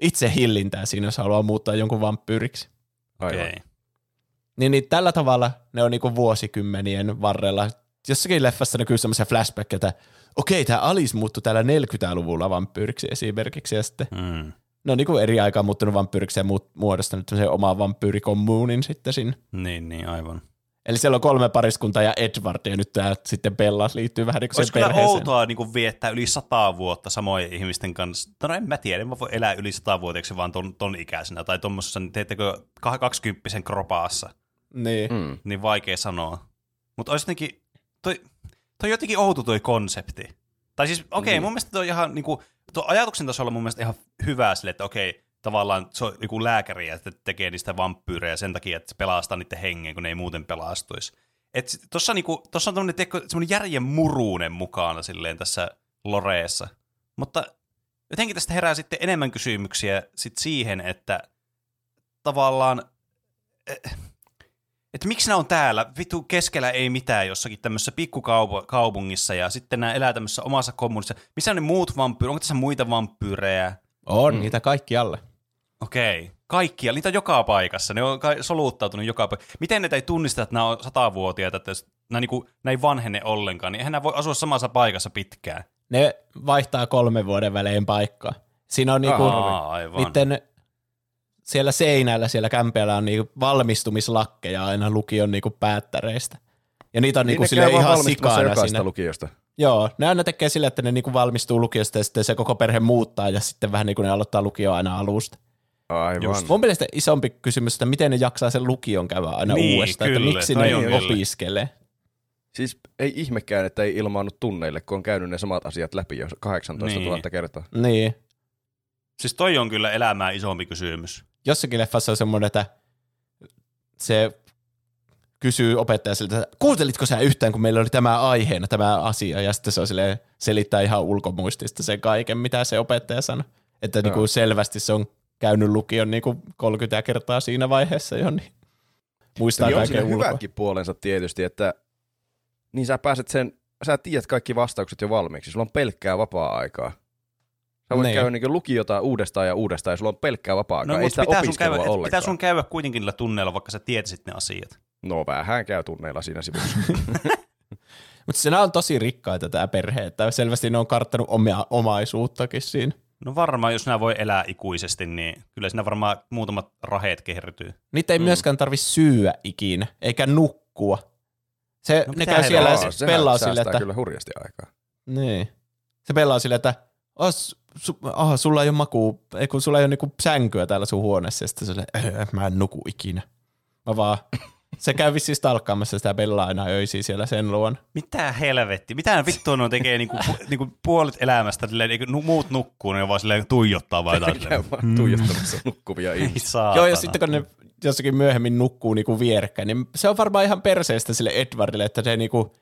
itsehillintää siinä, jos haluaa muuttaa jonkun vampyyriksi. Okei. Niin, niin tällä tavalla ne on niinku vuosikymmenien varrella. Jossakin leffassa näkyy semmoisia flashbackkejä, että okei, tämä Alice muuttui täällä 40-luvulla vampyyriksi esimerkiksi, ja sitten Mm. ne on niinku eri aikaa muuttunut vampyyriksi ja muut, muodostanut semmoisen oman vampyyrikommuunin sitten sinne. Niin, niin, aivan. Eli siellä on kolme pariskuntaa ja Edward, ja nyt tämä sitten Bella liittyy vähän niin kuin Olisi sen kyllä perheeseen. outoa niin kuin viettää yli sata vuotta samojen ihmisten kanssa. No en mä tiedä, en mä voi elää yli satavuotiaaksi vaan ton, ton ikäisenä. Tai tuommoisessa, niin teettekö kaksikymppisen kropaassa. Niin. Mm. Niin vaikea sanoa. Mutta olisi jotenkin, toi, toi jotenkin outo toi konsepti. Tai siis, okei, okay, Niin. mun mielestä toi ihan niinku, tuo ajatuksen tasolla mun mielestä ihan hyvä sille, että okei, tavallaan se on joku lääkäri, että tekee niistä vampyyrejä sen takia, että se pelastaa niiden hengen, kun ne ei muuten pelastuisi. Et tossa, niinku, tossa on tämmönen, tiedätkö, semmonen järjen murunen mukana silleen tässä Loreessa. Mutta jotenkin tästä herää sitten enemmän kysymyksiä sit siihen, että tavallaan, eh, että miksi nämä on täällä, vittu keskellä ei mitään jossakin tämmöisessä pikkukaupungissa ja sitten nämä elää tämmöisessä omassa kommunissa. Missä on ne muut vampyyrit, onko tässä muita vampyyrejä? On Mm. niitä kaikki alle. Okei, kaikkia, niitä on joka paikassa, ne on kai soluttautunut joka paikassa. Miten ne ei tunnista, että nämä on satavuotiaita, että jos nämä, niinku, nämä ei vanhene ollenkaan, niin eihän nämä voi asua samassa paikassa pitkään. Ne vaihtaa kolmen vuoden välein paikkaa. Siinä on niinku, Aa, aivan. niiden siellä seinällä, siellä kämpeällä on niinku valmistumislakkeja aina lukion niinku päättäreistä. Ja niitä on niinku ne sille ihan sikana siinä. lukiosta. Joo, ne aina tekee sillä, että ne niinku valmistuu lukiosta ja sitten se koko perhe muuttaa ja sitten vähän niin kuin ne aloittaa lukio aina alusta. Aivan. Just. Mun mielestä isompi kysymys, että miten ne jaksaa sen lukion käydä aina Niin, uudestaan, kyllä, että miksi ne on kyllä. opiskelee. Siis ei ihmekään, että ei ilmaannut tunneille, kun on käynyt ne samat asiat läpi jo 18 000 Niin. kertaa. Niin. Siis toi on kyllä elämää isompi kysymys. Jossakin leffassa on semmoinen, että se kysyy opettaja siltä, että kuuntelitko sä yhtään, kun meillä oli tämä aiheena, tämä asia, ja sitten se on silleen, selittää ihan ulkomuistista sen kaiken, mitä se opettaja sanoi. Että niin kuin selvästi se on käynyt lukion niin kuin 30 kertaa siinä vaiheessa jo, niin muistaa Niin kaiken ulkoa. hyvätkin puolensa tietysti, että niin sä pääset sen, sä tiedät kaikki vastaukset jo valmiiksi, sulla on pelkkää vapaa-aikaa. Sä voit Niin. käydä niin lukiota uudestaan ja uudestaan ja sulla on pelkkää vapaa-aikaa, No, ei sitä pitää sun, käydä, ollenkaan. pitää sun käydä kuitenkin niillä tunneilla, vaikka sä tietisit ne asiat. No vähän käy tunneilla siinä sivussa. Mutta siinä on tosi rikkaita tämä perhe, että selvästi ne on karttanut omia omaisuuttakin siinä. No varmaan, jos nämä voi elää ikuisesti, niin kyllä siinä varmaan muutamat raheet kertyy. Niitä ei Mm. myöskään tarvi syödä ikinä, eikä nukkua. Se, No ne käy siellä ja pelaa sille, että... kyllä hurjasti aikaa. Niin. Se pelaa sille, että oh, su, oh, sulla ei ole maku, ei kun sulla ei ole niinku sänkyä täällä sun huoneessa. Ja sitten se sille, "Äh, mä en nuku ikinä. Mä vaan, se käy vissiin stalkkaamassa sitä Bellaa aina öisiä siellä sen luon. Mitä helvetti? Mitä vittua ne tekee niinku, niinku puolet elämästä, silleen, niinku, nu, muut nukkuu, ne vaan silleen tuijottaa vai jotain. Käy vaan tuijottamassa nukkuvia Ei ihmisiä. Joo, ja sitten kun ne jossakin myöhemmin nukkuu niinku vierekkäin, niin se on varmaan ihan perseestä sille Edwardille, että se niinku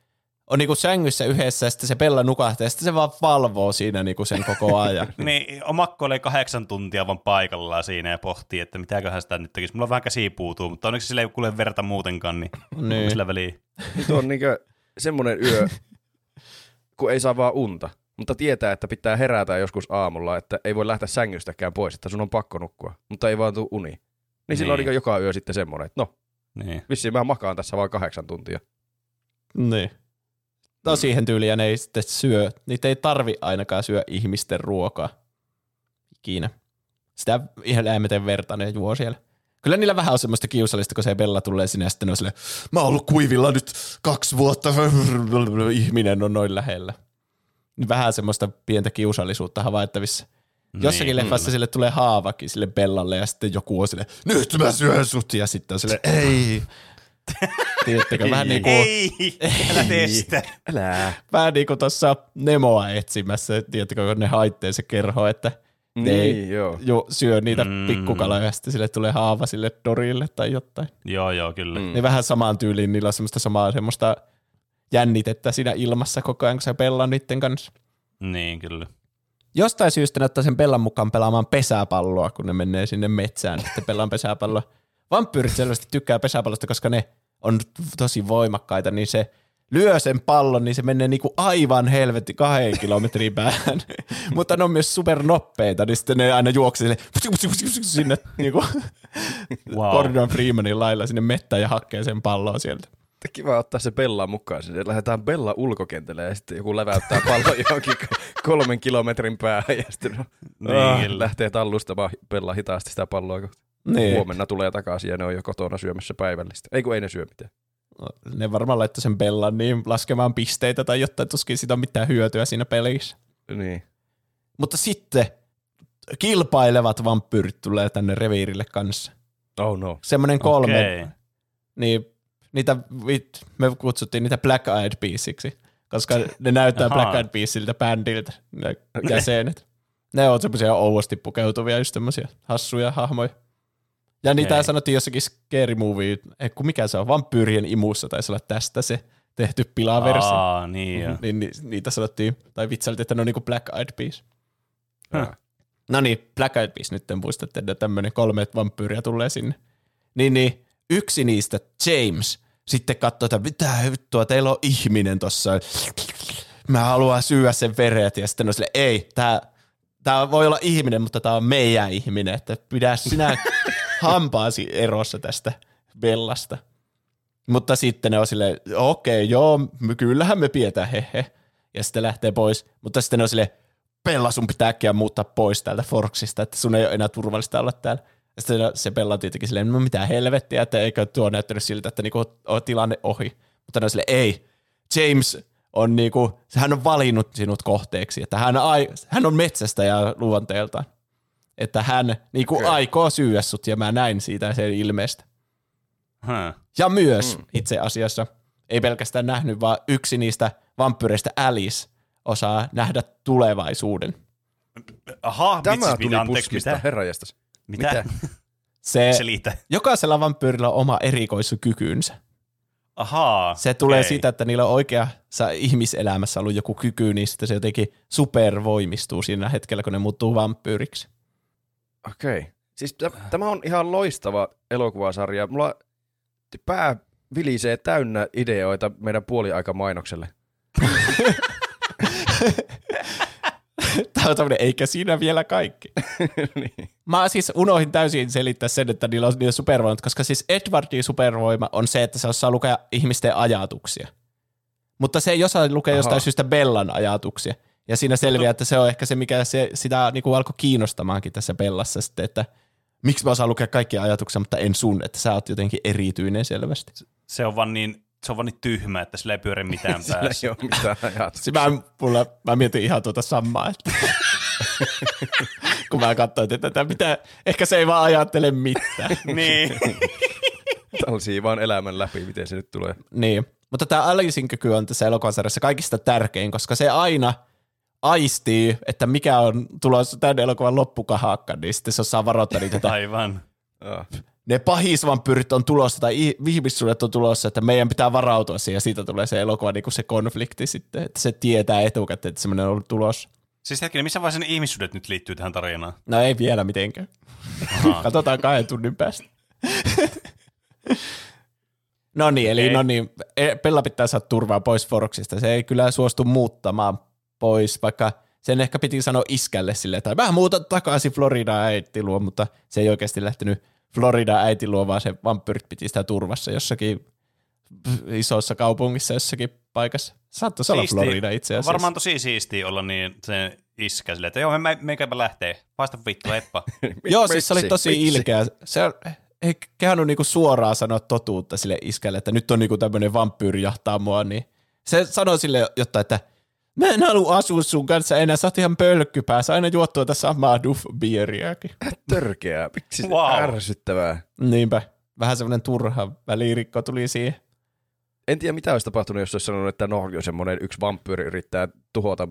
on niinku sängyssä yhdessä ja sitten se Bella nukahtaa ja sitten se vaan valvoo siinä niinku sen koko ajan. Niin, omakkoilee kahdeksan tuntia vaan paikallaan siinä ja pohtii, että mitäköhän sitä nyt tekisi. Mulla on vähän käsi puutuu, mutta onneksi sillä ei kuule verta muutenkaan, niin, Niin. niin. sillä väliä. Nyt on niinkö semmoinen yö, kun ei saa vaan unta, mutta tietää, että pitää herätä joskus aamulla, että ei voi lähteä sängystäkään pois, että sun on pakko nukkua, mutta ei vaan tuu uni. Niin, niin. silloin on Niin. niinkö joka yö sitten semmoinen, että no, Niin. vissiin mä makaan tässä vaan kahdeksan tuntia. Niin. No siihen tyyliin ne ei sitten syö, niitä ei tarvi ainakaan syö ihmisten ruokaa ikinä. Sitä ihan eläimeten verta ne juo siellä. Kyllä niillä vähän on semmoista kiusallista, kun se Bella tulee sinne ja sitten on silleen, mä oon ollut kuivilla nyt kaksi vuotta, ihminen on noin lähellä. Niin vähän semmoista pientä kiusallisuutta havaittavissa. Jossakin Niin. leffassa sille tulee haavakin sille Bellalle ja sitten joku on sille, nyt mä syön sut ja sitten on sille, ei. Tiedättekö, vähän niin kuin, Ei, älä tee sitä. Älä. vähän niin kuin tuossa Nemoa etsimässä, tiedättekö, kun ne haitteen se kerho, että ne ei Niin, joo. jo syö niitä Mm. pikkukaloja ja sitten sille tulee haava sille Dorille tai jotain. Joo, joo, kyllä. Mm. Niin vähän samaan tyyliin, niillä on semmoista samaa semmoista jännitettä siinä ilmassa koko ajan, kun se pelaa niiden kanssa. Niin, kyllä. Jostain syystä ottaa sen Bellan mukaan pelaamaan pesäpalloa, kun ne menee sinne metsään, sitten pelaan pesäpalloa. Vampyyrit selvästi tykkää pesäpallosta, koska ne on tosi voimakkaita, niin se lyö sen pallon, niin se menee niinku aivan helvetti kahden kilometrin päähän. Mutta ne on myös supernopeita, niin sitten ne aina juoksee sinne niinku Wow. Gordon Freemanin lailla sinne mettään ja hakkee sen pallon sieltä. Kiva ottaa se Bella mukaan sinne. Lähdetään Bella ulkokentälle ja sitten joku läväyttää pallon johonkin kolmen kilometrin päähän ja sitten no, Niin, lähtee tallustamaan Bella hitaasti sitä palloa kohti. Niin. Huomenna tulee takaisin ja ne on jo kotona syömässä päivällistä. Ei kun ei ne syö mitään. Ne varmaan laittoi sen Bellan niin laskemaan pisteitä tai jotain, tuskin siitä on mitään hyötyä siinä pelissä. Niin. Mutta sitten kilpailevat vampyyrit tulee tänne reviirille kanssa. Oh no. Semmoinen kolme, Okei. niin niitä, me kutsuttiin niitä Black Eyed Peasiksi, koska ne näyttää. Black Eyed Peasiltä bändiltä, ne jäsenet. Ne on semmoisia ouosti pukeutuvia, just semmoisia hassuja hahmoja. Ja niitä sanottiin jossakin Scary Movie, kun mikä se on, vampyyrien imussa taisi olla tästä se tehty pilaversio. Aa, niin joo. Niin, ni, niitä sanottiin, tai vitsailtiin, että ne on niinku Black Eyed Peas. Huh. No niin, Black Eyed Peas nyt muistatte, että tämmöinen kolme vampyyriä tulee sinne. Niin, niin yksi niistä, James, sitten katsoo, että mitä vittua, teillä on ihminen tossa. Mä haluan syödä sen veret. Ja sitten on sille, ei, tää, tää voi olla ihminen, mutta tää on meidän ihminen. Että pidä sinä hampaasi erossa tästä Bellasta. Mutta sitten ne on silleen, okei, joo, m- kyllähän me pidetään, hehe. Ja sitten lähtee pois. Mutta sitten ne on silleen, Bella, sun pitää äkkiä muuttaa pois täältä Forksista, että sun ei ole enää turvallista olla täällä. Ja sitten se Bella on tietenkin silleen, no mitä helvettiä, että eikö tuo näyttänyt siltä, että niinku on tilanne ohi. Mutta ne on silleen, ei, James on niinku, hän on valinnut sinut kohteeksi, että hän, ai, hän on metsästä ja luonteeltaan. Että hän niinku Okei. aikoo syyä sut ja mä näin siitä sen ilmeestä. Huh. Ja myös mm. itse asiassa, ei pelkästään nähnyt, vaan yksi niistä vampyyreistä Alice osaa nähdä tulevaisuuden. Aha, Tämä vitsis, tuli puskista, mitä? herranjestas. Mitä? Mitä? Se, Selitä. jokaisella vampyyrillä on oma erikoiskykynsä. Ahaa. Se tulee okei. siitä, että niillä on oikeassa ihmiselämässä ollut joku kyky, niin sitten se jotenkin supervoimistuu siinä hetkellä, kun ne muuttuu vampyyriksi. Okei. Siis t- tämä on ihan loistava elokuvasarja. Mulla pää vilisee täynnä ideoita meidän puoliaikamainokselle. Tämä on tämmöinen, eikä siinä vielä kaikki. niin. Mä siis unohdin täysin selittää sen, että niillä on niillä supervoimat, koska siis Edwardin supervoima on se, että se osaa lukea ihmisten ajatuksia. Mutta se ei osaa lukea Aha. jostain syystä Bellan ajatuksia. Ja siinä selviää, että se on ehkä se, mikä se, sitä niin kuin alkoi kiinnostamaankin tässä Bellassa sitten, että miksi mä osaan lukea kaikkia ajatuksia, mutta en sun, että sä oot jotenkin erityinen selvästi. Se on vaan niin, se on vaan niin tyhmä, että sillä ei pyöri mitään Sillä päässä. ei ole mitään ajatusta. Siis mä, mulla, mä mietin ihan tuota samaa, että kun mä katsoin, että tätä mitä, ehkä se ei vaan ajattele mitään. niin. Talsii vaan elämän läpi, miten se nyt tulee. Niin, mutta tämä Alicein kyky on tässä elokuvasarjassa kaikista tärkein, koska se aina aistii, että mikä on tulossa tämän elokuvan loppukahakka, niin sitten se osaa varoittaa niitä, että Aivan. Ne pahisvampyyrit on tulossa tai ihmissuudet on tulossa, että meidän pitää varautua siihen ja siitä tulee se elokuva niin kuin se konflikti sitten, että se tietää etukäteen, että semmoinen on tulossa. Siis hetkinen, missä vaiheessa ne ihmissuudet nyt liittyy tähän tarinaan? No ei vielä mitenkään. Ahaa. Katsotaan kahden tunnin päästä. no niin, eli Okei. no niin, e- Pella pitää saada turvaa pois Foroksista. Se ei kyllä suostu muuttamaan pois, vaikka sen ehkä piti sanoa iskälle sille, että mä muutan takaisin Florida äiti luo, mutta se ei oikeasti lähtenyt Florida äiti luo, vaan se vampyrit piti sitä turvassa jossakin isossa kaupungissa jossakin paikassa. Saattaisi olla. Florida itse asiassa. Varmaan tosi siistiä olla niin se iskä silleen, että joo, me, meikäpä lähtee. Paista vittu, eppa. Joo, siis se oli tosi vitsi. ilkeä. Se on, ei kehannut niinku suoraan sanoa totuutta sille iskälle, että nyt on niinku tämmöinen vampyyri jahtaa mua, niin se sanoi sille jotta, että mä en halua asua sun kanssa enää, sä oot ihan pölkkypää, sä aina juot tuota samaa duff-bieriäkin. Törkeää, miksi se Wow. ärsyttävää. Niinpä, vähän semmoinen turha välirikko tuli siihen. En tiedä, mitä olisi tapahtunut, jos olisi sanonut, että no, jos semmoinen yksi vampyyri yrittää tuhota,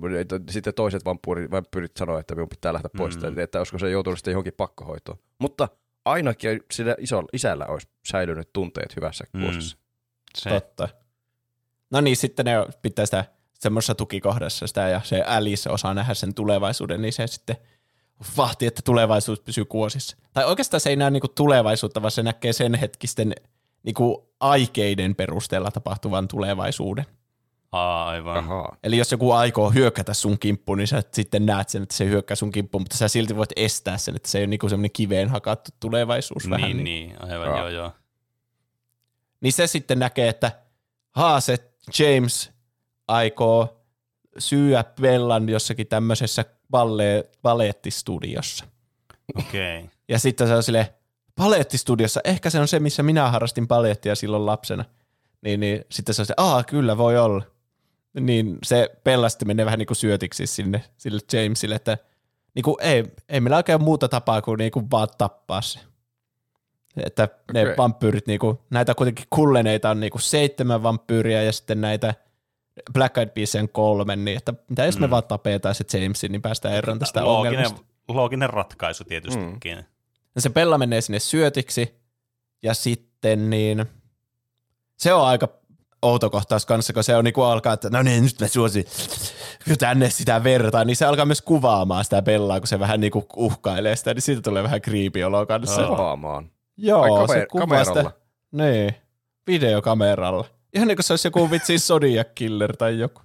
sitten toiset vampyyrit, vampyyrit sanoo, että minun pitää lähteä pois, Mm. mm. että olisiko se joutunut sitten johonkin pakkohoitoon. Mutta ainakin sillä isolla, isällä olisi säilynyt tunteet hyvässä Mm. kuosissa. Se, Totta. No niin, sitten ne pitää sitä semmoisessa tukikohdassa sitä ja se Alice osaa nähdä sen tulevaisuuden, niin se sitten vahtii, että tulevaisuus pysyy kuosissa. Tai oikeastaan se ei näe niinku tulevaisuutta, vaan se näkee sen hetkisten niinku aikeiden perusteella tapahtuvan tulevaisuuden. Aivan. Ahaa. Eli jos joku aikoo hyökätä sun kimppuun, niin sä sitten näet sen, että se hyökkää sun kimppuun, mutta sä silti voit estää sen, että se ei ole niinku semmoinen kiveen hakattu tulevaisuus vähän. Niin, niin, aivan, Joo. joo, joo. niin se sitten näkee, että haa, se James aikoo syyä Bellan jossakin tämmöisessä balle, baleettistudiossa. Okei. Okay. Ja sitten se on silleen, baleettistudiossa, ehkä se on se, missä minä harrastin baleettia silloin lapsena. Niin, niin sitten se on se, aa, kyllä voi olla. Niin se Bella sitten menee vähän niin kuin syötiksi sinne sille Jamesille, että niin kuin, ei, ei meillä oikein muuta tapaa kuin, niin kuin vaan tappaa se. Että ne Okei. vampyyrit, niin kuin, näitä kuitenkin kulleneita on niin kuin seitsemän vampyyriä ja sitten näitä Black Eyed Peasien kolme, niin että mitä jos me Mm. vaan tapetaan se Jamesin, niin päästään eroon tästä Looginen, ongelmasta. looginen ratkaisu tietystikin. Mm. Ja se Bella menee sinne syötiksi ja sitten niin se on aika outo kohtaus kanssa, kun se on niinku alkaa, että no niin, nyt mä suosin tänne sitä verta, niin se alkaa myös kuvaamaan sitä Bellaa, kun se vähän niinku uhkailee sitä, niin siitä tulee vähän creepy olo kanssa. Joo. Kuvaamaan. Joo, Ai, se kamer- kuvaa kameralla. sitä, niin, videokameralla. Ihan niin kuin se olisi joku vitsi Zodiac Killer tai joku.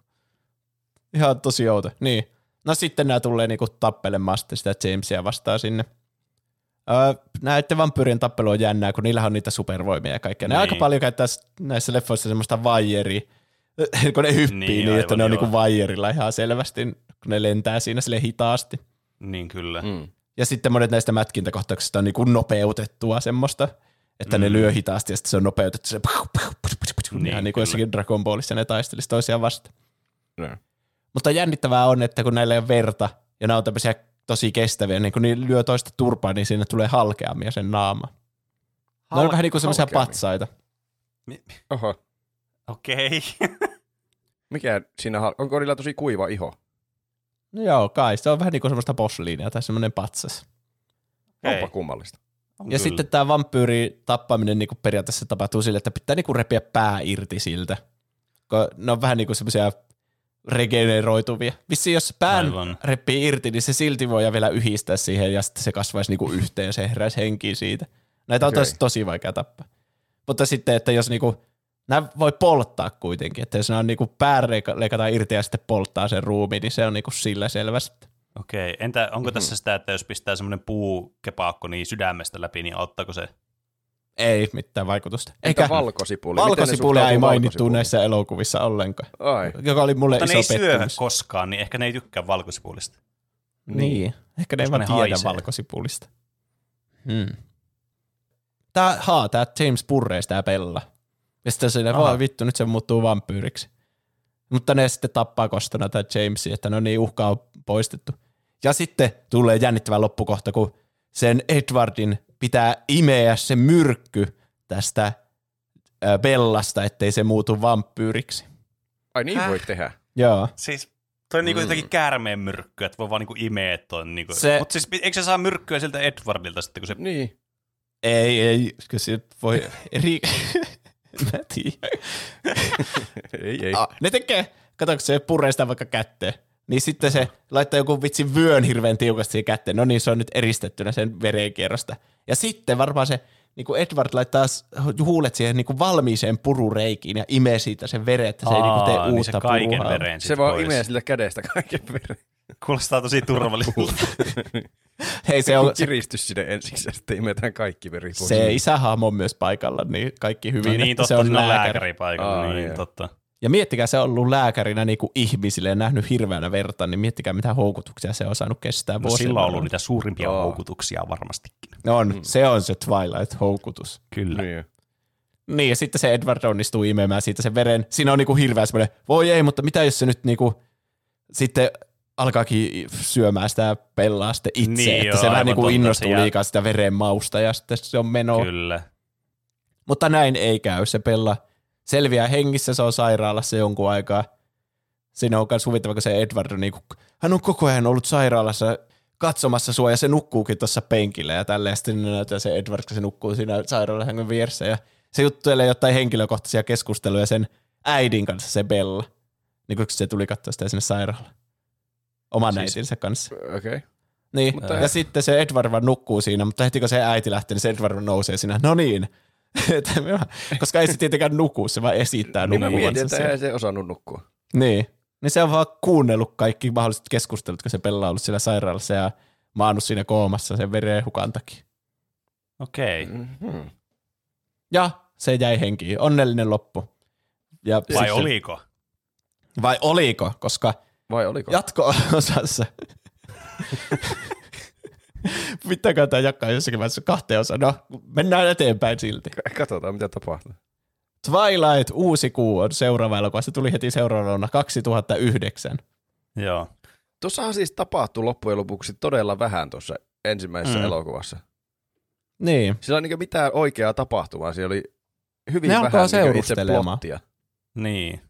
Ihan tosi outo. Niin. No sitten nämä tulee niinku tappelemaan sitten sitä Jamesia vastaan sinne. Öö, näiden vampyyrien tappelu on jännää, kun niillä on niitä supervoimia ja kaikkea. Ne Niin. aika paljon käyttää näissä leffoissa semmoista vaijeria, kun ne hyppii Niin, niin, että ne on joo. niinku vaijerilla ihan selvästi, kun ne lentää siinä sille hitaasti. Niin kyllä. Mm. Mm. Ja sitten monet näistä mätkintäkohtauksista on niinku nopeutettua semmoista, että mm. ne Mm. lyö hitaasti ja sitten se on nopeutettu. Se Niin, niin, ihan niin kuin jossakin Dragon Ballissa ne taistelisi toisiaan vastaan. No. Mutta jännittävää on, että kun näillä ei ole verta ja nämä on tämmöisiä tosi kestäviä, niin kun ne lyö toista turpaa, niin siinä tulee halkeamia sen naama. Ne on Hal- vähän niin kuin semmoisia halkeamia. patsaita. Oho. Okei. Mikä siinä, hal- onko niillä tosi kuiva iho? No joo, kai. Se on vähän niin kuin semmoista posliinia tai semmoinen patsas. Okei. Onpa kummallista. On Ja kyllä. sitten tämä vampyyri tappaminen niin kuin periaatteessa tapahtuu sille, että pitää niin kuin repiä pää irti siltä. Kun ne on vähän niin kuin semmoisia regeneroituvia. Vissiin jos pään Aivan. repii irti, niin se silti voi vielä yhdistää siihen ja sitten se kasvaisi niin kuin yhteen ja se heräisi henkiin siitä. Näitä on Okei. tosi, tosi vaikea tappaa. Mutta sitten, että jos niinku, nämä voi polttaa kuitenkin, että jos nämä on niinku pää leika- leikataan irti ja sitten polttaa sen ruumiin, niin se on niinku sillä selvästi. Okei. Entä Mhm. onko tässä sitä, että jos pistää semmoinen puukepaakko niin sydämestä läpi, niin auttaako se? Ei mitään vaikutusta. Entä Eikä valkosipuli? Miten ne valkosipulia ei mainittu näissä elokuvissa ollenkaan, Ai, joka oli mulle Mutta ne iso ei syö pettymys. koskaan, niin ehkä ne ei tykkää valkosipulista. Niin. Ehkä ne ei vaan ne tiedä haisee. valkosipulista. Hmm. Tää, haa, tää James Purreis tää Bella. Ja sitten se, voi vittu, nyt se muuttuu vampyyriksi. Mutta ne sitten tappaa kostona tää Jamesin, että no niin, uhka on poistettu. Ja sitten tulee jännittävä loppukohta, kun sen Edwardin pitää imeä se myrkky tästä Bellasta, ettei se muutu vampyyriksi. ai niin Häh? voi tehdä. Joo. Siis toi on niinku Mm. jotenkin käärmeen myrkkyä, että voi vaan niinku imeä ton. Niinku. Se- Mutta siis eikö se saa myrkkyä siltä Edwardilta sitten, kun se... Niin. Ei, ei, kyllä se voi eri... Mä tiedän. ei, ei. Ah, ne tekee, kun se puree sitä vaikka kätteen, niin sitten se laittaa joku vitsi vyön hirveän tiukasti siihen kätteen. No niin, se on nyt eristettynä sen verenkierrosta. Ja sitten varmaan se niin kuin Edward laittaa huulet siihen niin kuin valmiiseen purureikiin ja imee siitä sen veren, että se ei niin kuin tee Aa, uutta niin se kaiken puruhaa. veren Se vaan pois. imee siltä kädestä kaiken veren. Kuulostaa tosi turvalliselta. Hei, se, on, kiristys sinne ensiksi ja sitten imetään kaikki veri pois. se isähahmo on myös paikalla, niin kaikki hyvin. no niin, että totta, se on lääkäri. lääkäri paikalla. Aa, niin, totta. Ja miettikää, se on ollut lääkärinä niin kuin ihmisille ja nähnyt hirveänä verta, niin miettikää, mitä houkutuksia se on saanut kestää No, sillä on ollut niitä suurimpia Joo. houkutuksia varmastikin. On, mm. se on se Twilight-houkutus. Kyllä. Niin. Niin, ja sitten se Edward onnistuu imemään siitä sen veren. Siinä on niinku hirveä semmoinen, voi ei, mutta mitä jos se nyt niinku sitten alkaakin syömään sitä pellaa sitten itse, Niin että joo, se vähän niinku totta, innostuu jää- liikaa sitä veren mausta ja sitten se on meno. Kyllä. Mutta näin ei käy. Se pella selviää hengissä, se on sairaalassa jonkun aikaa. Siinä on myös huvittava, kun se Edward on niinku, hän on koko ajan ollut sairaalassa katsomassa sua ja se nukkuukin tuossa penkillä ja tälleen. Sitten näyttää se Edward, kun se nukkuu siinä sairaalan vieressä ja se juttelee jotain henkilökohtaisia keskusteluja sen äidin kanssa, se Bella. Niin kun se tuli katsoa sitä sinne sairaalaan. Oman Siis- äitinsä kanssa. Okei. Okay. Niin, Mutta- ja sitten se Edward vaan nukkuu siinä, mutta heti kun se äiti lähtee, niin se Edward nousee siinä. No niin. Koska ei se tietenkään nuku, se vaan esittää Niin mä mietin, nukkuvansa. että eihän se osannut nukkua. Niin. Niin se on vaan kuunnellut kaikki mahdolliset keskustelut, kun se Bella on ollut siellä sairaalassa ja maannut siinä koomassa sen veren hukan takia. Okei. Mm-hmm. Ja se jäi henkiin. Onnellinen loppu. Ja Vai sitten- oliko? Vai oliko, koska Vai oliko? jatko-osassa Pitääkö tämä jakaa jossakin vaiheessa kahteen osaan? No, mennään eteenpäin silti. Katsotaan, mitä tapahtuu. Twilight uusi kuu on seuraava elokuva. Se tuli heti seuraavana vuonna 2009. Joo. Tuossahan siis tapahtui loppujen lopuksi todella vähän tuossa ensimmäisessä Mm. elokuvassa. Niin. Sillä ei niin mitään oikeaa tapahtumaa. Siellä oli hyvin Ne vähän niin itse plottia. Niin.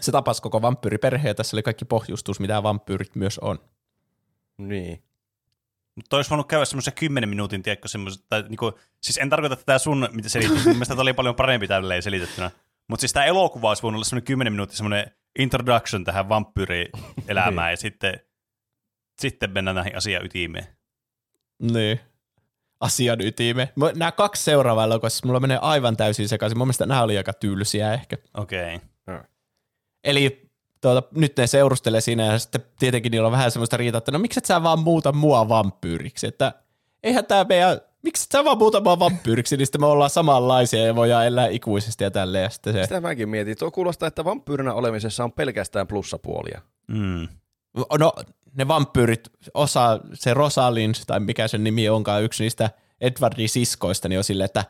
Se tapasi koko vampyyriperhe ja tässä oli kaikki pohjustus, mitä vampyyrit myös on. Niin. Mutta olisi voinut käydä semmoisen 10 minuutin, tiedätkö, semmoisen, tai niinku, siis en tarkoita tätä sun, mitä selität, mun mielestä tämä oli paljon parempi tälleen selitettynä. Mutta siis tämä elokuva olisi voinut olla semmoinen 10 minuutin semmoinen introduction tähän vampyyrielämään ja sitten, sitten mennään näihin asian ytimeen. Niin. Asian ytime. Mä- Nämä kaksi seuraavaa elokuvaa, mulla menee aivan täysin sekaisin. Mun mielestä nämä oli aika tylsiä ehkä. Okei. Okay. Eli tuota, nyt ne seurustelee siinä ja sitten tietenkin niillä on vähän semmoista riitaa, että no miksi et sä vaan muuta mua vampyyriksi, että eihän tää meidän, miksi et sä vaan muuta mua vampyyriksi, niin sitten me ollaan samanlaisia ja voidaan elää ikuisesti ja tälleen ja sitten se, Sitä mäkin mietin. Tuo kuulostaa, että vampyyrinä olemisessa on pelkästään plussapuolia. Mm. no ne vampyyrit, osa, se Rosalind tai mikä sen nimi onkaan, yksi niistä Edwardin siskoista, niin on silleen, että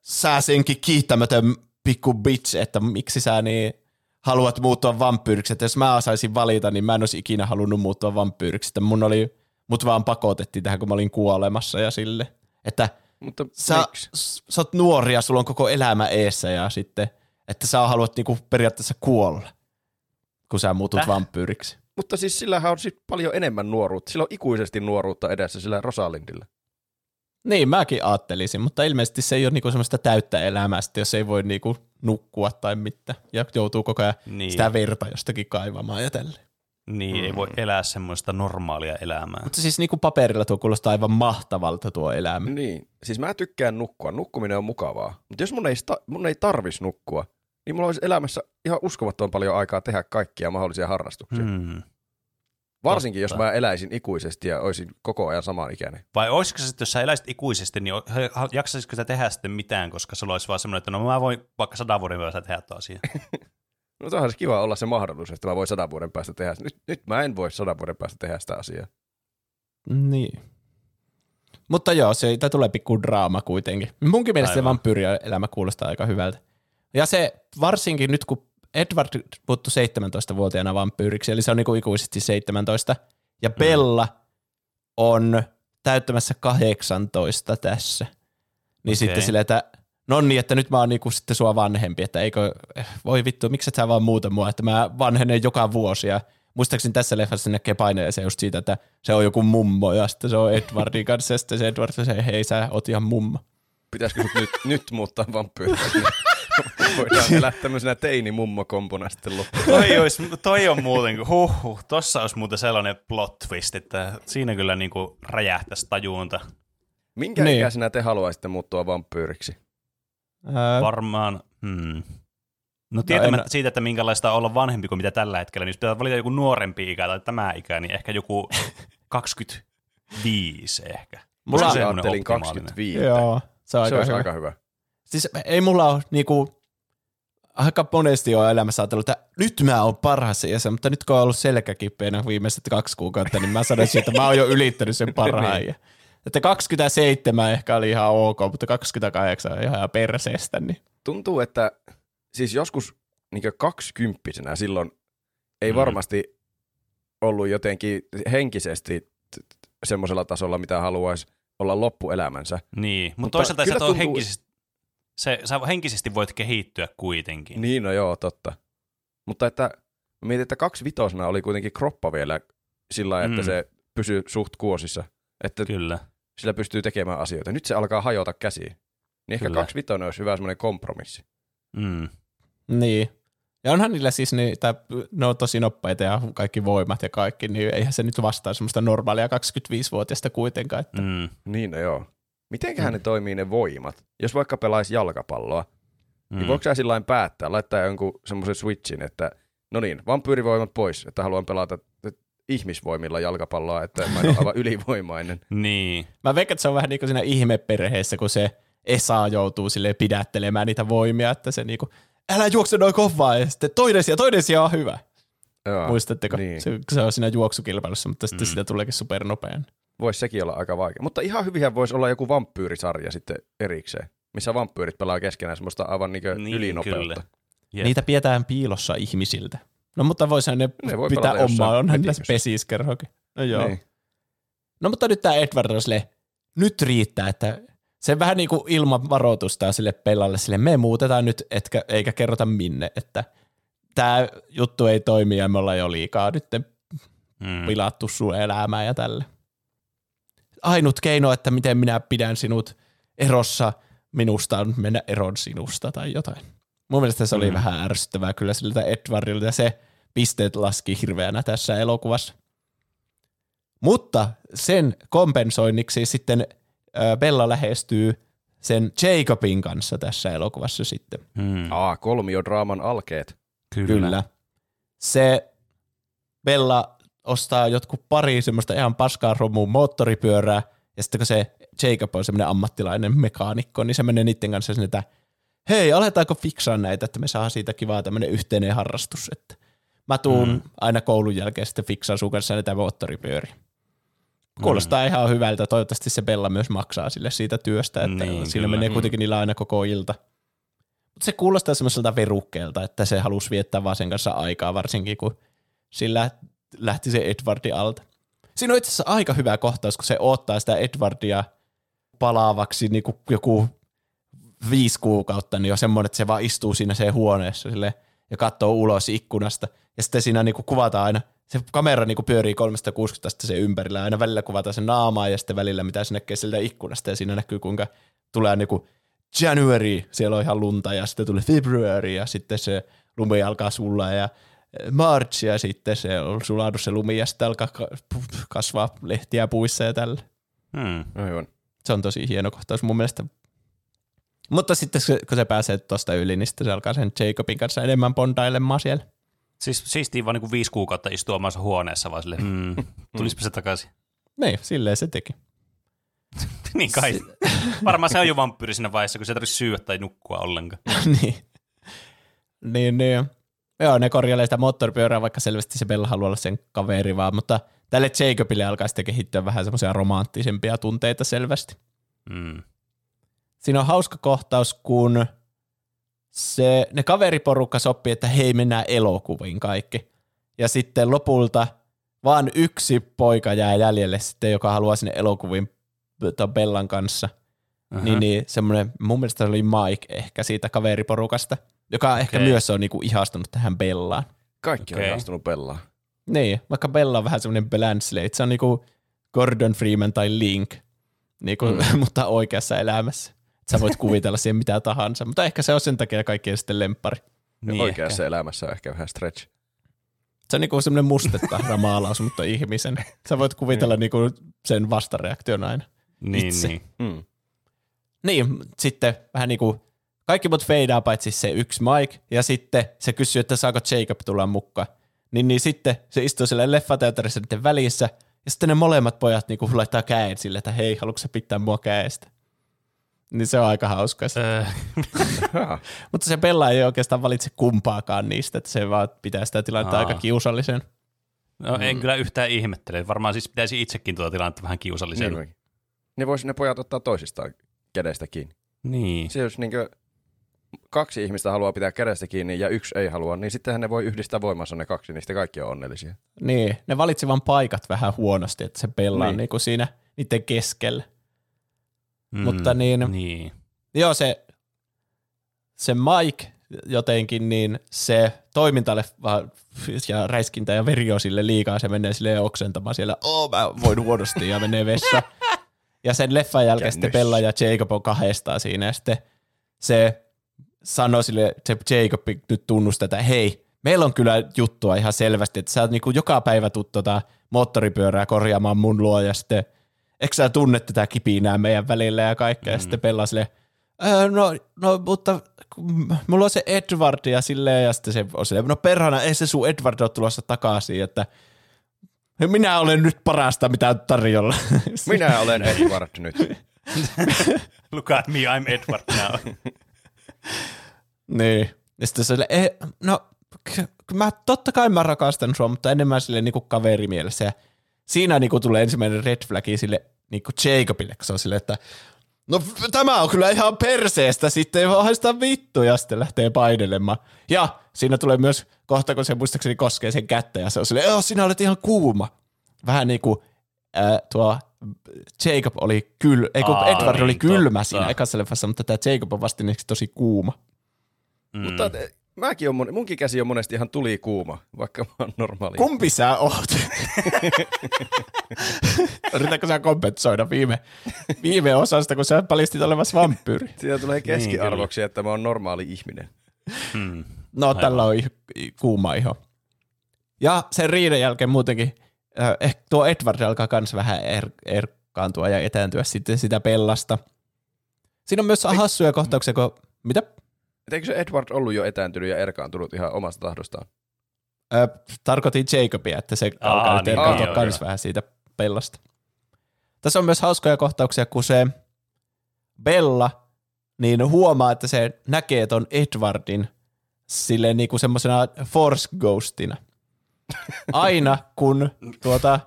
sä senkin kiittämätön pikku bitch, että miksi sä niin haluat muuttua vampyyriksi, että jos mä osaisin valita, niin mä en olisi ikinä halunnut muuttua vampyyriksi, että mun oli, mut vaan pakotettiin tähän, kun mä olin kuolemassa ja sille, että Mutta sä, miksi? sä oot nuori ja sulla on koko elämä eessä ja sitten, että sä haluat niinku periaatteessa kuolla, kun sä muutut Täh? vampyyriksi. Mutta siis sillähän on sit paljon enemmän nuoruutta. Sillä on ikuisesti nuoruutta edessä sillä Rosalindilla. Niin, mäkin ajattelisin, mutta ilmeisesti se ei ole niinku semmoista täyttä elämää, sitten, jos ei voi niinku nukkua tai mitään, ja joutuu koko ajan Niin. sitä verta jostakin kaivamaan ja tälleen. Niin, mm. ei voi elää semmoista normaalia elämää. Mutta siis niinku paperilla tuo kuulostaa aivan mahtavalta tuo elämä. Niin. Siis mä tykkään nukkua. Nukkuminen on mukavaa. Mutta jos mun ei, sta- mun ei tarvis nukkua, niin mulla olisi elämässä ihan uskomattoman paljon aikaa tehdä kaikkia mahdollisia harrastuksia. Hmm. Varsinkin jos Totta. mä eläisin ikuisesti ja olisin koko ajan samanikäinen. Vai olisiko se, että jos sä eläisit ikuisesti, niin jaksaisitko sä tehdä sitten mitään, koska sulla olisi vaan semmoinen, että no mä voin vaikka sadan vuoden päästä tehdä tuo asia. No se se kiva olla se mahdollisuus, että mä voin sadan vuoden päästä tehdä. Nyt, nyt mä en voi sadan vuoden päästä tehdä sitä asiaa. Niin. Mutta joo, siitä tulee pikku draama kuitenkin. Munkin mielestä se Aivan. vampyyrielämä kuulostaa aika hyvältä. Ja se varsinkin nyt, kun Edward puuttu 17-vuotiaana vampyyriksi, eli se on niinku ikuisesti 17, ja Bella on täyttämässä 18 tässä. Niin Okei. sitten silleen, että no niin, että nyt mä oon niinku sitten sua vanhempi, että eikö, voi vittu, miksi et sä vaan muuta mua, että mä vanhenen joka vuosi ja muistaakseni tässä leffassa näkee paineeseen just siitä, että se on joku mummo ja sitten se on Edwardin kanssa ja sitten se Edward se, hei sä oot ihan mummo. Pitäisikö nyt, nyt muuttaa vampyyriksi? Voidaan elää tämmöisenä teini-mummokompona sitten loppuun. toi, olisi, toi on muuten, huh, huh, tossa olisi muuten sellainen plot twist, että siinä kyllä niinku räjähtäisi tajuunta. Minkä Niin. ikäisenä te haluaisitte muuttua vampyyriksi? Ää, Varmaan, hmm. No tietämättä siitä, että minkälaista on olla vanhempi kuin mitä tällä hetkellä, niin jos pitää valita joku nuorempi ikä tai tämä ikä, niin ehkä joku 25 ehkä. Mulla ajattelin optimaalinen? 25. joo, se on Se aika olisi hyvä. aika hyvä. Siis ei mulla ole niinku aika monesti on elämässä ajatellut, että nyt mä oon parhaassa iässä, mutta nyt kun on ollut selkäkipeänä viimeiset kaksi kuukautta, niin mä sanoisin, että mä oon jo ylittänyt sen parhaan Niin. Että 27 ehkä oli ihan ok, mutta 28 on ihan perseestä. Niin. Tuntuu, että siis joskus niin kaksikymppisenä silloin ei Mm. varmasti ollut jotenkin henkisesti semmoisella tasolla, mitä haluaisi olla loppuelämänsä. Niin, mutta Mutta toisaalta sä, tuntuu- henkisesti, se, sä henkisesti voit kehittyä kuitenkin. Niin, no joo, totta. Mutta että mietin, että kaksi vitosena oli kuitenkin kroppa vielä sillä lailla, että Mm. se pysyy suht kuosissa. Että Kyllä. sillä pystyy tekemään asioita. Nyt se alkaa hajota käsiin. Niin ehkä Kyllä. kaksi vitonen olisi hyvä semmoinen kompromissi. Mm. niin. Ja onhan niillä siis niitä, ne on tosi nopeita ja kaikki voimat ja kaikki, niin eihän se nyt vastaa semmoista normaalia 25-vuotiaista kuitenkaan. Että Mm. Niin, no joo. Mitenköhän Mm. ne toimii ne voimat? Jos vaikka pelaisi jalkapalloa, Mm. niin voiko sä sillä päättää, laittaa jonkun semmoisen switchin, että no niin, vampyyrivoimat pois, että haluan pelata ihmisvoimilla jalkapalloa, että mä en ole aivan ylivoimainen. Niin. Mä veikkaan, että se on vähän niin kuin siinä ihmeperheessä, kun se Esa joutuu sille pidättelemään niitä voimia, että se niinku, älä juokse noin kovaa, ja sitten toinen sija, toinen sija on hyvä. Joo, Muistatteko? Niin. Se, se on siinä juoksukilpailussa, mutta sitten Mm. mm. sitä tuleekin supernopean. Voisi sekin olla aika vaikea. Mutta ihan hyvinhän voisi olla joku vampyyrisarja sitten erikseen, missä vampyyrit pelaa keskenään semmoista aivan niin Niin, ylinopeutta. kyllä. Jep. Niitä pidetään piilossa ihmisiltä. No mutta voisihan ne, Ne voi pitää omaa, onhan niillä pesiskerhokin. No joo. Niin. No mutta nyt tämä Edward on silleen, nyt riittää, että se vähän niin kuin ilman varoitusta sille pelalle sille, me muutetaan nyt, etkä, eikä kerrota minne, että tämä juttu ei toimi ja me ollaan jo liikaa nyt Mm. pilattu sun elämää ja tälle. Ainut keino, että miten minä pidän sinut erossa minusta on mennä eron sinusta tai jotain. Mun mielestä se oli Mm. vähän ärsyttävää kyllä siltä Edwardilta ja se pisteet laski hirveänä tässä elokuvassa. Mutta sen kompensoinniksi sitten Bella lähestyy sen Jacobin kanssa tässä elokuvassa sitten. Mm. Aa, kolmiodraaman alkeet. Kyllä. Kyllä. Se Bella ostaa jotkut pari semmoista ihan paskaa romuun moottoripyörää, ja sitten kun se Jacob on semmoinen ammattilainen mekaanikko, niin se menee niiden kanssa sinne, että hei, aletaanko fiksaa näitä, että me saadaan siitä kivaa tämmöinen yhteinen harrastus, että mä tuun Mm. aina koulun jälkeen sitten fiksaan sun kanssa näitä moottoripyöriä. Kuulostaa mm. ihan hyvältä. Toivottavasti se Bella myös maksaa sille siitä työstä, että Niin, siinä kyllä. menee Mm. kuitenkin niillä aina koko ilta. Mutta se kuulostaa semmoiselta verukkeelta, että se halusi viettää vaan sen kanssa aikaa, varsinkin kun sillä lähti se Edwardi alta. Siinä on itse asiassa aika hyvä kohtaus, kun se odottaa sitä Edwardia palaavaksi niin kuin joku viisi kuukautta, niin on semmoinen, että se vaan istuu siinä se huoneessa sille ja katsoo ulos ikkunasta. Ja sitten siinä niin kuin kuvataan aina, se kamera niin kuin pyörii 360 astetta sen ympärillä, aina välillä kuvataan sen naamaa ja sitten välillä mitä se näkee sieltä ikkunasta, ja siinä näkyy kuinka tulee niin kuin January, siellä on ihan lunta, ja sitten tulee February, ja sitten se lumi alkaa sulla, ja March, ja sitten se on sulanut se lumi, ja sitten alkaa ka- kasvaa lehtiä puissa ja tällä. Mm. Aivan. Se on tosi hieno kohtaus mun mielestä. Mutta sitten kun se pääsee tuosta yli, niin sitten se alkaa sen Jacobin kanssa enemmän bondailemaan siellä. Siis siistiin vaan niinku viisi kuukautta istua omassa huoneessa vaan silleen, mm, tulisipä se takaisin. Niin, silleen se teki. niin kai. Varmaan se on jo vampyyri siinä vaiheessa, kun se ei tarvitse syödä tai nukkua ollenkaan. niin. niin, niin. Joo, ne korjailee sitä moottoripyörää, vaikka selvästi se Bella haluaa olla sen kaveri vaan, mutta tälle Jacobille alkaa sitten kehittyä vähän semmoisia romanttisempia tunteita selvästi. Mm. Siinä on hauska kohtaus, kun se, ne kaveriporukka sopii, että hei, mennään elokuviin kaikki. Ja sitten lopulta vaan yksi poika jää jäljelle sitten, joka haluaa sinne elokuviin Bellan kanssa. Aha. Niin, niin semmoinen, mun mielestä se oli Mike ehkä siitä kaveriporukasta, joka ehkä Okei. myös on niinku ihastunut tähän Bellaan. Kaikki Okei. on ihastunut pelaa. Niin, vaikka Bella on vähän semmoinen bland slate, se on niinku Gordon Freeman tai Link, niinku, mm. mutta oikeassa elämässä. Et Sä voit kuvitella siihen mitä tahansa, mutta ehkä se on sen takia kaikkien sitten lemppari. Niin Oikeassa ehkä. elämässä on ehkä vähän stretch. Se on niinku semmoinen mustetta maalaus, mutta ihmisen. Sä voit kuvitella niinku sen vastareaktion aina. Niin, itse. niin. Mm. Niin, sitten vähän niinku kaikki mut feidaa paitsi se yksi Mike, ja sitten se kysyy, että saako Jacob tulla mukaan. Niin, niin sitten se istuu siellä leffateatterissa niiden välissä, ja sitten ne molemmat pojat niinku laittaa käen sille, että hei, haluatko sä pitää mua käestä? Niin se on aika hauska. Jaa. Mutta se Bella ei oikeastaan valitse kumpaakaan niistä, että se vaan pitää sitä tilannetta Aa. aika kiusallisen. no, en kyllä yhtään ihmettele. Varmaan siis pitäisi itsekin tuota tilannetta vähän kiusallisena. Niin, ne vois ne pojat ottaa toisistaan kädestä kiinni. Niin. Se jos niinkö kaksi ihmistä haluaa pitää kädestä kiinni ja yksi ei halua, niin sittenhän ne voi yhdistää voimansa ne kaksi, niin sitten kaikki on onnellisia. Niin, ne valitsi vaan paikat vähän huonosti, että se on Niin. niinku siinä niiden keskellä. Mm, Mutta niin- niin. Joo, se, se Mike jotenkin, niin se toimintalle vaan ja räiskintä ja veri on sille liikaa, se menee sille oksentamaan siellä, oo mä voin huonosti ja menee vessa. Ja sen leffan jälkeen sitten Jännys. Bella ja Jacob on kahdestaan siinä ja sitten se sanoi sille, se Jacob nyt tunnusta, että hei, meillä on kyllä juttua ihan selvästi, että sä oot niinku joka päivä tuut tota moottoripyörää korjaamaan mun luo ja sitten eikö sä tunne tätä kipinää meidän välillä ja kaikkea, ja sitten Bella silleen, "Öö, no, no, mutta mulla on se Edward ja silleen, ja sitten se on silleen, no perhana, ei se sun Edward ole tulossa takaisin, että minä olen nyt parasta, mitä on tarjolla. Minä olen Edward nyt. Look at me, I'm Edward now. niin. Ja sitten se eh, no, mä, totta kai mä rakastan sua, mutta enemmän sille niinku kaverimielessä. Ja siinä niinku tulee ensimmäinen red flagi sille niinku Jacobille, kun se on silleen, että no tämä on kyllä ihan perseestä, sitten ei vaan haista vittu, ja sitten lähtee painelemaan. Ja siinä tulee myös kohta, kun se muistaakseni koskee sen kättä, ja se on silleen, sinä olet ihan kuuma. Vähän niin kuin tuo Jacob oli kyl, ei kun Aa, Edward oli niin, kylmä totta. siinä ekassa leffassa, mutta tämä Jacob on vastineeksi tosi kuuma. Mm. Mutta eh, mäkin on, munkin käsi on monesti ihan tuli kuuma, vaikka mä oon normaali. Kumpi sä oot? Yritätkö sä kompensoida viime, viime osasta, kun sä paljastit olevassa vampyyri? Siitä tulee Niin, keskiarvoksi, että mä oon normaali ihminen. Hmm. No, Aivan. tällä on kuuma iho. Ja sen riidan jälkeen muutenkin, tuo Edward alkaa kans vähän er, erkaantua ja etääntyä sitten sitä pellasta. Siinä on myös hassuja kohtauksia, kun... Mitä? Et Eikö se Edward ollut jo etääntynyt ja erkaantunut ihan omasta tahdostaan? Ö, tarkoitin Jacobia, että se Aa, alkaa nyt niin, erkaantua kans joo. vähän siitä pellasta. Tässä on myös hauskoja kohtauksia, kun se Bella niin huomaa, että se näkee ton Edwardin silleen niinku semmosena force ghostina. Aina kun tuota,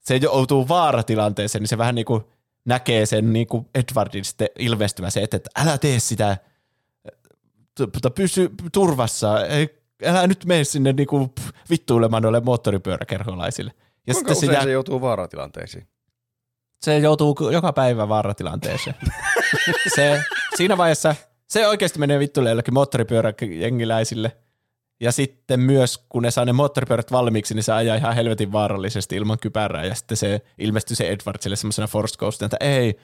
se joutuu vaaratilanteeseen, niin se vähän niinku näkee sen niinku Edwardin sitten ilmestyvän se, että, että älä tee sitä, t- pysy turvassa, ei, älä nyt mene sinne niinku vittuilemaan noille moottoripyöräkerholaisille. Ja Kuinka sitten se, usein jää, se joutuu vaaratilanteisiin? se joutuu joka päivä vaaratilanteeseen. se, siinä vaiheessa se oikeasti menee vittuille jollekin moottoripyöräjengiläisille. Ja sitten myös, kun ne saa ne moottoripyörät valmiiksi, niin se ajaa ihan helvetin vaarallisesti ilman kypärää. Ja sitten se ilmestyy se Edward sille semmoisena Force Ghostina, että ei,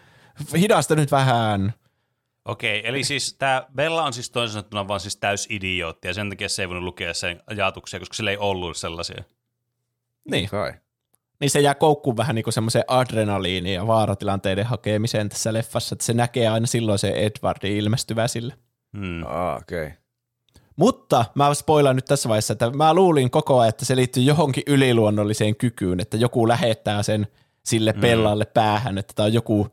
hidasta nyt vähän. Okei, eli siis tämä Bella on siis toisin sanottuna vaan siis täys idiootti, ja sen takia se ei voinut lukea sen ajatuksia, koska sillä ei ollut sellaisia. Niin. Kai. Niin se jää koukkuun vähän niin kuin semmoiseen adrenaliiniin ja vaaratilanteiden hakemiseen tässä leffassa, että se näkee aina silloin se Edwardin ilmestyvä sille. Hmm. Ah, okei. Okay. Mutta mä spoilaan nyt tässä vaiheessa, että mä luulin koko ajan, että se liittyy johonkin yliluonnolliseen kykyyn, että joku lähettää sen sille pellalle päähän, että tämä on joku,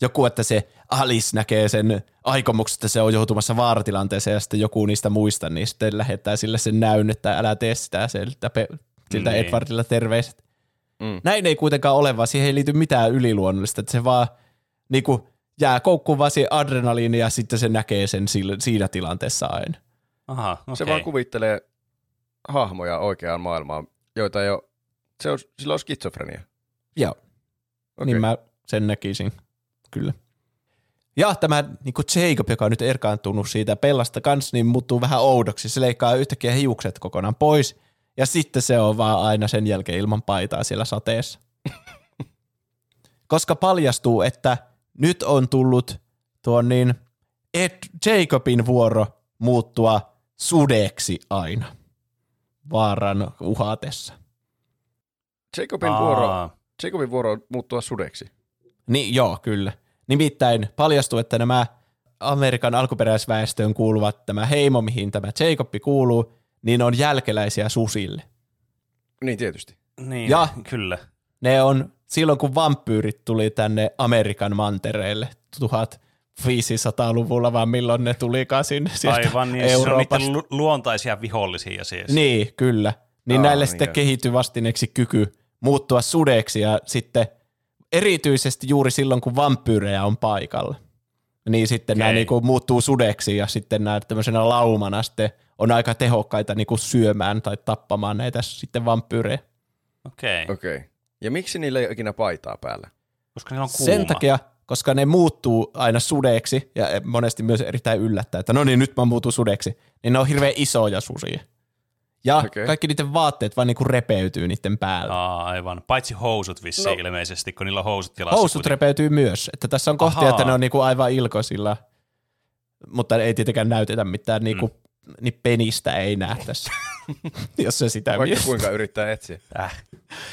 joku, että se Alice näkee sen aikomukset, että se on joutumassa vaaratilanteeseen ja sitten joku niistä muista, niin sitten lähettää sille sen näyn, että älä tee sitä siltä, pe- siltä Niin. Edwardilla terveiset. Mm. Näin ei kuitenkaan ole, vaan siihen ei liity mitään yliluonnollista, että se vaan niin kuin, jää koukkuun vaan siihen adrenaliini ja sitten se näkee sen siinä tilanteessa aina. Aha, okei. Se vaan kuvittelee hahmoja oikeaan maailmaan, joita ei ole, se on, sillä on skitsofrenia. Joo. Okei. Niin mä sen näkisin, kyllä. Ja tämä niin kuin Jacob, joka on nyt erkaantunut siitä pellasta kanssa, niin muuttuu vähän oudoksi. Se leikkaa yhtäkkiä hiukset kokonaan pois, ja sitten se on vaan aina sen jälkeen ilman paitaa siellä sateessa. Koska paljastuu, että nyt on tullut tuon niin Ed, Jacobin vuoro muuttua sudeksi aina vaaran uhatessa. Jacobin, Aa, vuoro, Jacobin vuoro on muuttua sudeksi. Niin joo, kyllä. Nimittäin paljastuu, että nämä Amerikan alkuperäisväestöön kuuluvat tämä heimo, mihin tämä Jacobi kuuluu, niin on jälkeläisiä susille. Niin tietysti. Niin, Ja- kyllä. Ne on silloin, kun vampyyrit tuli tänne Amerikan mantereelle 500-luvulla, vaan milloin ne tulikaan sinne sieltä Aivan, niin se on Euroopasta. niiden lu- luontaisia vihollisia siis. Niin, kyllä. Niin Aa, näille niin sitten joo. kehittyi vastineeksi kyky muuttua sudeksi ja sitten erityisesti juuri silloin, kun vampyyrejä on paikalla. Niin sitten nämä Okei. niinku muuttuu sudeksi ja sitten nämä tämmöisenä laumana sitten on aika tehokkaita niinku syömään tai tappamaan näitä sitten vampyyrejä. Okei, okay. Okei. Okay. Ja miksi niillä ei ole ikinä paitaa päällä? koska niillä on kuuma. Sen takia, koska ne muuttuu aina sudeksi ja monesti myös erittäin yllättää, että no niin, nyt mä muutun sudeksi, niin ne on hirveän isoja susia. Ja okay. kaikki niiden vaatteet vaan niinku repeytyy niiden päällä. Aa, aivan. Paitsi housut vissiin No. ilmeisesti, kun niillä on housut jalassa. Housut kuitenkin. repeytyy myös, että tässä on kohtia, Ahaa. että ne on niinku aivan ilkoisilla, mutta ei tietenkään näytetä mitään, niinku, mm. niin penistä ei näe tässä, jos se sitä Vaikka miettii. kuinka yrittää etsiä. Äh,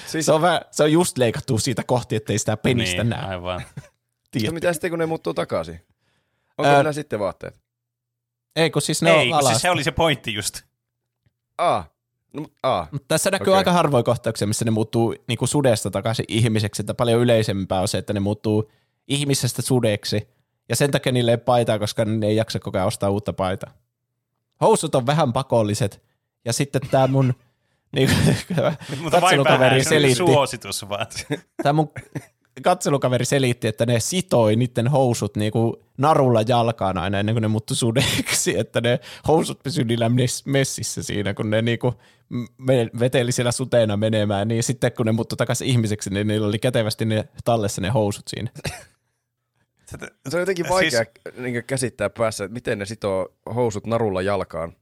Siis, Se on, vähän, se on just leikattu siitä kohti, ettei sitä penistä niin, näe. aivan. Tiedät. no mitä sitten, kun ne muuttuu takaisin? Onko Ää, sitten vaatteet? Ei, kun siis ne Ei, on kun siis se oli se pointti just. Aa. No, aa. Mutta tässä näkyy Okei. aika harvoin kohtauksia, missä ne muuttuu niinku sudesta takaisin ihmiseksi, että paljon yleisempää on se, että ne muuttuu ihmisestä sudeksi, ja sen takia niille ei paitaa, koska ne ei jaksa koko ajan ostaa uutta paitaa. Housut on vähän pakolliset, ja sitten tämä mun niinku, Mutta vain katselukaveri vähän, se oli selitti, suositus vaan. tämä mun katselukaveri selitti, että ne sitoi niiden housut niinku narulla jalkaan aina ennen kuin ne muuttui sudeksi, että ne housut pysyi niillä mes- messissä siinä, kun ne niinku veteli siellä suteena menemään, niin sitten kun ne muuttui takaisin ihmiseksi, niin niillä oli kätevästi ne tallessa ne housut siinä. Se on jotenkin vaikea siis... käsittää päässä, että miten ne sitoo housut narulla jalkaan.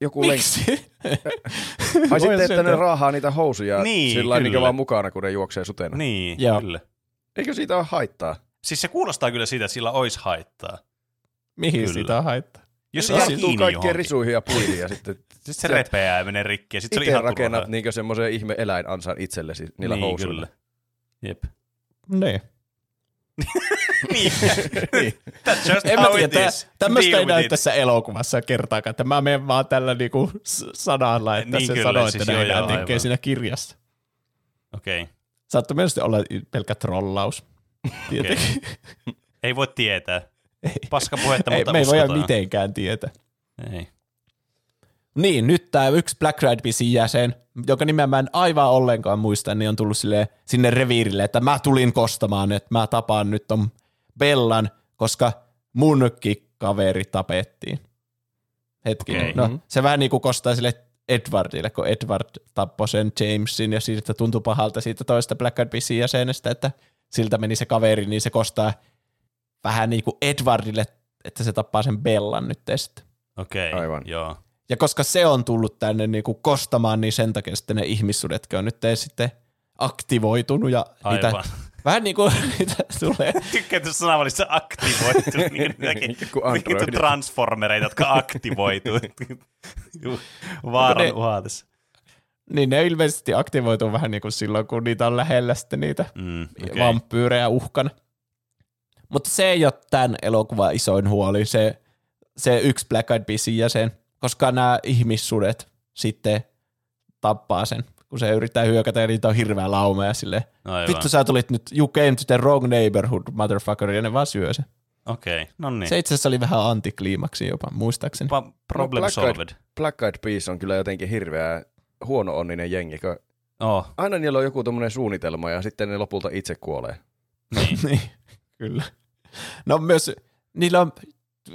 Joku. Miksi? Ai sitten, että ne raahaa niitä housuja Niin, sillä lailla, kyllä. vaan mukana, kun ne juoksee sutena. Niin, Joo. kyllä. Eikö siitä ole haittaa? Siis se kuulostaa kyllä siitä, että sillä olisi haittaa. Mihin Kyllä. siitä on haittaa? Jos se tarttuu kiinni kaikkien johonkin. risuihin ja puihin ja sitten Sitten se repeää ja menee rikki ja sitten se oli itse ihan rakennat niinkö semmoisen ihme eläinansaan itsellesi niillä niin, housuilla. Kyllä. Jep. Niin. niin. That's just En how it is. tämmöistä ei näy it. tässä elokuvassa kertaakaan, että mä menen vaan tällä niinku sanalla, että Niin se sanoo, siis että näin joo, tekee aivan. siinä kirjassa. Okei. Okay. Saattoi mielestäni olla pelkkä trollaus. Tietenkin. Ei voi tietää. Ei. Paska puhetta, ei, mutta me ei uskotaan. mitenkään tietää. Ei. Niin, nyt tämä yksi Black Eyed Peasin jäsen, jonka nimeä mä en aivan ollenkaan muista, niin on tullut sille, sinne reviirille, että mä tulin kostamaan, että mä tapaan nyt ton Bellan, koska munkin kaveri tapettiin. Hetki. Okei. No, Mhm. se vähän niin kuin kostaa sille Edwardille, kun Edward tappoi sen Jamesin ja siitä tuntui pahalta siitä toista Black Eyed Peasin jäsenestä, että siltä meni se kaveri, niin se kostaa vähän niin kuin Edwardille, että se tappaa sen Bellan nyt sitten. Okei, okay. Aivan. joo. Ja koska se on tullut tänne niinku kostamaan, niin sen takia sitten ne ihmissudetkin on nyt sitten aktivoitunut ja niitä, Aivan. vähän niin kuin niitä tulee. Tykkään tuossa sanavalissa aktivoitu. niin Kuin transformereita, jotka aktivoituu. Vaaran Ne- uhatessa. Niin ne ilmeisesti aktivoituu vähän niin kuin silloin, kun niitä on lähellä sitten niitä Mm, okay. okay. vampyyrejä uhkana. Mutta se ei ole tämän elokuvan isoin huoli, se, se yksi Black Eyed Peasin jäsen, koska nämä ihmissudet sitten tappaa sen, kun se yrittää hyökätä ja niitä on hirveä lauma ja silleen, Aivan. vittu sä tulit nyt, you came to the wrong neighborhood, motherfucker, ja ne vaan syö sen. Okei, okay. no niin. Se itse asiassa oli vähän antikliimaksi jopa, muistaakseni. Pa- problem No, Black Eyed- solved. Black Eyed Peas on kyllä jotenkin hirveä huono-onninen jengi, kun Oh, aina niillä on joku tommonen suunnitelma ja sitten ne lopulta itse kuolee. niin. niin, kyllä. No myös, niillä on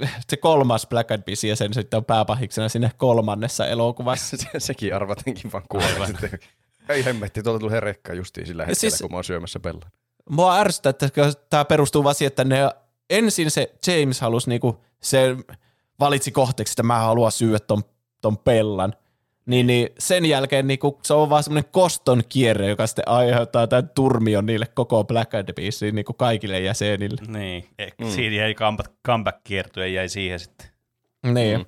se kolmas Black Eyed Peas ja sen sitten on pääpahiksena sinne kolmannessa elokuvassa. Se, sekin arvatenkin vaan kuolee sitten. Ei hemmetti, tuolta tuli rekka justiin sillä hetkellä, siis- kun mä oon syömässä pellan. Mua ärsyttää, että tämä perustuu vaan siihen, että ne ensin se James halusi niinku, se valitsi kohteeksi, että mä haluan syödä ton, ton pellan. Niin, niin sen jälkeen niinku, se on vaan semmoinen koston kierre, joka sitten aiheuttaa tämän turmion niille koko Black Eyed Peasiin niinku kaikille jäsenille. niin. Mm. Siinä jäi comeback, comeback kiertue jäi siihen sitten. Niin. Mm.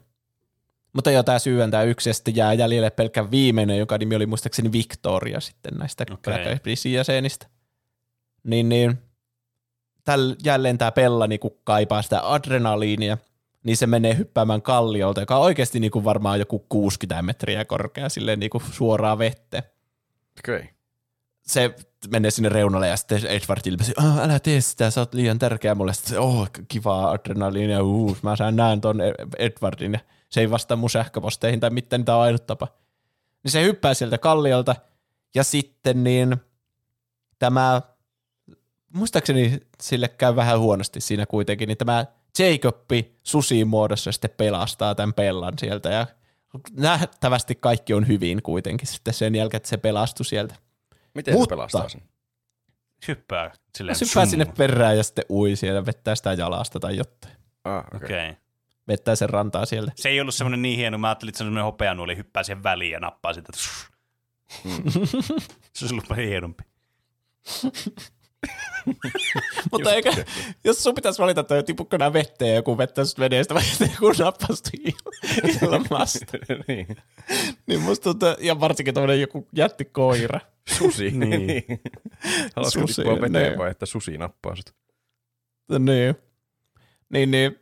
Mutta joo, tämä syy on tämä yksi, ja sitten jää jäljelle pelkkä viimeinen, joka nimi oli muistaakseni Victoria sitten näistä okay. Black Eyed Peasin jäsenistä. Niin, niin täl, jälleen tämä Pella niinku kaipaa sitä adrenaliinia, niin se menee hyppäämään kalliolta, joka on oikeasti niinku varmaan joku 60 metriä korkea, silleen niinku suoraan vettä. Okei. Okay. se menee sinne reunalle ja sitten Edward ilmesi, oh, älä tee sitä, sä oot liian tärkeä mulle. Sitten, oh, kivaa adrenaliinia, uh, mä saan näen ton Edwardin ja se ei vastaa mun sähköposteihin tai mitään, niitä on ainut tapa. Niin se hyppää sieltä kalliolta ja sitten niin tämä, muistaakseni sille käy vähän huonosti siinä kuitenkin, niin tämä Jacobi susiin muodossa sitten pelastaa tämän pellan sieltä ja nähtävästi kaikki on hyvin kuitenkin sitten sen jälkeen, että se pelastui sieltä. Miten Mutta- se pelastaa sen? Hyppää silleen. Se hyppää sinne perään ja sitten ui siellä, vettää sitä jalasta tai jotain. Ah, okay. Okei. Okay. Vettää sen rantaa sieltä. Se ei ollut semmoinen niin hieno, mä ajattelin, että se on semmoinen hopeanuoli, hyppää siihen väliin ja nappaa sitä. Mm. se olisi ollut paljon hienompi. Mutta eikä, jos sun pitäisi valita, että tipukko nää vetteen ja joku vettä sut vedestä vai että joku nappasti ilmasta, niin. niin musta tuntuu, ja varsinkin tämmöinen joku jätti koira. Susi. Niin. niin. Haluaisiko Susi, tippua veteen niin. vai että susi nappaa sut? Niin. Niin, niin.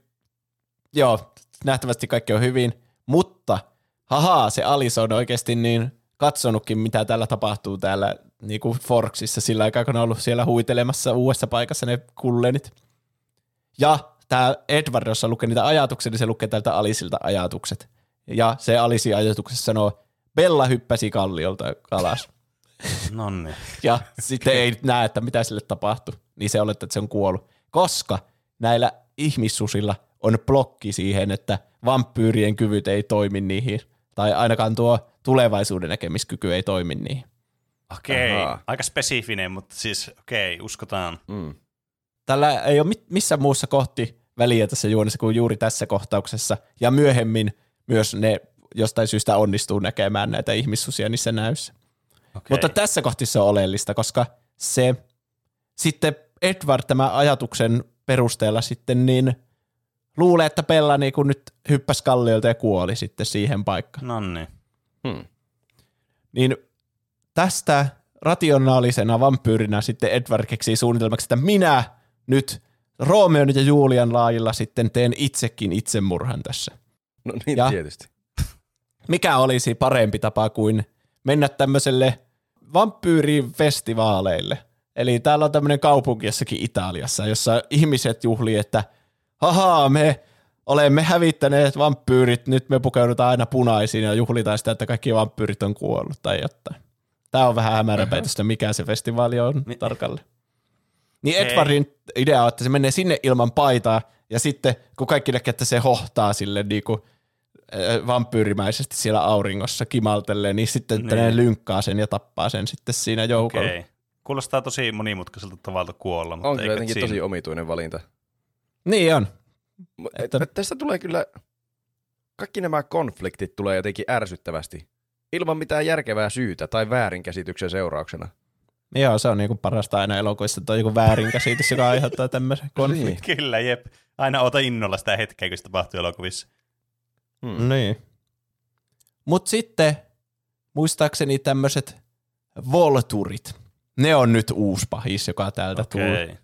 Joo, nähtävästi kaikki on hyvin, mutta haha, se Alice on oikeasti niin katsonutkin, mitä täällä tapahtuu täällä niin kuin Forksissa sillä aikaa, kun on ollut siellä huitelemassa uudessa paikassa ne kullenit. Ja tämä Edward, jossa lukee niitä ajatuksia, niin se lukee tältä Alisilta ajatukset. Ja se Alisin ajatuksessa sanoo, Bella hyppäsi kalliolta alas. Nonni. Ja sitten ei näe, että mitä sille tapahtui. Niin se olettaa, että se on kuollut. Koska näillä ihmissusilla on blokki siihen, että vampyyrien kyvyt ei toimi niihin. Tai ainakaan tuo tulevaisuuden näkemiskyky ei toimi niihin. Okei. Ahaa. aika spesifinen, mutta siis okei, uskotaan. Mm. Tällä ei ole mit- missään muussa kohti väliä tässä juonessa kuin juuri tässä kohtauksessa. Ja myöhemmin myös ne jostain syystä onnistuu näkemään näitä ihmissusia niissä näyssä. Okay. Mutta tässä kohti se on oleellista, koska se sitten Edward tämä ajatuksen perusteella sitten niin luulee, että Bella niin kuin nyt hyppäsi kalliolta ja kuoli sitten siihen paikkaan. Nonni. Hmm. Niin tästä rationaalisena vampyyrinä sitten Edward keksii suunnitelmaksi, että minä nyt Romeon ja Julian laajilla sitten teen itsekin itsemurhan tässä. No niin, Ja- tietysti. mikä olisi parempi tapa kuin mennä tämmöiselle vampyyrifestivaaleille. Eli täällä on tämmöinen kaupunki jossakin Italiassa, jossa ihmiset juhlii, että haha, me olemme hävittäneet vampyyrit, nyt me pukeudutaan aina punaisiin ja juhlitaan sitä, että kaikki vampyyrit on kuollut tai jotain. Tämä on vähän hämäräpäitöstä, mikä se festivaali on Mi- tarkalleen. Niin. Edwardin idea on, että se menee sinne ilman paitaa, ja sitten kun kaikki näkee, että se hohtaa sille niinku, äh, vampyyrimäisesti siellä auringossa kimaltelee, niin sitten Niin. ne lynkkaa sen ja tappaa sen sitten siinä joukolla. Okei. Okay. Kuulostaa tosi monimutkaiselta tavalta kuolla. Mutta On kyllä jotenkin siinä- tosi omituinen valinta. Niin on. Että... Tästä tulee kyllä, kaikki nämä konfliktit tulee jotenkin ärsyttävästi. Ilman mitään järkevää syytä tai väärinkäsityksen seurauksena. Joo, se on niinku parasta aina elokuvissa, että on joku väärinkäsitys, joka aiheuttaa tämmöisen konfliktin. Kyllä, jep. Aina ota innolla sitä hetkeä, kun se tapahtuu elokuvissa. Hmm. Niin. Mutta sitten muistaakseni tämmöiset Volturit, ne on nyt uusi pahis, joka täältä okay. tulee.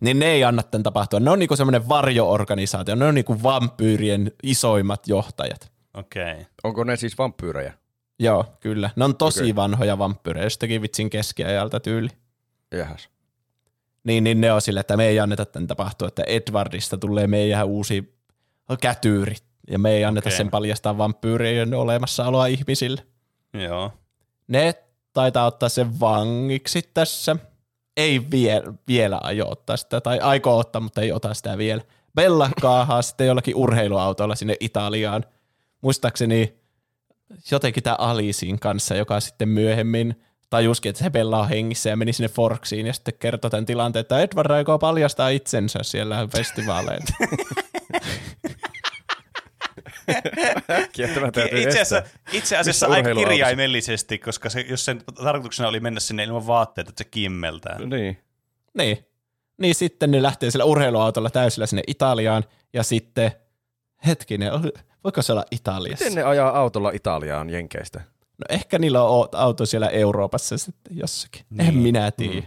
Niin ne ei anna tämän tapahtua. Ne on niinku semmoinen varjo-organisaatio, ne on niinku vampyyrien isoimmat johtajat. Okei. Okay. Onko ne siis vampyyrejä? Joo, kyllä. Ne on tosi okay. Vanhoja vampyyrejä, jostakin vitsin keskiajalta tyyli. Jahas. Niin, niin ne on sille, että me ei anneta tämän tapahtua, että Edwardista tulee meidän uusi kätyyri. Ja me ei anneta okay. sen paljastaa vampyyrien olemassaoloa ihmisille. Joo. Ne taitaa ottaa sen vangiksi tässä. Ei vie, vielä aio ottaa sitä, tai aikoo ottaa, mutta ei ota sitä vielä. Bella kaahaa sitten jollakin urheiluautolla sinne Italiaan. Muistaakseni jotenkin tämä Alisin kanssa, joka sitten myöhemmin tajusikin, että se on hengissä ja meni sinne Forksiin ja sitten kertoi tämän tilanteen, että Edward aikoo paljastaa itsensä siellä festivaaleilla. Täytyy Itse asiassa, itse asiassa aika kirjaimellisesti, koska se, jos sen tarkoituksena oli mennä sinne ilman vaatteita, että se kimmeltää. Niin. Niin. Niin sitten ne lähtee sillä urheiluautolla täysillä sinne Italiaan ja sitten, hetkinen, voiko se olla Italiassa? Miten ne ajaa autolla Italiaan Jenkeistä? No ehkä niillä on auto siellä Euroopassa sitten jossakin. Niin. En minä tiedä.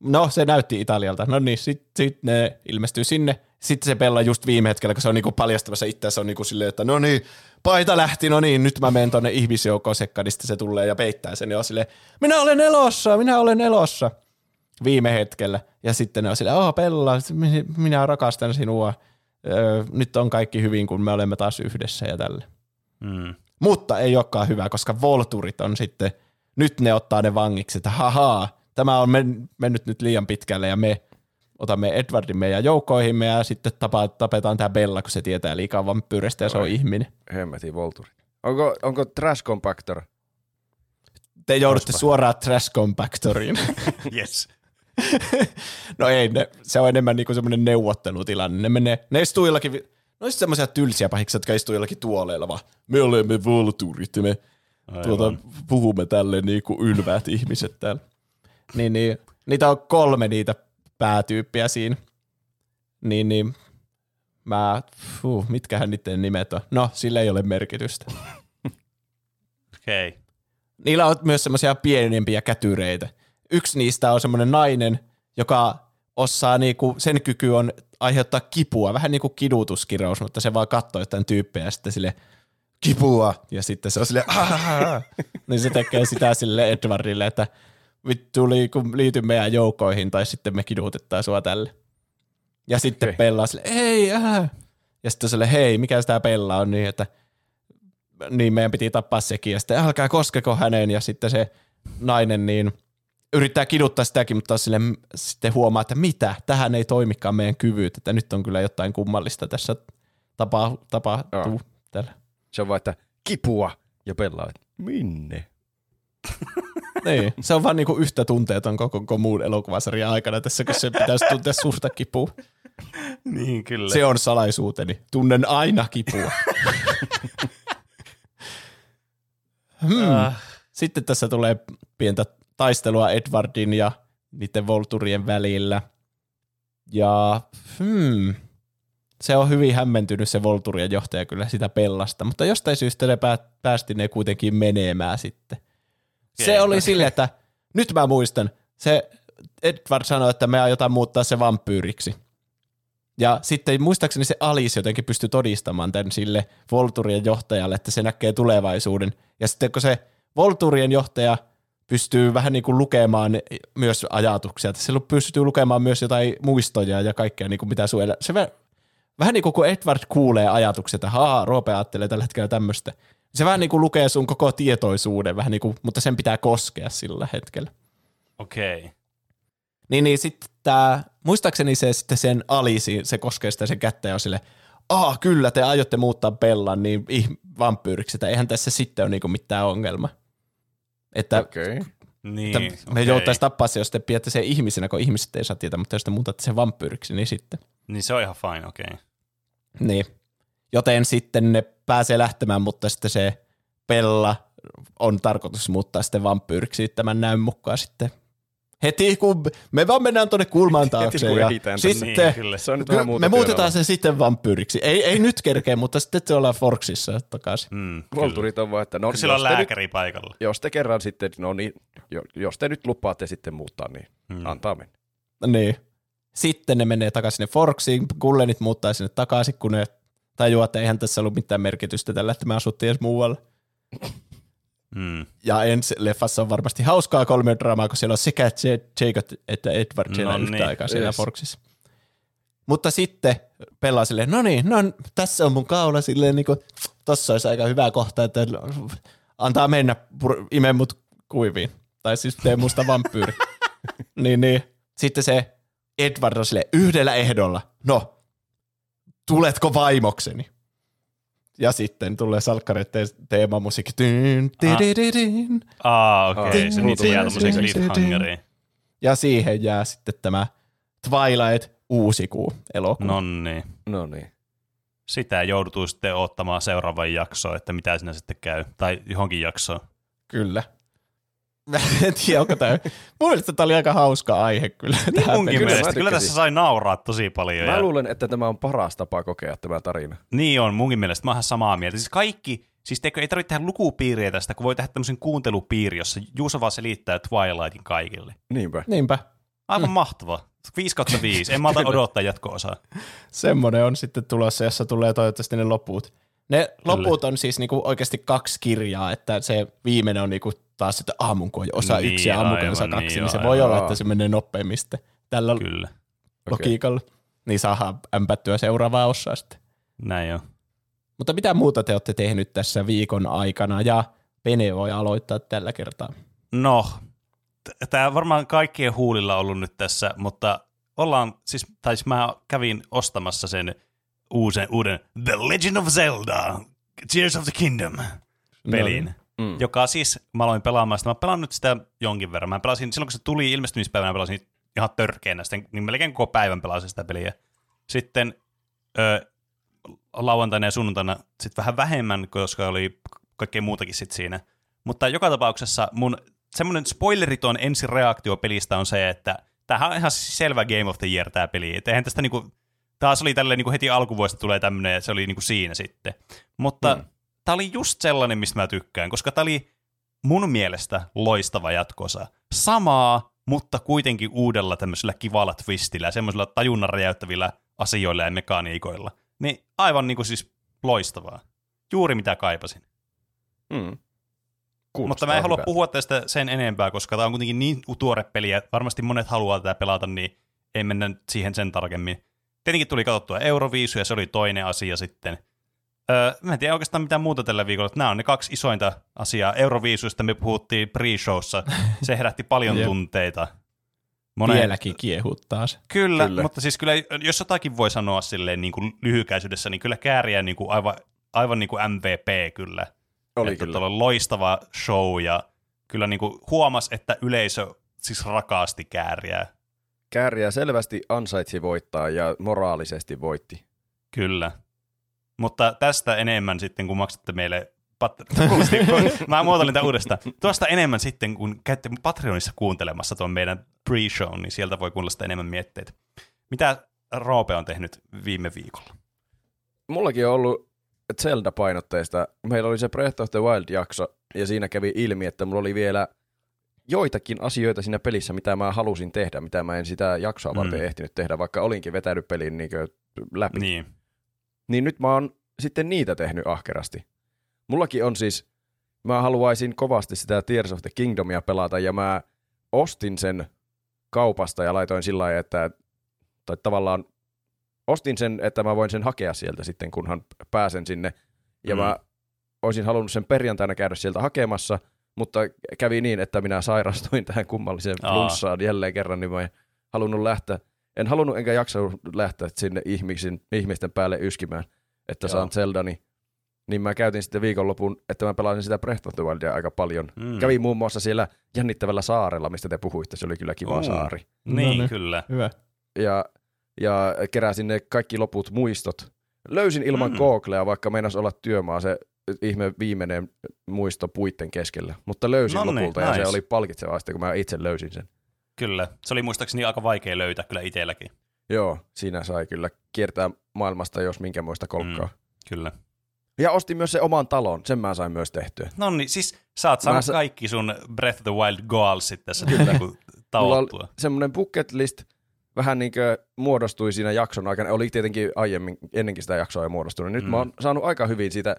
No se näytti Italialta. No niin, sitten sit ne ilmestyy sinne. sitten se Bella just viime hetkellä, kun se on niinku paljastamassa itseänsä, on niinku silleen, että no niin, paita lähti, no niin, nyt mä menen tonne ihmisjoukkoon sekkanista, se tulee ja peittää sen, ja on silleen, minä olen elossa, minä olen elossa, viime hetkellä. Ja sitten ne on silleen, oh Bella, minä rakastan sinua, öö, nyt on kaikki hyvin, kun me olemme taas yhdessä ja tälle. Mm. Mutta ei olekaan hyvä, koska Volturit on sitten, nyt ne ottaa ne vangiksi, että hahaa, tämä on men- mennyt nyt liian pitkälle ja me otamme Edwardin meidän joukkoihimme ja sitten tapa- tapetaan tämä Bella, kun se tietää liikaa vampyyreistä ja se on ihminen. Hemmetin Volturi. Onko, onko Trash Compactor? Te joudutte Olisipa. suoraan Trash Compactoriin. Yes. No ei, ne, se on enemmän niinku semmoinen neuvottelutilanne. Ne, menee, ne istuu jollakin, no siis semmoisia tylsiä pahiksia, jotka istuu jollakin tuoleilla vaan. Me olemme Volturit me Aivan. tuota, puhumme tälle niinku ylväät ihmiset täällä. Niin, niin, niitä on kolme niitä päätyyppiä siinä. Niin, niin mä, fuh, mitkähän niiden nimet on? No, sillä ei ole merkitystä. Okei. Okay. Niillä on myös semmoisia pienempiä kätyreitä. Yksi niistä on semmoinen nainen, joka osaa, niinku, sen kyky on aiheuttaa kipua, vähän niin kuin kidutuskirous, mutta se vaan katsoo jotain tyyppejä ja sitten sille kipua, ja sitten se on sille niin se tekee sitä sille Edwardille, että vittu liiku, liity meidän joukkoihin, tai sitten me kidutetaan sua tälle. Ja sitten okay. Bella on sille, ei, älä. Ja sitten sille, hei, mikä tämä Bella on, niin että niin meidän piti tappaa sekin, ja sitten älkää koskeko häneen, ja sitten se nainen niin yrittää kiduttaa sitäkin, mutta sille, sitten huomaa, että mitä, tähän ei toimikaan meidän kyvyt, että nyt on kyllä jotain kummallista tässä tapa, tapahtuu Joo. täällä. Se on vaan, että kipua. Ja pelaa, että minne? Niin, se on vaan niinku yhtä tunteeton koko, koko muun elokuvasarjan aikana tässä, kun se pitäisi tuntea suurta kipua. Niin, kyllä. Se on salaisuuteni. Tunnen aina kipua. hmm. Ah, Sitten tässä tulee pientä taistelua Edwardin ja niiden Volturien välillä. Ja hmm, se on hyvin hämmentynyt se Volturien johtaja kyllä sitä pellasta, mutta jostain syystä ne pää, päästi ne kuitenkin menemään sitten. Se Okei. oli silleen, että nyt mä muistan, se Edward sanoi, että me aiotaan muuttaa se vampyyriksi. Ja sitten muistaakseni se Alice jotenkin pystyi todistamaan tämän sille Volturien johtajalle, että se näkee tulevaisuuden. Ja sitten kun se Volturien johtaja pystyy vähän niin kuin lukemaan myös ajatuksia, että se pystyy lukemaan myös jotain muistoja ja kaikkea, niin kuin mitä sun elä... se vä- vähän niin kuin kun Edward kuulee ajatuksia, että haa, Roope ajattelee tällä hetkellä tämmöistä. Se vähän niin kuin lukee sun koko tietoisuuden, vähän niin kuin, mutta sen pitää koskea sillä hetkellä. Okei. Okay. Niin, niin sitten tämä, muistaakseni se sitten sen alisi, se koskee sitä sen kättä ja on sille, aa kyllä, te aiotte muuttaa Bellan niin vampyyriksi, että eihän tässä sitten ole niinku mitään ongelma. Että. Okay. Niin, että me okei. jouttaisiin tappaa se, jos te pidätte sen ihmisenä, kun ihmiset ei saa tietää, mutta jos te muutatte sen vampyyriksi, niin sitten. Niin se on ihan fine, okei. Okay. Niin. Joten sitten ne pääsee lähtemään, mutta sitten se Bella on tarkoitus muuttaa sitten vampyyriksi tämän näyn mukaan sitten. Heti kun me vaan mennään tuonne kulmaan taakse kun ja ehditään tänne. sitten Niin, kyllä. Se on nyt vähän muuta me muutetaan se sitten vampyyriksi. Ei, ei nyt kerkeä, mutta sitten se ollaan Forksissa takaisin. Mm, Volturit on vaan, että no, sillä on jos, te nyt, lääkäri paikalla. jos te kerran sitten, no niin, jo- jos te nyt lupaatte sitten muuttaa, niin Hmm. antaa mennä. Niin. Sitten ne menee takaisin sinne Forksiin, Kullenit muuttaa sinne takaisin, kun ne tajuaa, että eihän tässä ollut mitään merkitystä tällä, että me asuttiin edes muualla. Mm. Ja ensi leffassa on varmasti hauskaa kolmiodraamaa, kun siellä on sekä Jacob että Edward siellä No yhtä niin, aikaa siellä yes. Forksissa. Mutta sitten pelaa silleen, no niin, no tässä on mun kaula silleen, niin kuin, tossa olisi aika hyvä kohta, että antaa mennä, pur- ime mut kuiviin. Tai siis tee musta vampyyri. niin, niin. Sitten se Edward on silleen, yhdellä ehdolla, no, tuletko vaimokseni? Ja sitten tulee salkkareiden teemamusiikki. Didididin. Aa, okei. Okay. Se niitä jää cliffhangeriin. Ja siihen jää sitten tämä Twilight uusi kuu elokuva. No niin. No niin. Sitä joudutuu sitten ottamaan seuraavan jaksoon, että mitä siinä sitten käy. Tai johonkin jaksoon. Kyllä. Mä en tiedä, onko tämä... Mun mielestä tämä oli aika hauska aihe kyllä. Niin tähän munkin kyllä mielestä. Kyllä tässä sai nauraa tosi paljon. Mä ja... luulen, että tämä on paras tapa kokea tämä tarina. Niin on, munkin mielestä. Mä oon ihan samaa mieltä. Siis kaikki, siis teikö, ei tarvitse tehdä lukupiiriä tästä, kun voi tehdä tämmöisen kuuntelupiiri, jossa Juuso vaan selittää Twilightin kaikille. Niinpä. Niinpä. Aivan mm. mahtavaa. 5 kautta 5. En malta odottaa jatko-osaa. Semmoinen on sitten tulossa, jossa tulee toivottavasti ne loput. Ne loput on siis niinku oikeasti kaksi kirjaa, että se viimeinen on niinku taas, että aamunko osa Niin, yksi ja aamunko osa aivan, kaksi, niin niin, se voi aivan. olla, että se menee nopeammin sitten tällä Kyllä, logiikalla. Niin saadaan ämpättyä seuraavaa osaa sitten. näin on. Mutta mitä muuta te olette tehnyt tässä viikon aikana ja Pene voi aloittaa tällä kertaa. No, tämä varmaan kaikkien huulilla ollut nyt tässä, mutta ollaan, siis, tai siis mä kävin ostamassa sen uuden, uuden The Legend of Zelda, Tears of the Kingdom pelin. No, Mm. Joka siis, mä aloin pelaamaan sitä, mä pelaan nyt sitä jonkin verran. Mä pelasin, silloin kun se tuli ilmestymispäivänä, mä pelasin ihan törkeänä sitten, niin melkein koko päivän pelasin sitä peliä. Sitten ö, lauantaina ja sunnuntaina sitten vähän vähemmän, koska oli kaikkea muutakin sitten siinä. Mutta joka tapauksessa mun semmoinen spoileriton ensireaktio pelistä on se, että tämähän on ihan selvä Game of the Year tämä peli. Et eihän tästä niinku, taas oli tälleen niinku heti alkuvuodesta tulee tämmöinen, että se oli niinku siinä sitten. Mutta mm. Tämä oli just sellainen, mistä mä tykkään, koska tämä oli mun mielestä loistava jatkosa. Samaa, mutta kuitenkin uudella tämmöisellä kivalla twistillä ja semmoisilla tajunnan räjäyttävillä asioilla ja mekaniikoilla. Niin aivan niinku siis loistavaa. Juuri mitä kaipasin. Mm. Mutta mä en halua hyvältä. puhua tästä sen enempää, koska tämä on kuitenkin niin tuore peli, ja varmasti monet haluaa tätä pelata, niin ei mennä siihen sen tarkemmin. Tietenkin tuli katsottua Euroviisu, ja se oli toinen asia sitten. Öö, mä en tiedä oikeastaan mitään muuta tällä viikolla. Nämä on ne kaksi isointa asiaa. Euroviisuista me puhuttiin pre-showssa. Se herätti paljon tunteita. Monen... Vieläkin kiehut taas. Kyllä, Kyllä. mutta siis kyllä, jos jotakin voi sanoa silleen niin kuin lyhykäisyydessä, niin kyllä Kääriä niin kuin aivan, aivan niin kuin MVP kyllä. Oli että kyllä. loistava show ja kyllä niin kuin huomas, että yleisö siis rakasti Kääriä. Kääriä selvästi ansaitsi voittaa ja moraalisesti voitti. Kyllä. Mutta tästä enemmän sitten, kun maksatte meille Pat- Kuulosti, kun- Mä muotoilin tämän uudestaan. Tuosta enemmän sitten, kun käytte Patreonissa kuuntelemassa tuon meidän pre-show, niin sieltä voi kuulla sitä enemmän mietteitä. Mitä Roope on tehnyt viime viikolla? Mullakin on ollut Zelda-painotteista. Meillä oli se Breath of the Wild-jakso, ja siinä kävi ilmi, että mulla oli vielä joitakin asioita siinä pelissä, mitä mä halusin tehdä, mitä mä en sitä jaksoa varten Mm. ehtinyt tehdä, vaikka olinkin vetänyt pelin niin läpi. Niin. Niin nyt mä oon sitten niitä tehnyt ahkerasti. Mullakin on siis, mä haluaisin kovasti sitä Tears of the Kingdomia pelata, ja mä ostin sen kaupasta ja laitoin sillä lailla, että, tai tavallaan ostin sen, että mä voin sen hakea sieltä sitten, kunhan pääsen sinne. Ja Mm. mä olisin halunnut sen perjantaina käydä sieltä hakemassa, mutta kävi niin, että minä sairastuin tähän kummalliseen Aa. flunssaan jälleen kerran, niin mä en halunnut lähteä, en halunnut enkä jaksanut lähteä sinne ihmisten, ihmisten päälle yskimään, että Joo. saan Zeldani. Niin mä käytin sitten viikonlopun, että mä pelasin sitä Breath of the Wildia aika paljon. Mm. Kävin muun muassa siellä jännittävällä saarella, mistä te puhuitte, se oli kyllä kiva Mm. saari. Niin, No niin. kyllä. Hyvä. Ja, ja keräsin ne kaikki loput muistot. Löysin ilman Mm. Googlea, vaikka meinas olla työmaa se ihme viimeinen muisto puitten keskellä. Mutta löysin Nonni, lopulta ja nice. se oli palkitsevaa sitten, kun mä itse löysin sen. Kyllä. Se oli muistaakseni aika vaikea löytää kyllä itselläkin. Joo, siinä sai kyllä kiertää maailmasta jos minkä muista kolkkaa. Mm. Kyllä. Ja ostin myös se oman talon, sen mä sain myös tehtyä. No niin, siis sä oot saanut sa- kaikki sun Breath of the Wild goalsit tässä kyllä. Oli tavoittua. semmoinen bucket list vähän niin kuin muodostui siinä jakson aikana. Oli tietenkin aiemmin, ennenkin sitä jaksoa jo muodostunut. Nyt Mm. mm. mä oon saanut aika hyvin siitä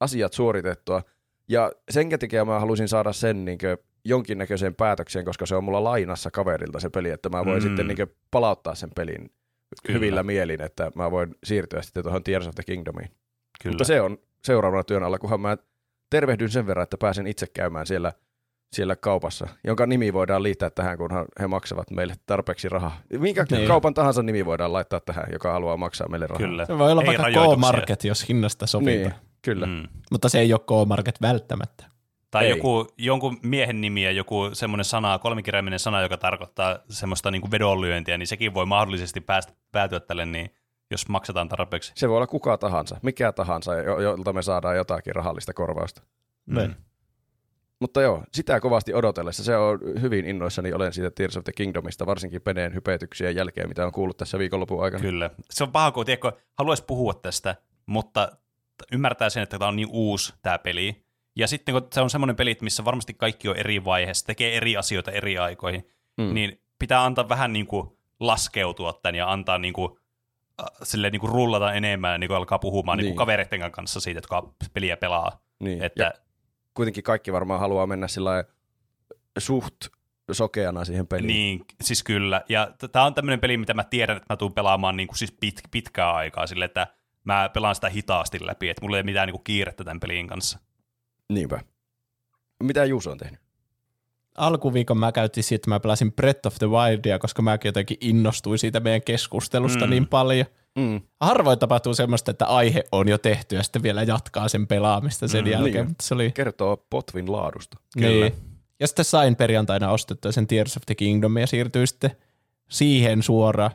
asiat suoritettua. Ja sen takia mä halusin saada sen niin jonkinnäköiseen päätökseen, koska se on mulla lainassa kaverilta se peli, että mä voin Mm. sitten niin palauttaa sen pelin Kyllä. Hyvillä mielin, että mä voin siirtyä sitten tuohon Tears of the Kingdomiin. Kyllä. Mutta se on seuraavana työn alla, kunhan mä tervehdyn sen verran, että pääsen itse käymään siellä, siellä kaupassa, jonka nimi voidaan liittää tähän, kunhan he maksavat meille tarpeeksi rahaa. Minkä Niin. kaupan tahansa nimi voidaan laittaa tähän, joka haluaa maksaa meille rahaa. Kyllä. Se voi olla Ei vaikka. K-Market, jos hinnasta sopii. Niin, kyllä. Mm. Mutta se ei ole K-Market välttämättä. Tai Ei. joku, jonkun miehen nimi ja joku semmoinen sana, kolmikirjaiminen sana, joka tarkoittaa semmoista niin kuin vedonlyöntiä, niin sekin voi mahdollisesti päästä, päätyä tälle, niin jos maksetaan tarpeeksi. Se voi olla kuka tahansa, mikä tahansa, jo- jolta me saadaan jotakin rahallista korvausta. Mm. Mutta joo, sitä kovasti odotellessa. Se on hyvin innoissani, olen siitä Tears of the Kingdomista, varsinkin Peneen hypetyksien jälkeen, mitä on kuullut tässä viikonlopun aikana. Kyllä. Se on paha, kun tiedätkö, haluaisi puhua tästä, mutta ymmärtää sen, että tämä on niin uusi tämä peli. Ja sitten kun se on semmoinen peli, missä varmasti kaikki on eri vaiheessa, tekee eri asioita eri aikoihin, mm. Niin pitää antaa vähän niin kuin laskeutua tän ja antaa niinku, äh, silleen niinku rullata enemmän ja niinku alkaa puhumaan niin. Niin. niinku kavereiden kanssa siitä, jotka peliä pelaa. Niin. Että, Ja kuitenkin kaikki varmaan haluaa mennä sillä suht sokeana siihen peliin. Niin, siis kyllä. Ja tämä on tämmöinen peli, mitä mä tiedän, että mä tuun pelaamaan niin kuin siis pit, pitkää aikaa sille, että mä pelaan sitä hitaasti läpi, että mulla ei ole mitään niin kuin kiirettä tämän pelin kanssa. Niinpä. Mitä Juuso on tehnyt? Alkuviikon mä käytin siitä, että mä pelasin Breath of the Wildia, koska mäkin jotenkin innostuin siitä meidän keskustelusta Mm. niin paljon. Mm. Harvoin tapahtuu semmoista, että aihe on jo tehty ja sitten vielä jatkaa sen pelaamista sen Mm, mm, jälkeen. niin. Mutta se oli, Kertoo Potvin laadusta. Kyllä. niin. Ja sitten sain perjantaina ostettua sen Tears of the Kingdom ja siirtyy sitten siihen suoraan.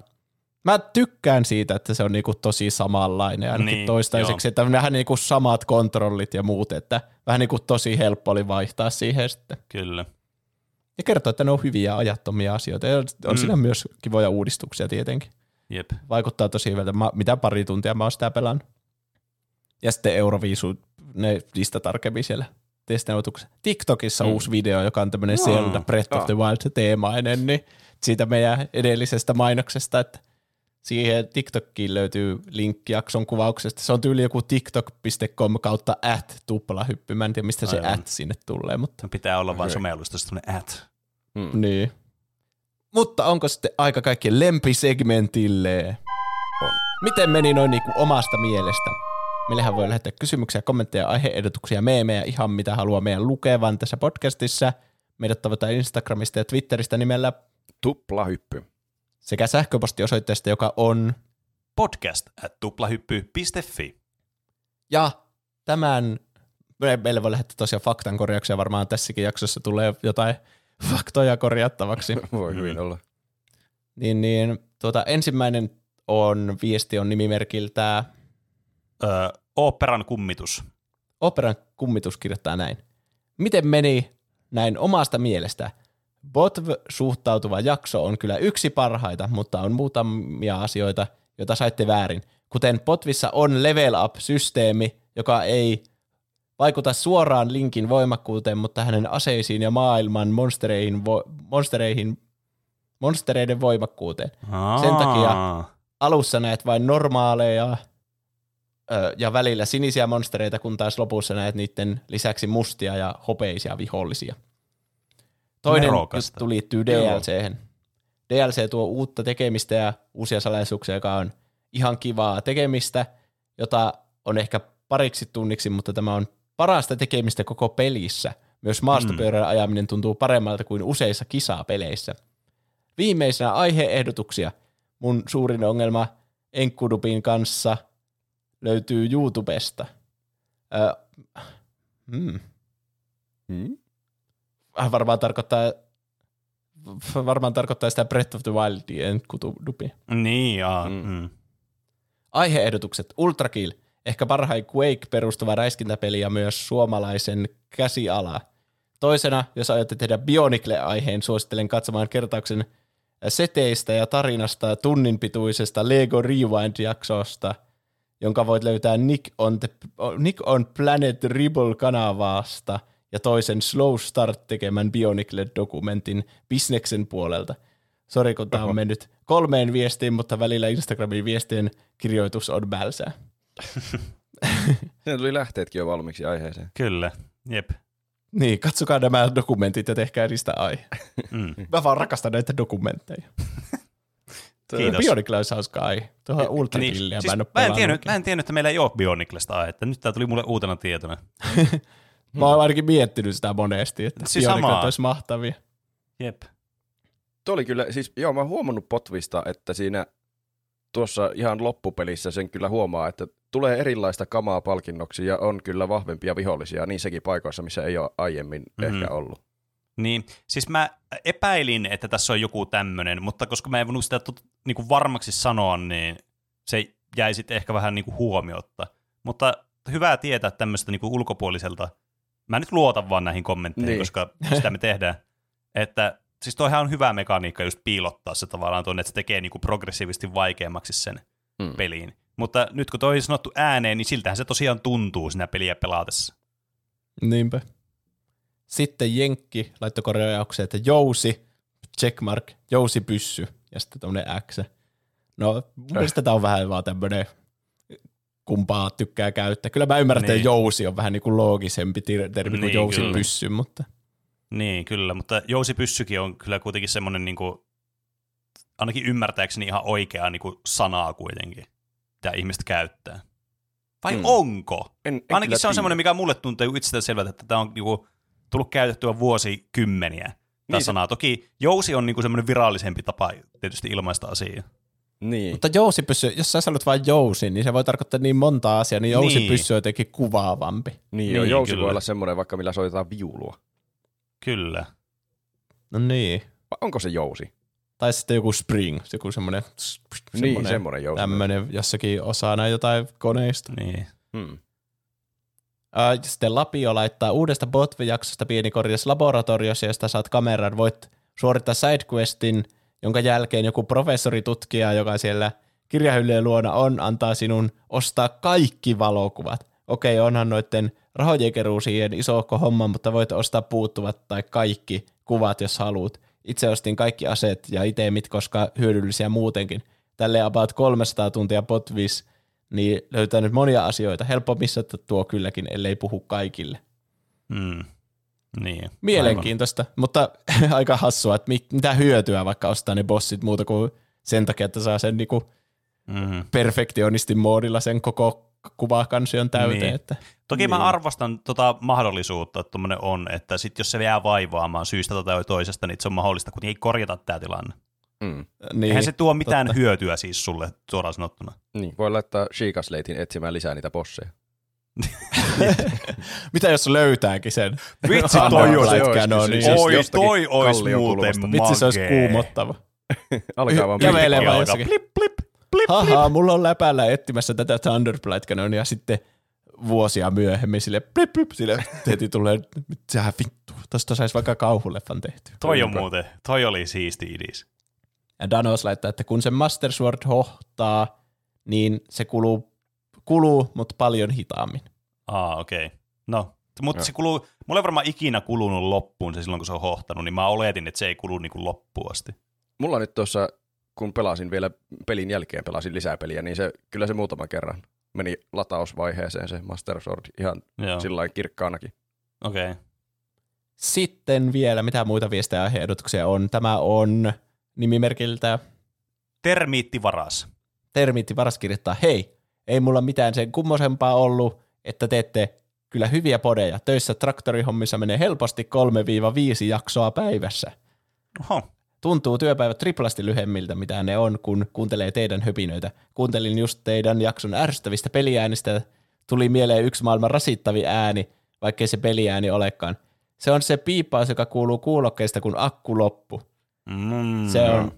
Mä tykkään siitä, että se on niinku tosi samanlainen ainakin Niin, toistaiseksi, että on vähän niinku samat kontrollit ja muut, että vähän niinku tosi helppo oli vaihtaa siihen sitten. Kyllä. Ja kertoo, että ne on hyviä ajattomia asioita. Ja on Mm. siinä myös kivoja uudistuksia tietenkin. Jep. Vaikuttaa tosi hyvältä. Mä, mitä pari tuntia mä oon sitä pelannut. Ja sitten Euroviisu, ne niistä tarkemmin siellä testinautuksessa. TikTokissa Mm. uusi video, joka on tämmöinen Aa. Zelda Breath Aa. of the Wild teemainen, niin siitä meidän edellisestä mainoksesta, että siihen TikTokkiin löytyy linkki jakson kuvauksesta. Se on tyyli joku tiktok.com kautta at tuplahyppy. Mä en tiedä, mistä se Aivan. at sinne tulee, mutta Pitää olla vain Okei. somellusta semmoinen at. Mm. niin. Mutta onko sitten aika kaikkien lempisegmentille? On. Miten meni noin niinku omasta mielestä? Meillähän voi lähettää kysymyksiä, kommentteja, aiheehdotuksia, meemejä, ihan mitä haluaa meidän lukevan tässä podcastissa. Meidät tavataan Instagramista ja Twitteristä nimellä Tuplahyppy. Sekä sähköpostiosoitteesta, joka on. Podcast at tuplahyppy.fi. Ja tämän, me- meille voi lähettää tosiaan faktan korjauksia, varmaan tässäkin jaksossa tulee jotain faktoja korjattavaksi. Voi Mm. hyvin olla. niin, niin tuota, ensimmäinen on, viesti on nimimerkiltä Öö, oopperan kummitus. Operan kummitus kirjoittaa näin. Miten meni näin omasta mielestä? Botv-suhtautuva jakso on kyllä yksi parhaita, mutta on muutamia asioita, joita saitte väärin. Kuten Botvissa on level up-systeemi, joka ei vaikuta suoraan linkin voimakkuuteen, mutta hänen aseisiin ja maailman monstereihin, vo, monstereihin monstereiden voimakkuuteen. Sen takia- Aa. Alussa näet vain normaaleja ö, ja välillä sinisiä monstereita, kun taas lopussa näet niiden lisäksi mustia ja hopeisia vihollisia. Toinen Nerokasta. juttu liittyy. DLC:hen. DLC tuo uutta tekemistä ja uusia salaisuuksia, joka on ihan kivaa tekemistä, jota on ehkä pariksi tunniksi, mutta tämä on parasta tekemistä koko pelissä. Myös maastopyörän ajaminen tuntuu paremmalta kuin useissa kisapeleissä. Viimeisenä aiheehdotuksia. Mun suurin ongelma Enkkudupin kanssa löytyy YouTubesta. Ö, hmm. Mm. Äh, Varmaan tarkoittaa varmaan tarkoittaa sitä Breath of the Wildia Enkkudupia. Niin, jaa. Mm. Mm. Aiheehdotukset. Ultra Kill. Ehkä parhain Quake perustuva räiskintäpeli ja myös suomalaisen käsiala. Toisena, jos aiotte tehdä Bionicle-aiheen, suosittelen katsomaan kertauksen seteistä ja tarinasta tunnin pituisesta Lego Rewind-jaksosta, jonka voit löytää Nick on, the, Nick on Planet Ribble-kanavasta ja toisen Slow Start tekemän Bionicle-dokumentin bisneksen puolelta. Sori, kun tämä on mennyt kolmeen viestiin, mutta välillä Instagramin viestien kirjoitus on bälsää. Siinä tuli lähteetkin jo valmiiksi aiheeseen. Kyllä, jep. Niin, katsokaa nämä dokumentit ja tehkää niistä aihe. Mm. Mä vaan rakastan näitä dokumentteja. Kiitos. Bionicle olisi hauska aihe. Tuohon Ultra Niin, siis mä en ole mä, en tiennyt, mä en tiennyt, että meillä ei ole Bioniclesta aihetta. Nyt tämä tuli mulle uutena tietona. Mä oon ainakin miettinyt sitä monesti, että Siis samaa. olisi mahtavia. Jep. Tuo oli kyllä, siis joo, mä oon huomannut Potvista, että siinä tuossa ihan loppupelissä sen kyllä huomaa, että tulee erilaista kamaa palkinnoksi ja on kyllä vahvempia vihollisia niissäkin paikoissa, missä ei ole aiemmin mm-hmm. ehkä ollut. Niin, siis mä epäilin, että tässä on joku tämmöinen, mutta koska mä en voinut sitä tot, niinku varmaksi sanoa, niin se jäi sitten ehkä vähän niinku huomiotta. Mutta hyvä tietää tämmöistä niinku ulkopuoliselta. Mä nyt luotan vaan näihin kommentteihin, Niin. koska sitä me tehdään. Että siis toihan on hyvä mekaniikka just piilottaa se tavallaan tuonne, että se tekee niinku progressiivisesti vaikeammaksi sen Mm. peliin. Mutta nyt kun toi on sanottu ääneen, niin siltähän se tosiaan tuntuu siinä peliä pelaatessa. Niinpä. Sitten Jenkki laittoi korjaukseen, että Jousi, checkmark, Jousi pyssy. ja sitten tämmöinen X. No, mun mielestä tämä on vähän vaan tämmöinen kumpaa tykkää käyttää. Kyllä mä ymmärrän, että Niin. jousi on vähän niin kuin loogisempi ter- termi kuin Niin, jousi kyllä. pyssy, mutta Niin, kyllä, mutta jousipyssykin on kyllä kuitenkin semmoinen, niin kuin, ainakin ymmärtääkseni ihan oikea niin kuin, sanaa kuitenkin, mitä ihmiset käyttää. Vai Mm. onko? En, en Ainakin se on semmoinen, mikä mulle tuntuu itsestään selvältä, että tämä on niinku, tullut käytettyä vuosikymmeniä. Tämä Niin sanaa. Toki jousi on niinku semmoinen virallisempi tapa tietysti ilmaista asiaa. Niin. Mutta jousipyssy, jos sä sanot vain jousi, niin se voi tarkoittaa niin monta asiaa, niin jousipyssy on jotenkin kuvaavampi. Niin, Niin, jousi kyllä. voi olla semmoinen vaikka millä soitetaan viulua. Kyllä. No niin. Vai onko se jousi? Tai sitten joku spring, joku semmoinen, Niin, semmoinen jousi. tämmöinen jossakin osana jotain koneista. Niin. Hmm. Sitten Lapio laittaa uudesta Botve-jaksosta pieni korjaus laboratoriossa, josta saat kameran. Voit suorittaa sidequestin, jonka jälkeen joku professori tutkija, joka siellä kirjahyllyjen luona on, antaa sinun ostaa kaikki valokuvat. Okei, onhan noiden rahojen keruu siihen homma, mutta voit ostaa puuttuvat tai kaikki kuvat, jos haluat. Itse ostin kaikki aseet ja itemit, koska hyödyllisiä muutenkin. Tälle about 300 tuntia Botvis, niin löytää nyt monia asioita. Helppo missata tuo kylläkin, ellei puhu kaikille. Mm. Niin. Mielenkiintoista, mutta aika hassua, että mi- mitä hyötyä vaikka ostaa ne bossit muuta kuin sen takia, että saa sen niinku Mm. perfektionistin moodilla sen koko kuvakansion täyteen. Niin. Että, Toki niin. mä arvostan tota mahdollisuutta, että tuommoinen on, että sit jos se jää vaivaamaan syystä tai toisesta, niin se on mahdollista kuitenkin korjata tämä tilanne. Mm. niin, Eihän se tuo mitään totta. hyötyä siis sulle suoraan sanottuna. Niin, voi laittaa Sheikasleitin etsimään lisää niitä bosseja. Mitä jos löytääkin sen? Vitsi, toi olisi- kyllä niin siis Oi, jostakin toi olisi muuten. Vitsi, se olisi kuumottava. Alkaa vaan Kävelee vaan jossakin. Plip, plip, plip, Haha, mulla on läpällä etsimässä tätä Thunderblight Canonia sitten vuosia myöhemmin sille blip, blip, sille heti tulee, sehän vittu, tosta saisi vaikka kauhuleffan tehty. Toi on muuten, toi oli siisti idis. Ja Danos laittaa, että kun se Master Sword hohtaa, niin se kuluu, kuluu mutta paljon hitaammin. Aa, okei. Okay. No, mutta se kuluu, mulla ei varmaan ikinä kulunut loppuun se silloin, kun se on hohtanut, niin mä oletin, että se ei kulu niinku loppuun asti. Mulla nyt tuossa, kun pelasin vielä pelin jälkeen, pelasin lisää peliä, niin se, kyllä se muutaman kerran meni latausvaiheeseen se Master Sword ihan sillä kirkkaanakin. okei. Okay. Sitten vielä, mitä muita viestejä ja ehdotuksia on. Tämä on nimimerkiltä Termiittivaras. Termiitti varas kirjoittaa, hei, ei mulla mitään sen kummosempaa ollut, että teette kyllä hyviä podeja. Töissä traktorihommissa menee helposti 3-5 jaksoa päivässä. Oho, Tuntuu työpäivät triplasti lyhemmiltä, mitä ne on, kun kuuntelee teidän höpinöitä. Kuuntelin just teidän jakson ärsyttävistä peliäänistä. Tuli mieleen yksi maailman rasittavi ääni, vaikkei se peliääni olekaan. Se on se piippaus, joka kuuluu kuulokkeista, kun akku loppu. mm, Se on,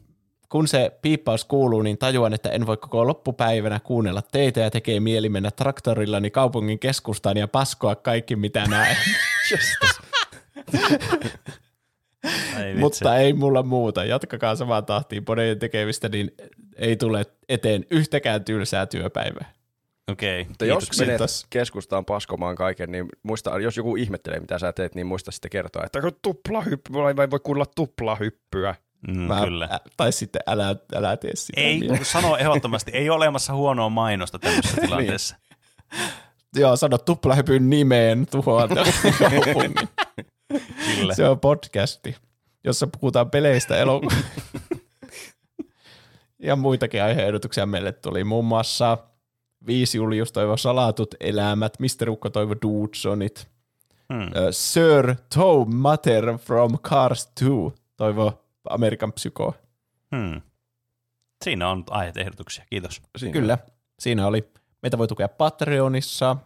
kun se piippaus kuuluu, niin tajuan, että en voi koko loppupäivänä kuunnella teitä ja tekee mieli mennä traktorillani kaupungin keskustaan ja paskoa kaikki, mitä näen. Mutta ei mulla muuta. Jatkakaa samaan tahtiin podejen tekemistä, niin ei tule eteen yhtäkään tylsää työpäivää. Okei, Mutta jos menet keskustaan paskomaan kaiken, niin muista, jos joku ihmettelee, mitä sä teet, niin muista sitten kertoa, että kun tuplahyppy, vai voi kuulla tuplahyppyä. Mm, Mä, kyllä. Ä, tai sitten älä, älä tee sitä. Ei, vielä. sano ehdottomasti, ei ole olemassa huonoa mainosta tämmöisessä tilanteessa. Joo, sano tuplahypyn nimeen tuhoa kaupungin. Kyllä. Se on podcasti, jossa puhutaan peleistä elokuvista. ja muitakin aiheehdotuksia meille tuli muun muassa Viisi Julius toivo salatut elämät, Mr. Ukko toivo Dudesonit, Hmm. Sir Toe Matter from Cars 2 toivo Amerikan Psyko. Hmm. Siinä on aiheet ehdotuksia, kiitos. Siinä. Kyllä, siinä oli. Meitä voi tukea Patreonissa.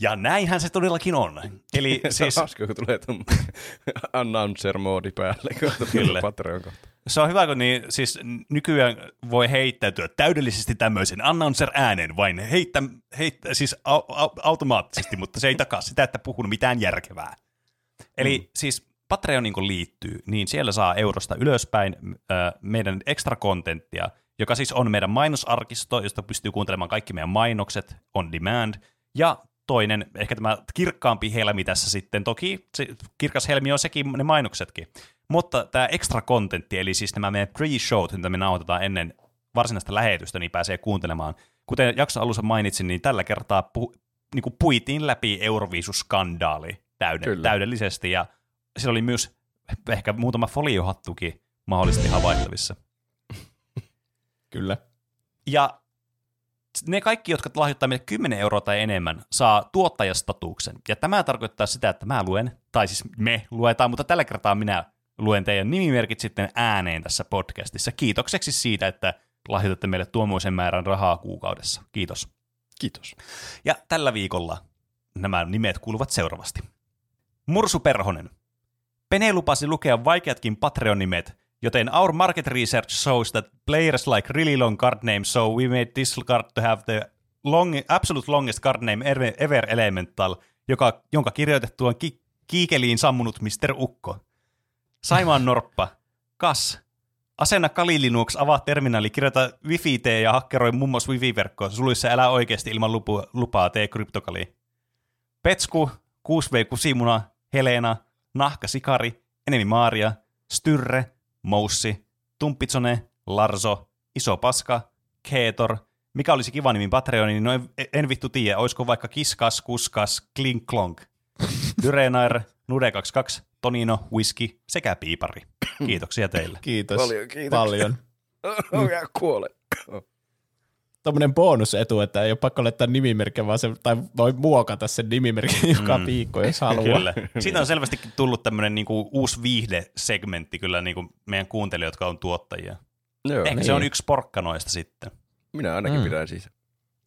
Ja näinhän se todellakin on. Eli Siis... Hauska, kun tulee tuon announcer-moodi päälle, kun tulee Patreon kohta. se on hyvä, kun niin, siis nykyään voi heittäytyä täydellisesti tämmöisen announcer-äänen, vain heittä, heittä siis au, au, automaattisesti, mutta se ei takaa sitä, että puhun mitään järkevää. Eli mm. siis Patreon kun liittyy, niin siellä saa eurosta ylöspäin äh, meidän extra kontenttia, joka siis on meidän mainosarkisto, josta pystyy kuuntelemaan kaikki meidän mainokset on demand, ja toinen, ehkä tämä kirkkaampi helmi tässä sitten. Toki se kirkas helmi on sekin ne mainoksetkin. Mutta tämä extra contentti, eli siis nämä meidän pre-showt, mitä me nauhoitetaan ennen varsinaista lähetystä, niin pääsee kuuntelemaan. Kuten jakso alussa mainitsin, niin tällä kertaa pu, niin kuin puitiin läpi Euroviisuskandaali täyden, täydellisesti, ja siellä oli myös ehkä muutama foliohattukin mahdollisesti havaittavissa. Kyllä. Ja ne kaikki, jotka lahjoittaa meille 10 euroa tai enemmän, saa tuottajastatuksen. Ja tämä tarkoittaa sitä, että mä luen, tai siis me luetaan, mutta tällä kertaa minä luen teidän nimimerkit sitten ääneen tässä podcastissa. Kiitokseksi siitä, että lahjoitatte meille tuommoisen määrän rahaa kuukaudessa. Kiitos. Kiitos. Ja tällä viikolla nämä nimet kuuluvat seuraavasti. Mursu Perhonen. Pene lupasi lukea vaikeatkin Patreon-nimet, joten our market research shows that players like really long card names, so we made this card to have the long, absolute longest card name ever, elemental, joka, jonka kirjoitettu on ki- kiikeliin sammunut Mr. Ukko. Saimaan Norppa. Kas. Asenna Kali Linux, avaa terminaali, kirjoita wifi tee ja hakkeroi muun muassa wifi-verkkoa. Suluissa elää oikeasti ilman lupu, lupaa tee kryptokali. Petsku, 6V Kusimuna, Helena, Nahka Sikari, Enemi Maaria, Styrre, Moussi, Tumppitsone, Larso, Iso Paska, Keetor, mikä olisi kiva nimi Patreoniin, no en, en vittu tiedä, olisiko vaikka Kiskas, Kuskas, Klink Klonk, Dyrenair, Nude22, Tonino, Whisky sekä Piipari. Kiitoksia teille. Kiitos. Paljon kiitoksia. Paljon. Oh, ja kuole. Tuommoinen bonusetu, että ei ole pakko laittaa nimimerkkiä, vaan se, tai voi muokata sen nimimerkin joka Mm. viikko, jos haluaa. Kyllä. Siitä on selvästikin tullut tämmöinen niinku uusi viihdesegmentti kyllä niinku meidän kuuntelijoille, jotka on tuottajia. Joo, Ehkä niin. se on yksi porkkanoista sitten. minä ainakin Mm. pidän siitä.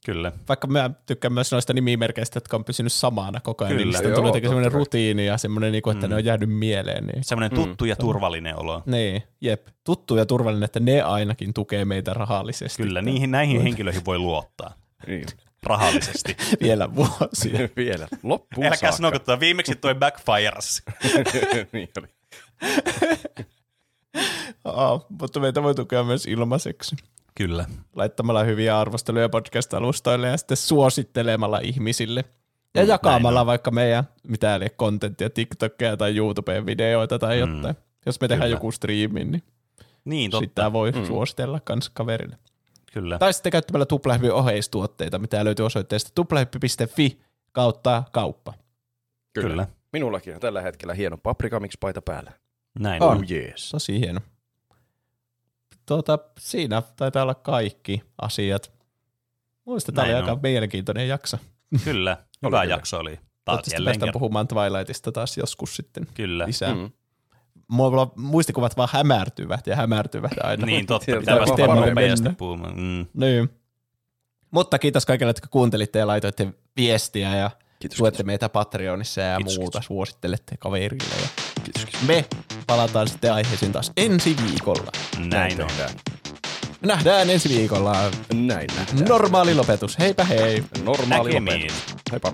Kyllä. Vaikka mä tykkään myös noista nimimerkeistä, jotka on pysynyt samana koko ajan. Kyllä. Kyllä. Niistä on tullut semmoinen rutiini ja semmoinen, niinku, että Mm. ne on jäänyt mieleen. Niin. Semmoinen Mm. tuttu ja turvallinen olo. Niin, jep. Tuttu ja turvallinen, että ne ainakin tukee meitä rahallisesti. Kyllä, niihin, näihin henkilöihin voi luottaa Niin. rahallisesti. Vielä vuosia. Vielä. Loppuun Älkää saakka. sanoko, että viimeksi toi backfires. niin oli. Aa, mutta meitä voi tukea myös ilmaiseksi. Kyllä. Laittamalla hyviä arvosteluja podcast-alustoille ja sitten suosittelemalla ihmisille. Ja Mm, jakamalla näin vaikka meidän mitä eli kontenttia, TikTokia tai YouTubeen videoita tai Mm, jotain. Jos me tehdään kyllä. joku striimi, niin Niin, sitä totta. voi Mm. suositella kans kaverille. Kyllä. Tai sitten käyttämällä Tuplahyppy oheistuotteita, mitä löytyy osoitteesta tuplahyppy.fi kautta kauppa. Kyllä. Kyllä. Minullakin on tällä hetkellä hieno paprikamix-paita päällä. Näin On. on. Oh yes. Tosi hieno. Tuota, siinä taitaa olla kaikki asiat. Muista tämä oli Näin aika on. mielenkiintoinen jakso. Kyllä. Hyvä jakso oli. Toivottavasti päästään kerran. puhumaan Twilightista taas joskus sitten Kyllä. lisää. Mm. Mulla muistikuvat vaan hämärtyvät ja hämärtyvät aina. Niin, totta. Sieltä Pitää päästä varmaan nopeasti puhumaan. Mm. Niin. Mutta kiitos kaikille, jotka kuuntelitte ja laitoitte viestiä ja Kiitos, tuette kiitos. meitä Patreonissa ja Kiitos, muuta, kiitos. suosittelette kaverille. Ja Kiitos, kiitos. me palataan sitten aiheisiin taas ensi viikolla. Näin on. Me nähdään ensi viikolla. Näin nähdään. Normaali lopetus. Heipä hei. Normaali Näkemiin. lopetus. Heippa.